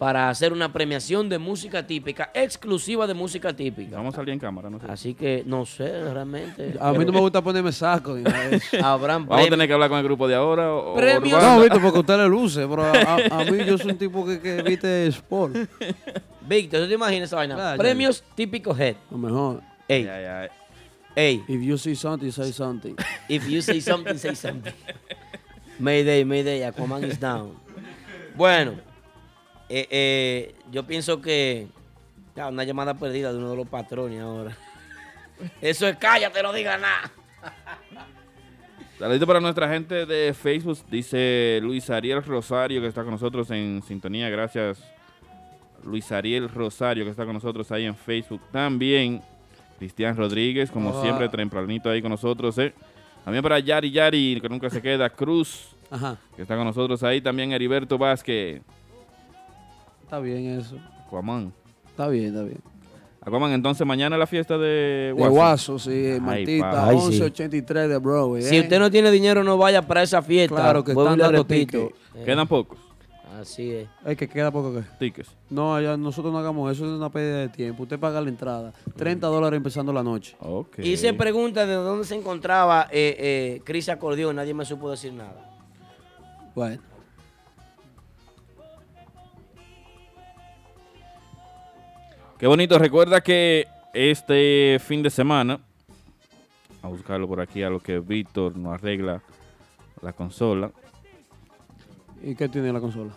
para hacer una premiación de música típica, exclusiva de música típica. Vamos a salir en cámara, no sé. Así que no sé realmente. A mí no me gusta ponerme saco ni nada de eso. Habrán Vamos a tener que hablar con el grupo de ahora. O, o Premios. Urbana. No, Víctor, porque usted le luce, pero a, a- a mí yo soy un tipo que, que viste sport. Víctor, ¿tú te imaginas esa vaina? Claro, Premios típico head. Lo mejor. Ey, Ya, ya. ey. If you see something, say something. If you say something, say something. Mayday, Mayday, Aquaman is down. Bueno, eh, eh, yo pienso que. ya, una llamada perdida de uno de los patrones ahora. Eso es cállate, no diga nada. Saludito para nuestra gente de Facebook. Dice Luis Ariel Rosario que está con nosotros en sintonía. Gracias, Luis Ariel Rosario que está con nosotros ahí en Facebook. También Cristian Rodríguez, como siempre, tempranito ahí con nosotros. ¿eh? También para Yari Yari, que nunca se queda. Cruz, Ajá. que está con nosotros ahí. También Heriberto Vázquez. Está bien eso. Aquaman. Está bien, está bien. Aquaman, entonces mañana la fiesta de De Guaso. Guaso, sí, Martita, pa. Ay, sí. 1183 de Broadway. Si ¿eh? usted no tiene dinero, no vaya para esa fiesta. Claro que están dando repito. ticket. Eh, Quedan pocos Así es. Es que queda poco que. tickets. No, allá nosotros no hagamos eso, es una pérdida de tiempo. Usted paga la entrada. 30 dólares empezando la noche. Ok. Y se pregunta de dónde se encontraba eh, eh, Cris Acordeón. Nadie me supo decir nada. Bueno. Qué bonito. Recuerda que este fin de semana, a buscarlo por aquí, a lo que Víctor nos arregla la consola. ¿Y qué tiene la consola?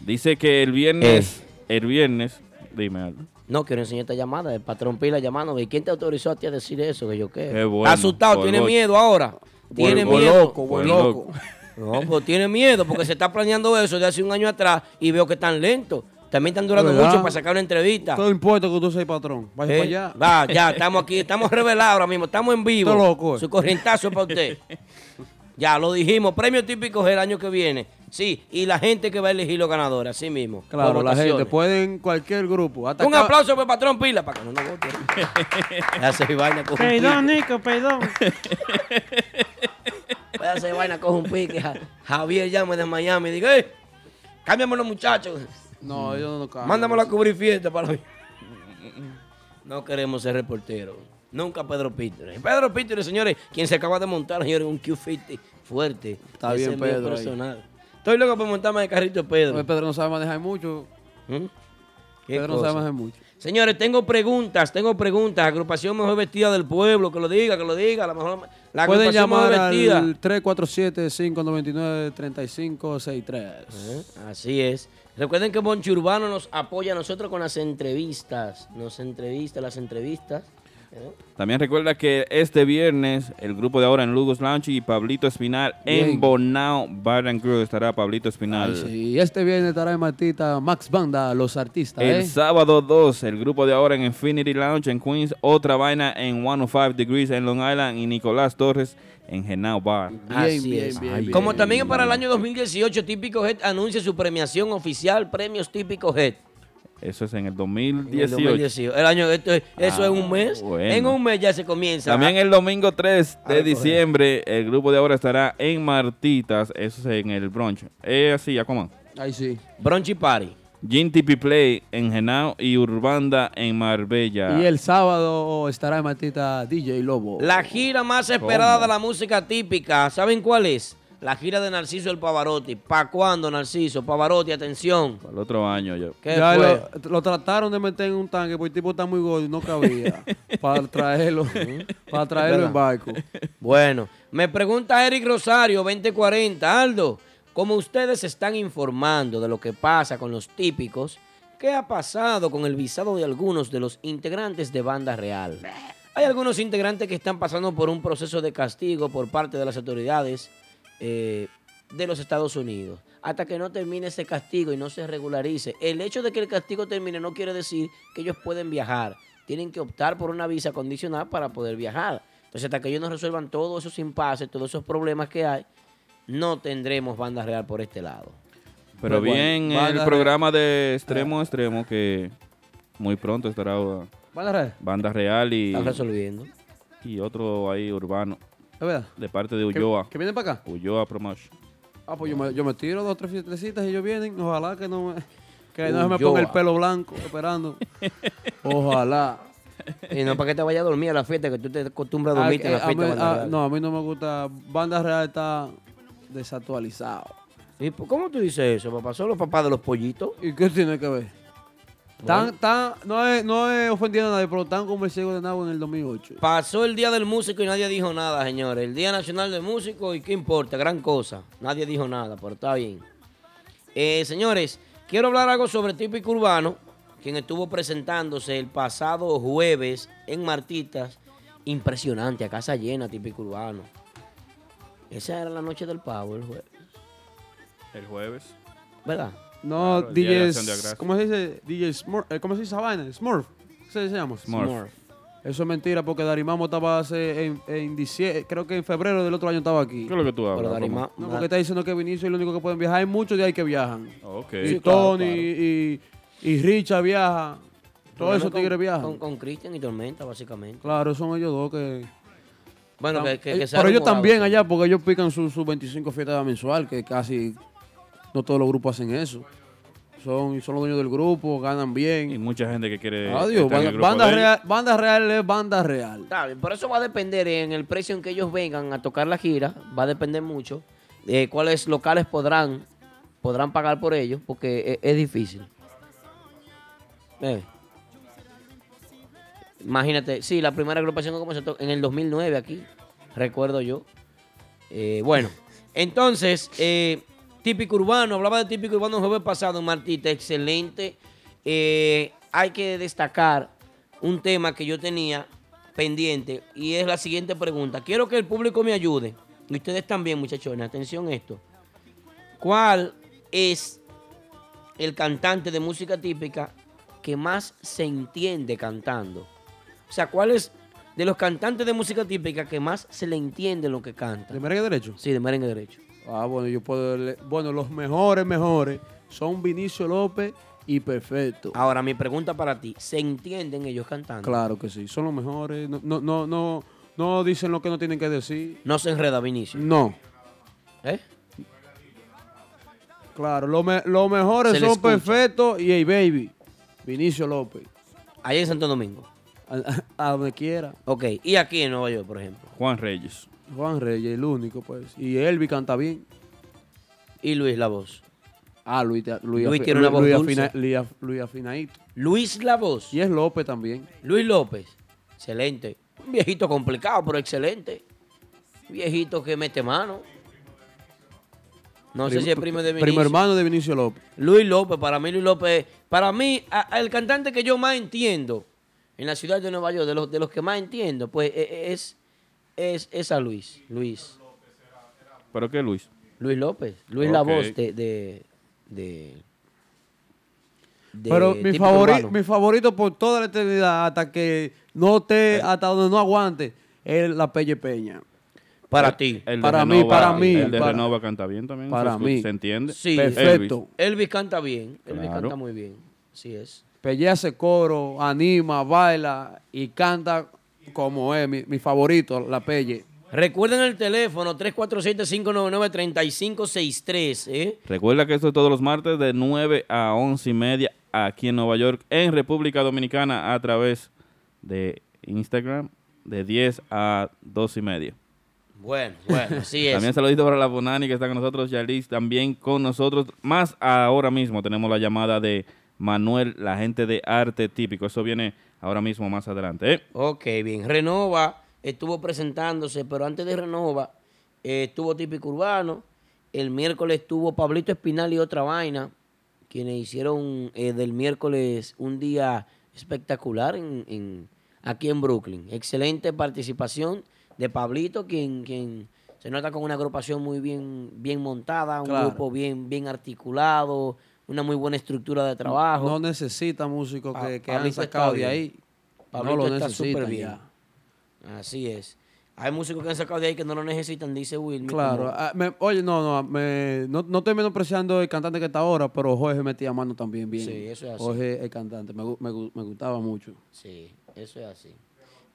Dice que el viernes, el viernes, dime algo. No, quiero enseñar esta llamada. El patrón Pila llamando. ¿Y quién te autorizó a ti a decir eso? Que yo qué. Qué bueno, Está asustado, tiene loco. miedo ahora. Tiene Por miedo. loco, por loco. No, pues tiene miedo porque se está planeando eso de hace un año atrás y veo que están lentos. También están durando ¿Verdad? mucho para sacar una entrevista. Todo importa que usted sea patrón. Vaya Eh, para allá. Va, ya, estamos aquí, estamos revelados ahora mismo, estamos en vivo. Está loco, eh. Su corrientazo es para usted. Ya, lo dijimos, premio típico el año que viene. Sí, y la gente que va a elegir los ganadores, así mismo. Claro, la gente pueden cualquier grupo. Hasta Un acá- aplauso para el patrón Pila para que no nos vote. Voy a hacer vaina con un Perdón. Nico, perdón. Voy a hacer vaina con un pique. Ja- Javier llame de Miami y diga, ¡eh! Cámbiame los muchachos. No, ellos no cambian. Mándamelo a cubrir fiesta para la... No queremos ser reporteros. Nunca Pedro Peter. Pedro Peter, señores, quien se acaba de montar, señores, un Q50 fuerte. Está Ese bien, Pedro, personal. Estoy loco por montarme de carrito de Pedro. Oye, Pedro no sabe manejar mucho. ¿Mm? ¿Qué Pedro no sabe manejar mucho. Señores, tengo preguntas, tengo preguntas. Agrupación Mejor Vestida del Pueblo, que lo diga, que lo diga. La, mejor, la Pueden llamar Mejor Vestida. al 347-599-3563. Eh, Así es. Recuerden que Bonchi Urbano nos apoya a nosotros con las entrevistas. Nos entrevista, las entrevistas. También recuerda que este viernes el grupo de ahora en Lugos Lounge y Pablito Espinal Bien. en Bonao Bar and Grill estará Pablito Espinal. Ay, sí. Este viernes estará en Martita Max Banda, los artistas. El ¿eh? sábado 2, el grupo de ahora en Infinity Lounge en Queens, otra vaina en 105 Degrees en Long Island y Nicolás Torres en Genao Bar. Así es. Como también para el año 2018, Típico Head anuncia su premiación oficial, Premios Típico Head. Eso es en el En 2018. el 2018. El año, esto es- eso Ah, es un mes. bueno. En un mes ya se comienza. También el domingo 3 a de diciembre, el grupo de ahora estará en Martitas, eso es en el brunch. Es así, Aquaman. Ahí sí. Brunchy Party. Gin TP Play en Genao y Urbanda en Marbella. Y el sábado estará en Martita DJ Lobo. La gira más esperada ¿Cómo? de la música típica, ¿saben cuál es? La gira de Narciso el Pavarotti. ¿Para cuándo, Narciso? Pavarotti, atención. El otro año yo. ¿Qué Ya fue? lo, lo trataron de meter en un tanque porque el tipo está muy gordo y no cabía. para traerlo, para traerlo en barco. Bueno, me pregunta Eric Rosario, 2040. Aldo, Como ustedes se están informando de lo que pasa con los típicos, ¿qué ha pasado con el visado de algunos de los integrantes de Banda Real? Hay algunos integrantes que están pasando por un proceso de castigo por parte de las autoridades eh, de los Estados Unidos. Hasta que no termine ese castigo y no se regularice. El hecho de que el castigo termine no quiere decir que ellos pueden viajar. Tienen que optar por una visa condicional para poder viajar. Entonces, hasta que ellos no resuelvan todos esos impases, todos esos problemas que hay, no tendremos banda real por este lado. Pero Pues bien, el programa de extremo a extremo que muy pronto estará uh, ¿Banda Real? Banda Real y, Están resolviendo. y otro ahí urbano. ¿Es verdad? De parte de ¿Que- Ulloa. que vienen para acá? Ulloa Promotion. Ah, pues yo me, yo me tiro dos o tres fiestecitas y ellos vienen. Ojalá que no me, que no se me ponga el pelo blanco esperando. Ojalá. Y no para que te vayas a dormir a la fiesta, que tú te acostumbras a dormirte en la Ah, a fiesta. mí- Banda ah, Real. no, a mí no me gusta. Banda Real está desactualizado. ¿Y por- cómo tú dices eso, papá? ¿Son los papás de los pollitos? ¿Y qué tiene que ver? Tan, tan, no, es, no es ofendiendo a nadie, pero tan como el ciego de Nagua en el 2008. Pasó el Día del Músico y nadie dijo nada, señores. El Día Nacional del Músico y qué importa, gran cosa. Nadie dijo nada, pero está bien. Eh, señores, quiero hablar algo sobre Típico Urbano, quien estuvo presentándose el pasado jueves en Martitas. Impresionante, a casa llena, Típico Urbano. Esa era la noche del pavo, el jueves. El jueves. ¿Verdad? No, Claro, DJs. ¿Cómo se dice? DJ Smurf. eh, ¿Cómo se dice esa vaina? Smurf. ¿Qué se llama? Smurf. Eso es mentira porque Darimamo estaba hace en, en diciembre, creo que en febrero del otro año estaba aquí. ¿Qué es lo que tú hablas? Pero Darima-? No, porque está diciendo que Vinicio es el único que pueden viajar. Hay muchos de ahí que viajan. Ok. Y Sí, claro, Tony claro. y, y Richard viaja. Todos esos Con- tigres viajan. Con, con Cristian y Tormenta, básicamente. Claro, son ellos dos que... Bueno, que, que, que Pero ellos también allá, porque ellos pican sus su 25 fiestas mensual, que casi no todos los grupos hacen eso. Son, son los dueños del grupo, ganan Y bien. mucha gente que quiere. Adiós, estar en banda, el grupo banda de ellos. real, banda real es banda real. Está bien, por eso va a depender en el precio en que ellos vengan a tocar la gira, va a depender mucho de cuáles locales podrán podrán pagar por ellos, porque es, es difícil. Eh. Imagínate, sí, la primera agrupación que comenzó en el 2009 aquí, recuerdo yo. Eh, bueno, entonces, eh, típico urbano, hablaba de típico urbano el jueves pasado Martita, excelente. Eh, hay que destacar un tema que yo tenía pendiente y es la siguiente pregunta. Quiero que el público me ayude, y ustedes también, muchachones, atención a esto. ¿Cuál es el cantante de música típica que más se entiende cantando? O sea, ¿cuál es de los cantantes de música típica que más se le entiende lo que canta? ¿De merengue derecho? Sí, de merengue derecho. Ah, bueno, yo puedo... le- Bueno, los mejores, mejores son Vinicio López y Perfecto. Ahora, mi pregunta para ti, ¿se entienden ellos cantando? Claro que sí, son los mejores. No, no, no, no, no dicen lo que no tienen que decir. No se enreda Vinicio. No. ¿Eh? Claro, los me- los mejores son escucha. Perfecto y Hey Baby. Vinicio López. Ahí en Santo Domingo. A, a donde quiera. Ok, y aquí en Nueva York, por ejemplo. Juan Reyes. Juan Reyes, el único, pues. Y Elvi canta bien. Y Luis La Voz. Ah, Luis, Luis, tiene una voz Luis dulce. afina- Luis Luis. Luis La Voz. Y es López también. Luis López. Excelente. Un viejito complicado, pero excelente. Un viejito que mete mano. No sé si es primo de Vinicio. Primo hermano de Vinicio López. Luis López, para mí Luis López, para mí, a- a el cantante que yo más entiendo en la ciudad de Nueva York, de los, de los que más entiendo, pues e- e- es, es, es a Luis. Luis. ¿Pero qué, Luis? Luis López. Luis La. Voz de... de, de- de Pero mi, típico favori- urbano. mi favorito por toda la eternidad, hasta que no esté, hasta donde no aguante, es la Pelle Peña. Para ti. El Para mí, para mí, El de para- Renova canta bien también. para ¿se, escu- mí. ¿Se entiende? Sí, Perfecto. Elvis canta bien. Elvis Claro. canta muy bien. Así es. Pelle hace coro, anima, baila y canta como es, mi, mi favorito, la Pelle. Recuerden el teléfono 347-599-3563. ¿eh? Recuerda que esto es todos los martes de 9 a 11 y media aquí en Nueva York, en República Dominicana, a través de Instagram, de 10 a 2 y media. Bueno, bueno, así es. También saludito para la Bonani que está con nosotros, Yalis también con nosotros. Más ahora mismo tenemos la llamada de Manuel, la gente de arte típico. Eso viene ahora mismo más adelante. ¿eh? Ok, bien. Renova estuvo presentándose, pero antes de Renova eh, estuvo Típico Urbano El miércoles estuvo Pablito Espinal y otra vaina, quienes hicieron eh, del miércoles un día espectacular en, en- aquí en Brooklyn. Excelente participación de Pablito, quien, quien se nota con una agrupación muy bien, bien montada, un Claro. grupo bien, bien articulado, una muy buena estructura de trabajo. No necesita músicos Pa- que, que han sacado de ahí. Pablito no lo está necesitan súper bien. ya. Así es. Hay músicos que han sacado de ahí que no lo necesitan, dice Will. Claro. ah, me- oye, no, no, me- no, no estoy menospreciando el cantante que está ahora, pero Jorge metía mano también bien. Sí, eso es así. Jorge, el cantante, me, me gu- me gustaba mucho. Sí, eso es así.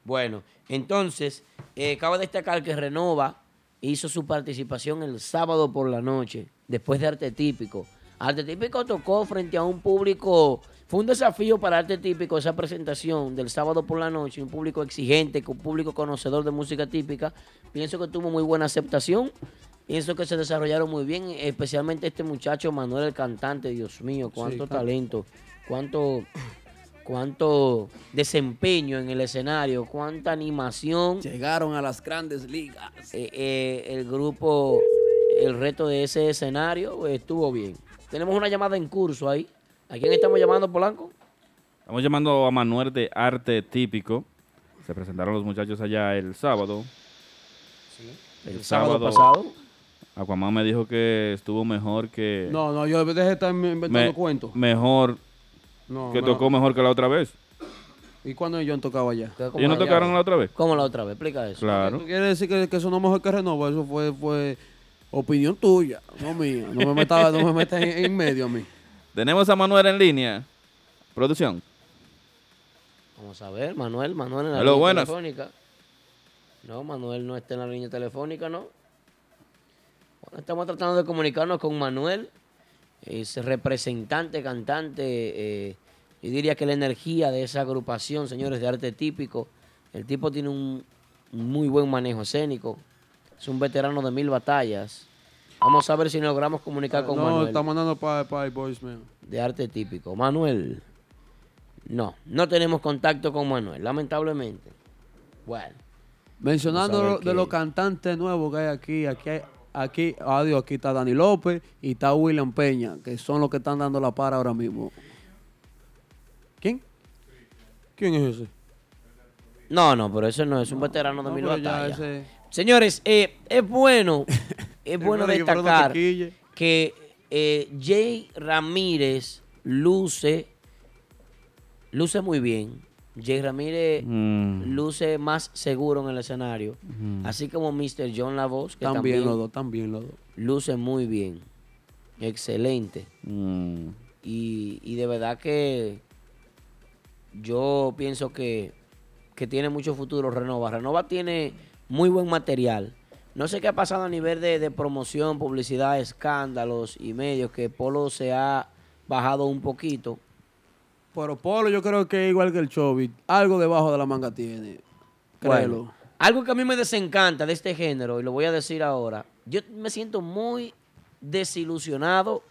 Bueno, entonces, eh, cabe destacar que Renova hizo su participación el sábado por la noche, después de Arte Típico. Arte Típico tocó frente a un público, fue un desafío para Arte Típico esa presentación del sábado por la noche, un público exigente, un público conocedor de música típica. Pienso que tuvo muy buena aceptación, pienso que se desarrollaron muy bien, especialmente este muchacho Manuel el cantante, Dios mío, cuánto claro. talento, cuánto cuánto desempeño en el escenario, cuánta animación. Llegaron a las grandes ligas. Eh, eh, el grupo, el reto de ese escenario estuvo bien. Tenemos una llamada en curso ahí. ¿A quién estamos llamando, Polanco? Estamos llamando a Manuel de Arte Típico. Se presentaron los muchachos allá el sábado. El sábado pasado. Aquaman me dijo que estuvo mejor que... No, no, yo dejé de estar inventando me- cuentos. Mejor, No, que no. tocó mejor que la otra vez. ¿Y cuándo ellos han tocado allá? ¿Ellos no tocaron la otra vez? ¿Cómo la otra vez? Explica eso. Claro. ¿Tú quieres decir que, que sonó mejor que Renova? Eso fue, fue opinión tuya, no mía. No me metas no me metas en, en medio a mí. Tenemos a Manuel en línea. Producción. Vamos a ver, Manuel, Manuel en la Hello, línea buenas. telefónica. No, Manuel no está en la línea telefónica, ¿no? Bueno, estamos tratando de comunicarnos con Manuel, es representante, cantante, eh, y diría que la energía de esa agrupación, señores, de arte típico. El tipo tiene un muy buen manejo escénico, es un veterano de mil batallas. Vamos a ver si logramos comunicar con no, Manuel está mandando para el voicemail. de arte típico. Manuel. No, no tenemos contacto con Manuel, lamentablemente. Bueno. Mencionando de los cantantes nuevos que hay aquí, aquí, hay- aquí, adiós, aquí está Dani López y está William Peña, que son los que están dando la para ahora mismo. ¿Quién? ¿Quién es ese? No, no, pero eso no es un veterano de no, mil batallas. ese- Señores, eh, es bueno, es bueno destacar que eh, Jay Ramírez luce, luce muy bien. Jay Ramírez Mm. luce más seguro en el escenario. Ujú. Así como Mr. John Lavos, que también bien los dos, bien los dos. luce muy bien. Excelente. Mm. Y, y de verdad que yo pienso que, que tiene mucho futuro Renova. Renova tiene muy buen material. No sé qué ha pasado a nivel de, de promoción, publicidad, escándalos y medios, que Polo se ha bajado un poquito. Pero Polo yo creo que igual que el Chovy. Algo debajo de la manga tiene. Créelo. Bueno, algo que a mí me desencanta de este género, y lo voy a decir ahora, yo me siento muy desilusionado,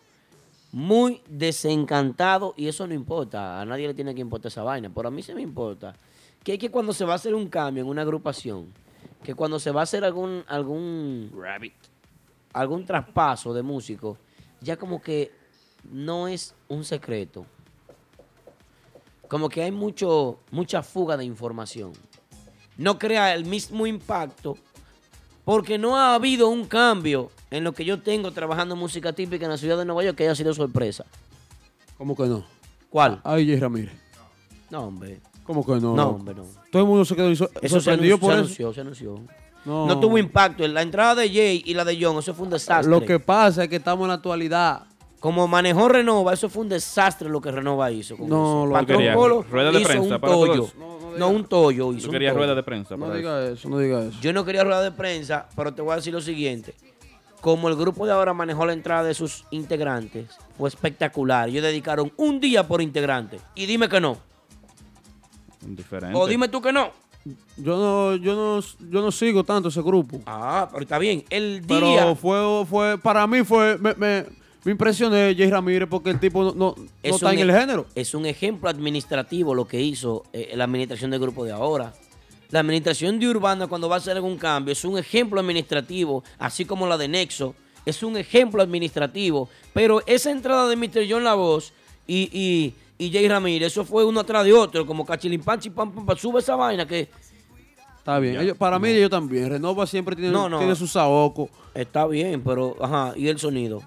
muy desencantado, y eso no importa, a nadie le tiene que importar esa vaina, pero a mí se me importa, que es que cuando se va a hacer un cambio en una agrupación, que cuando se va a hacer algún, algún, algún traspaso de músico, ya como que no es un secreto. Como que hay mucho, mucha fuga de información no crea el mismo impacto porque no ha habido un cambio en lo que yo tengo trabajando en música típica en la ciudad de Nueva York que haya sido sorpresa. ¿Cómo que no? ¿Cuál? Ay, Ramírez. No, hombre. ¿Cómo que no? No, hombre, no. Todo el mundo se quedó so- Eso se, sorprendido anunció, por se eso. anunció, se anunció. No. No. tuvo impacto. La entrada de Jay y la de John, eso fue un desastre. Lo que pasa es que estamos en la actualidad. Como manejó Renova, eso fue un desastre lo que Renova hizo. con No, eso. lo Patrón quería. Polo Rueda de hizo prensa un para tollo. todos. No, un tollo. Hizo un querías tollo. rueda de prensa No diga eso, no diga eso. Yo no quería rueda de prensa, pero te voy a decir lo siguiente. Como el grupo de ahora manejó la entrada de sus integrantes, fue espectacular. Ellos dedicaron un día por integrante. Y dime que no. Diferente. O dime tú que no. Yo no, yo no, yo no sigo tanto ese grupo. Ah, pero está bien. El Pero día. fue, fue, para mí fue, me, me, me impresioné Jay Ramírez porque el tipo no, no, no es está un en el género. Es un ejemplo administrativo lo que hizo eh, la administración del grupo de ahora. La administración de Urbana cuando va a hacer algún cambio es un ejemplo administrativo, así como la de Nexo, es un ejemplo administrativo. Pero esa entrada de Mr. John La Voz y, y, y Jay Ramírez, eso fue uno atrás de otro, como cachilimpán, pam, pam, pam, sube esa vaina que... Está bien. Ellos- para mí, ellos también. Renova siempre tiene, No, no. tiene su saoco. Está bien, pero, ajá, ¿y el sonido?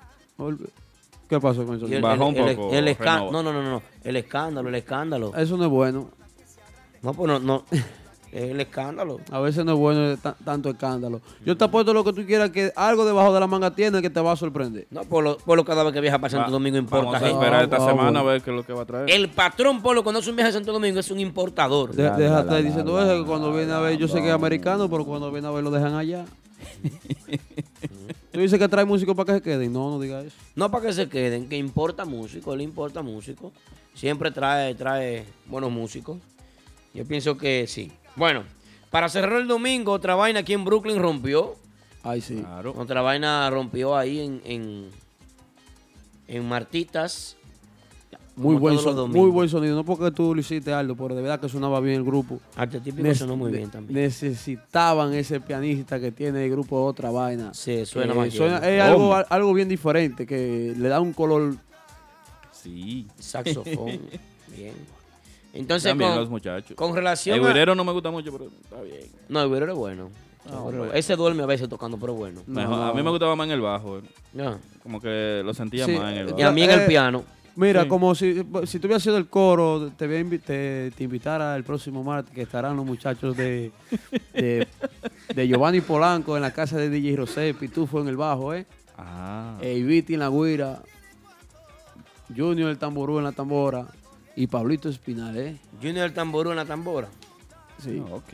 ¿Qué pasó con el sonido? el- el- el esca- No, no, no, no. El escándalo, el escándalo. Eso no es bueno. No, pues no, no. Es el escándalo. A veces no es bueno ta- tanto escándalo. Yo te apuesto lo que tú quieras, que algo debajo de la manga tiene que te va a sorprender. No, Polo, Polo cada vez que viaja para Santo Va- Domingo importa. Vamos a esperar esta Ah, semana bueno. a ver qué es lo que va a traer. El patrón Polo cuando hace un viaje a Santo Domingo es un importador. De- deja de estar diciendo eso, que cuando viene a ver, yo sé que es americano, pero cuando viene a ver lo dejan allá. tú dices que trae músicos para que se queden. No, no digas eso. No para que se queden, que importa músico, él importa músico. Siempre trae, trae buenos músicos. Yo pienso que sí. Bueno, para cerrar el domingo, otra vaina aquí en Brooklyn rompió. Ay, sí. Otra vaina rompió ahí en, en, en Martitas. Muy buen, todos los son- domingos. muy buen sonido. No porque tú lo hiciste, Aldo, pero de verdad que sonaba bien el grupo. Arte típico sonó muy bien también. Necesitaban ese pianista que tiene el grupo Otra Vaina. Sí, suena Eh, más suena-. Es algo, algo bien diferente, que le da un color. Sí. Saxofón. bien. Entonces, También con, los muchachos. con relación El a- no me gusta mucho, pero está bien. No, el güero es bueno. Es bueno. Ese duerme a veces tocando, pero bueno. Mejor- A mí me gustaba más en el bajo. eh. Ya. Como que lo sentía Sí, más en el bajo. Y a mí en el piano. Mira, Sí. como si, si tú hubieras sido el coro, te, voy te, te invitara el próximo martes, que estarán los muchachos de, de, de Giovanni Polanco en la casa de DJ José, Pitufo en el bajo, ¿eh? Ah. Eiviti en la guira, Junior el tamború en la tambora y Pablito Espinal, ¿eh? Junior el tamború en la tambora. Sí. ok.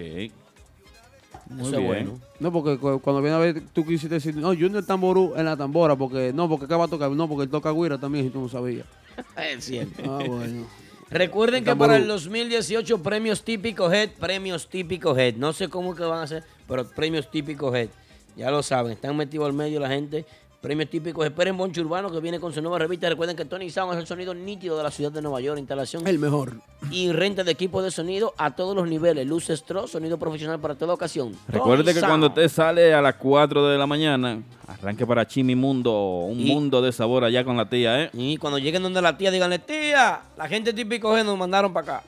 Muy Eso es bien. bueno. No, porque cu- cuando viene a ver, tú quisiste decir, no, Junior el tamború en la tambora, porque no, porque acá va a tocar, no, porque él toca guira también, si tú no sabías. Es cierto. Ah, bueno. Recuerden El que tamború. para el 2018 premios típicos Head, premios típicos Head. No sé cómo que van a ser, pero premios típicos Head. Ya lo saben, están metidos al medio la gente. Premios típicos. Esperen Boncho Urbano que viene con su nueva revista. Recuerden que Tony Sound es el sonido nítido de la ciudad de Nueva York. Instalación El mejor. y renta de equipo de sonido a todos los niveles. Luces Tro, sonido profesional para toda ocasión. Recuerde Tony que Sound. cuando usted sale a las 4 de la mañana, arranque para Chimi Mundo, un Y- mundo de sabor allá con la tía, ¿eh? Y cuando lleguen donde la tía, díganle, tía, la gente típico nos mandaron para acá.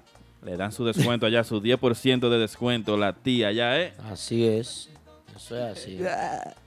Le dan su descuento allá, su 10% de descuento, la tía allá, ¿eh? Así es. Eso es así.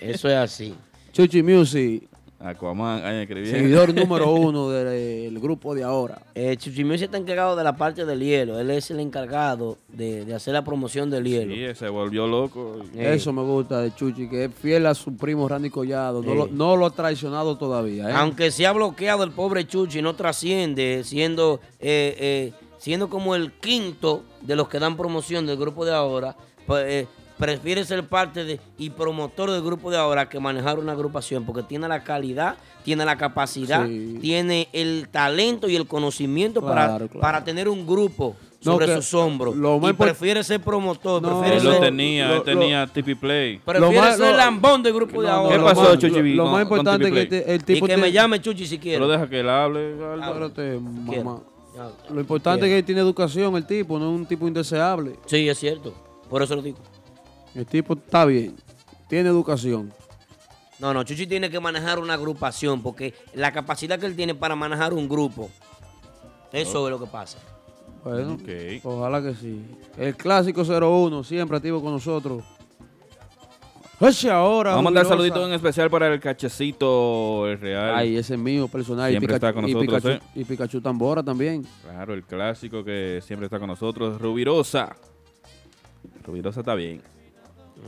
Eso es así. Chuchi Music, Aquaman, ahí escribí. seguidor número uno del grupo de ahora. Eh, Chuchimio se está encargado de la parte del hielo. Él es el encargado de, de hacer la promoción del hielo. Sí, se volvió loco. Eh. Eso me gusta de Chuchi, que es fiel a su primo Randy Collado. No, Eh. lo, no lo ha traicionado todavía. ¿eh? Aunque se ha bloqueado el pobre Chuchi, no trasciende, siendo, eh, eh, siendo como el quinto de los que dan promoción del grupo de ahora, pues, eh, prefiere ser parte de, y promotor del grupo de ahora que manejar una agrupación, porque tiene la calidad, tiene la capacidad, Sí. tiene el talento y el conocimiento Claro, para, claro. para tener un grupo sobre sus hombros. lo y prefiere ser promotor, No, prefiere Él lo tenía, lo- él tenía TP Play. prefiere Lo más- ser lo- lambón del grupo de No, ahora. ¿Qué lo pasó, Chuchi, Lo, lo más importante es que este- el Y tipo que me llame Chuchi si quiere. Pero deja que él hable. Quiero. mamá. Lo importante es que tiene educación el tipo, no es un tipo indeseable. Sí, es cierto. Por eso lo digo. El tipo está bien, tiene educación. No, no, Chuchi tiene que manejar una agrupación porque la capacidad que él tiene para manejar un grupo, eso es lo que pasa. Bueno, ojalá que sí. El clásico 01, siempre activo con nosotros. Oye, ahora. Vamos a mandar saluditos en especial para el cachecito el real. Ay, ese es mío personal. Siempre y Pikachu, está con y nosotros, Pikachu, ¿eh? y Pikachu Tambora también. Claro, el clásico que siempre está con nosotros. Rubirosa. Rubirosa está bien.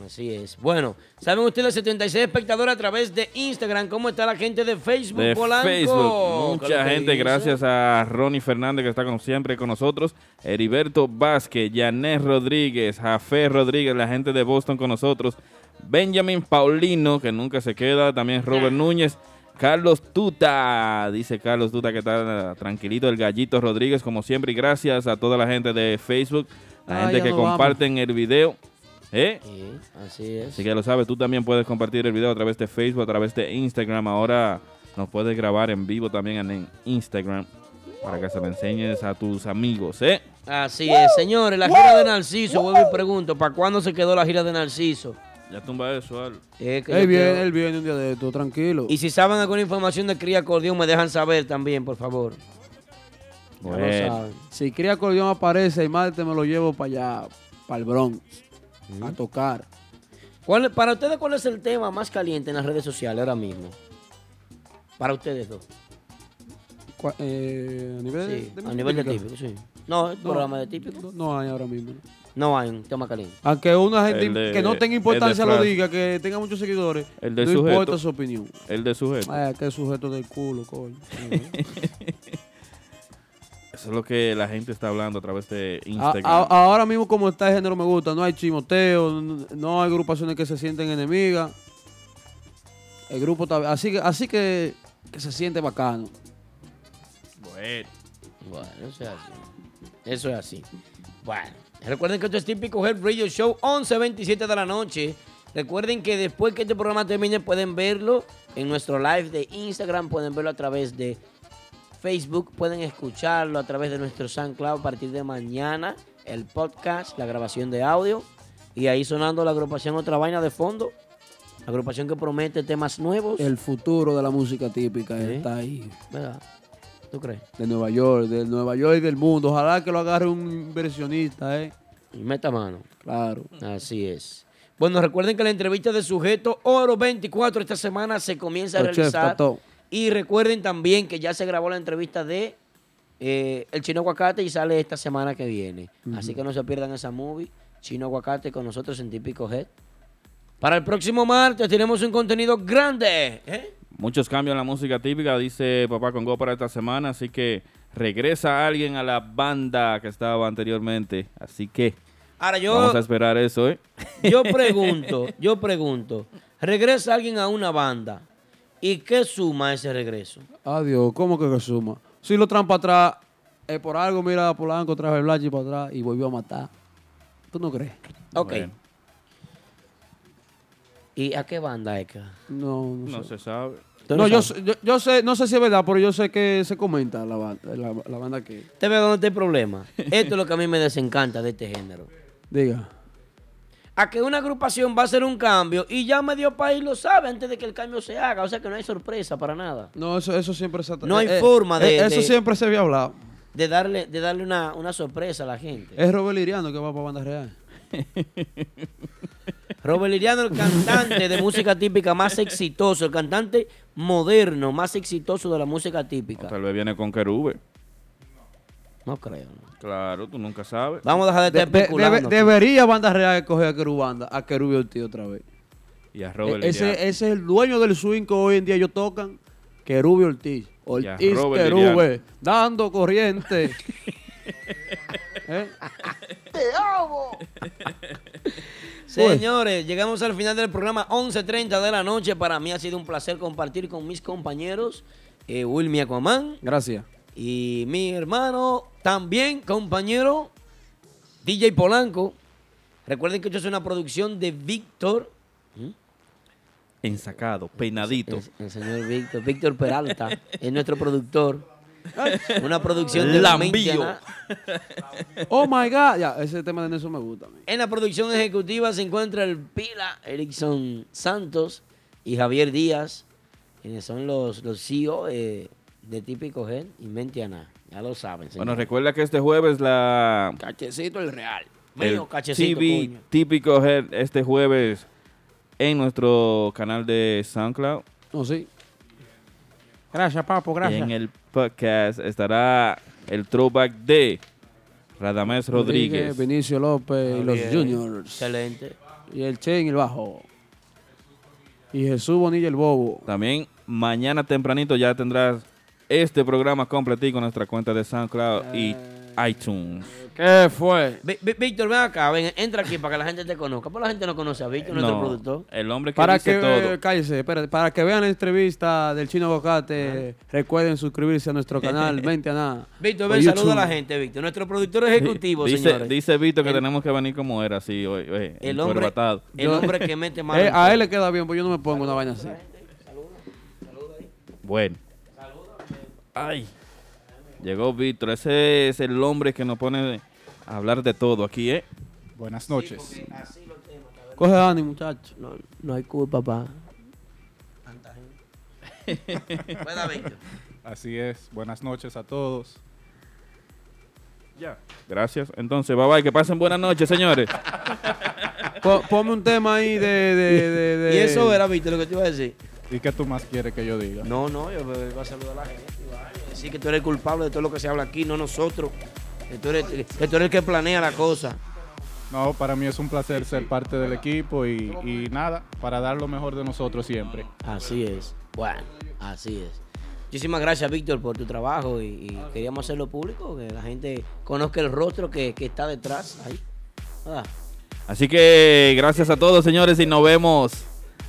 Así es. Bueno, ¿saben ustedes 76 espectadores a través de Instagram? ¿Cómo está la gente de Facebook, De Polanco? Facebook. ¿Qué es Mucha gente, dice? gracias a Ronnie Fernández que está como siempre con nosotros. Heriberto Vázquez, Janet Rodríguez, Jafé Rodríguez, la gente de Boston con nosotros. Benjamin Paulino, que nunca se queda. También Robert Núñez. Carlos Tuta, dice Carlos Tuta que está tranquilito. El Gallito Rodríguez, como siempre. Y gracias a toda la gente de Facebook, la Ah, gente que vamos. comparten el video. ¿Eh? Sí, así es. Así que lo sabes, tú también puedes compartir el video a través de Facebook, a través de Instagram. Ahora nos puedes grabar en vivo también en Instagram para que se lo enseñes a tus amigos, ¿eh? Así es, señores. La gira de Narciso, vuelvo y pregunto, ¿para cuándo se quedó la gira de Narciso? Ya tumba eso, Al. Es que Él yo viene, quiero- él viene un día de esto, tranquilo. Y si saben alguna información de cría acordeón, me dejan saber también, por favor. Ya lo Bueno. saben. Si Cría Acordeón aparece el martes, me lo llevo para allá, para el Bronx, a tocar. ¿Cuál- para ustedes, ¿cuál es el tema más caliente en las redes sociales ahora mismo? Para ustedes dos. Eh, a nivel de, Sí, de a nivel de típico, sí. No, el No, programa de típico. No, no hay ahora mismo. ¿no? Hay un tema caliente. Aunque una gente de- que no tenga importancia lo diga, que tenga muchos seguidores, El de no sujeto. importa su opinión. El de sujeto. Ay, que sujeto del culo, coño. Eso es lo que la gente está hablando a través de Instagram. a- ahora mismo como está el género me gusta, no hay chimoteo, no, no hay agrupaciones que se sienten enemigas. El grupo está así que así que, que se siente bacano. Bueno. Bueno, eso es así. Eso es así. Bueno, recuerden que esto es típico Head Radio Show 11.27 de la noche. Recuerden que después que este programa termine pueden verlo en nuestro live de Instagram, pueden verlo a través de Facebook, pueden escucharlo a través de nuestro SoundCloud a partir de mañana, el podcast, la grabación de audio y ahí sonando la agrupación Otra Vaina de fondo. Agrupación que promete temas nuevos. El futuro de la música típica está ahí. ¿Verdad? ¿Tú crees? De Nueva York, de Nueva York y del mundo. Ojalá que lo agarre un inversionista, ¿eh? Y meta mano. Claro. Así es. Bueno, recuerden que la entrevista de sujeto Oro 24 esta semana se comienza a realizar. todo. Y recuerden también que ya se grabó la entrevista de eh, El Chino Aguacate y sale esta semana que viene. Así que no se pierdan esa movie. Chino Aguacate con nosotros en Típico Head. Para el próximo martes tenemos un contenido grande. ¿eh? Muchos cambios en la música típica, dice Papá Congo para esta semana, así que regresa alguien a la banda que estaba anteriormente. Así que Ahora yo, vamos a esperar eso, ¿eh? yo pregunto, yo pregunto, regresa alguien a una banda y qué suma ese regreso. Adiós, ¿cómo que que suma? Si lo traen para atrás, es por algo, mira a Polanco, trajo el Blachi para atrás y volvió a matar. ¿Tú no crees? Ok. Bueno. ¿Y a qué banda es que? No, no, No sé. se sabe. ¿Tú No, yo, sé- yo, yo sé, no sé si es verdad, pero yo sé que se comenta la banda, la, la banda que. ¿Usted ve dónde está el problema? Esto es lo que a mí me desencanta de este género. Diga. A que una agrupación va a hacer un cambio y ya medio país lo sabe antes de que el cambio se haga. O sea que no hay sorpresa para nada. No, eso, eso siempre se No hay eh, forma de- eh, Eso de- siempre se había hablado. De darle, de darle una, una sorpresa a la gente. Es Robert Liriano que va para Banda Real. Robert Liriano, el cantante de música típica más exitoso, el cantante moderno más exitoso de la música típica. Tal vez viene con Kerube. No creo. ¿no? Claro, tú nunca sabes. Vamos a dejar de estar de- especulando. debería Banda Real escoger a Querubanda, a Querubio Ortiz otra vez. Y a Robert E- ese, ese es el dueño del swing que hoy en día ellos tocan, Querubio Ortiz. Ortiz Querube, dando corriente. ¿Eh? Señores, llegamos al final del programa 11.30 de la noche. Para mí ha sido un placer compartir con mis compañeros, eh, Wilmy Aquaman Gracias. Y mi hermano, también compañero, DJ Polanco. Recuerden que esto es una producción de Víctor, Ensacado, peinadito. el, el señor Víctor, Víctor Peralta, es nuestro productor. Una producción de Lambío. Oh my God. Ya, ese tema de Nelson me gusta. En la producción ejecutiva se encuentra el Pila Erickson Santos y Javier Díaz, quienes son los, los CEO eh, de Típico Gen y Mentiana. Ya lo saben, señor. Bueno, recuerda que este jueves la Cachecito el Real. el Mío, cachecito, TV coño. típico Head este jueves en nuestro canal de SoundCloud. No, sí. Gracias, papo, Y en el podcast estará el throwback de Radamés Rodríguez. Vinicio López y los. Juniors. Excelente. Y el Che en el bajo. Y Jesús Bonilla el Bobo. También mañana tempranito ya tendrás este programa completico en nuestra cuenta de SoundCloud y iTunes. ¿Qué fue? Víctor, ven acá, ven, entra aquí para que la gente te conozca. Porque la gente no conoce a Víctor, nuestro No, productor. el hombre que Para dice que, todo. cállese, espérate, para que vean la entrevista del Chino Bocate, recuerden suscribirse a nuestro canal, Mente a nada. Víctor, ven, saluda a la gente, Víctor. Nuestro productor ejecutivo, dice, señores. dice Vito que El- tenemos que venir como era, así, hoy, hoy, El hombre, el hombre que mete mano. Eh, a él le queda bien, pues yo no me pongo una vaina así. Bueno. Ay. Llegó Víctor. Ese es el hombre que nos pone a hablar de todo aquí, ¿eh? Buenas noches. Así lo tengo, Coge ánimo, muchacho. No, no hay culpa, papá. Así es. Buenas noches a todos. Ya. Gracias. Entonces, bye bye. Que pasen buenas noches, señores. Po- Ponme un tema ahí de... de, de, de- Y eso era, Víctor, lo que te iba a decir. ¿Y qué tú más quieres que yo diga? No, no, yo voy a saludar a la gente. Decir que tú eres el culpable de todo lo que se habla aquí, no nosotros. Que tú eres, que tú eres el que planea la cosa. No, para mí es un placer ser parte del equipo y, y nada, para dar lo mejor de nosotros siempre. Así es. Bueno, así es. Muchísimas gracias, Víctor, por tu trabajo y, y queríamos hacerlo público, que la gente conozca el rostro que, que está detrás ahí. Ah. Así que gracias a todos, señores, y nos vemos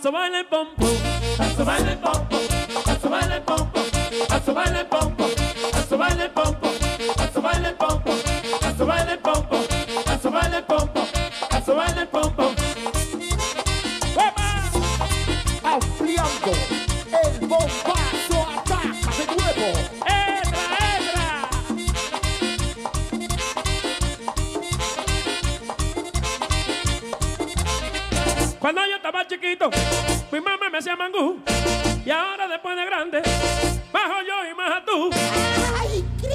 So a violent bump.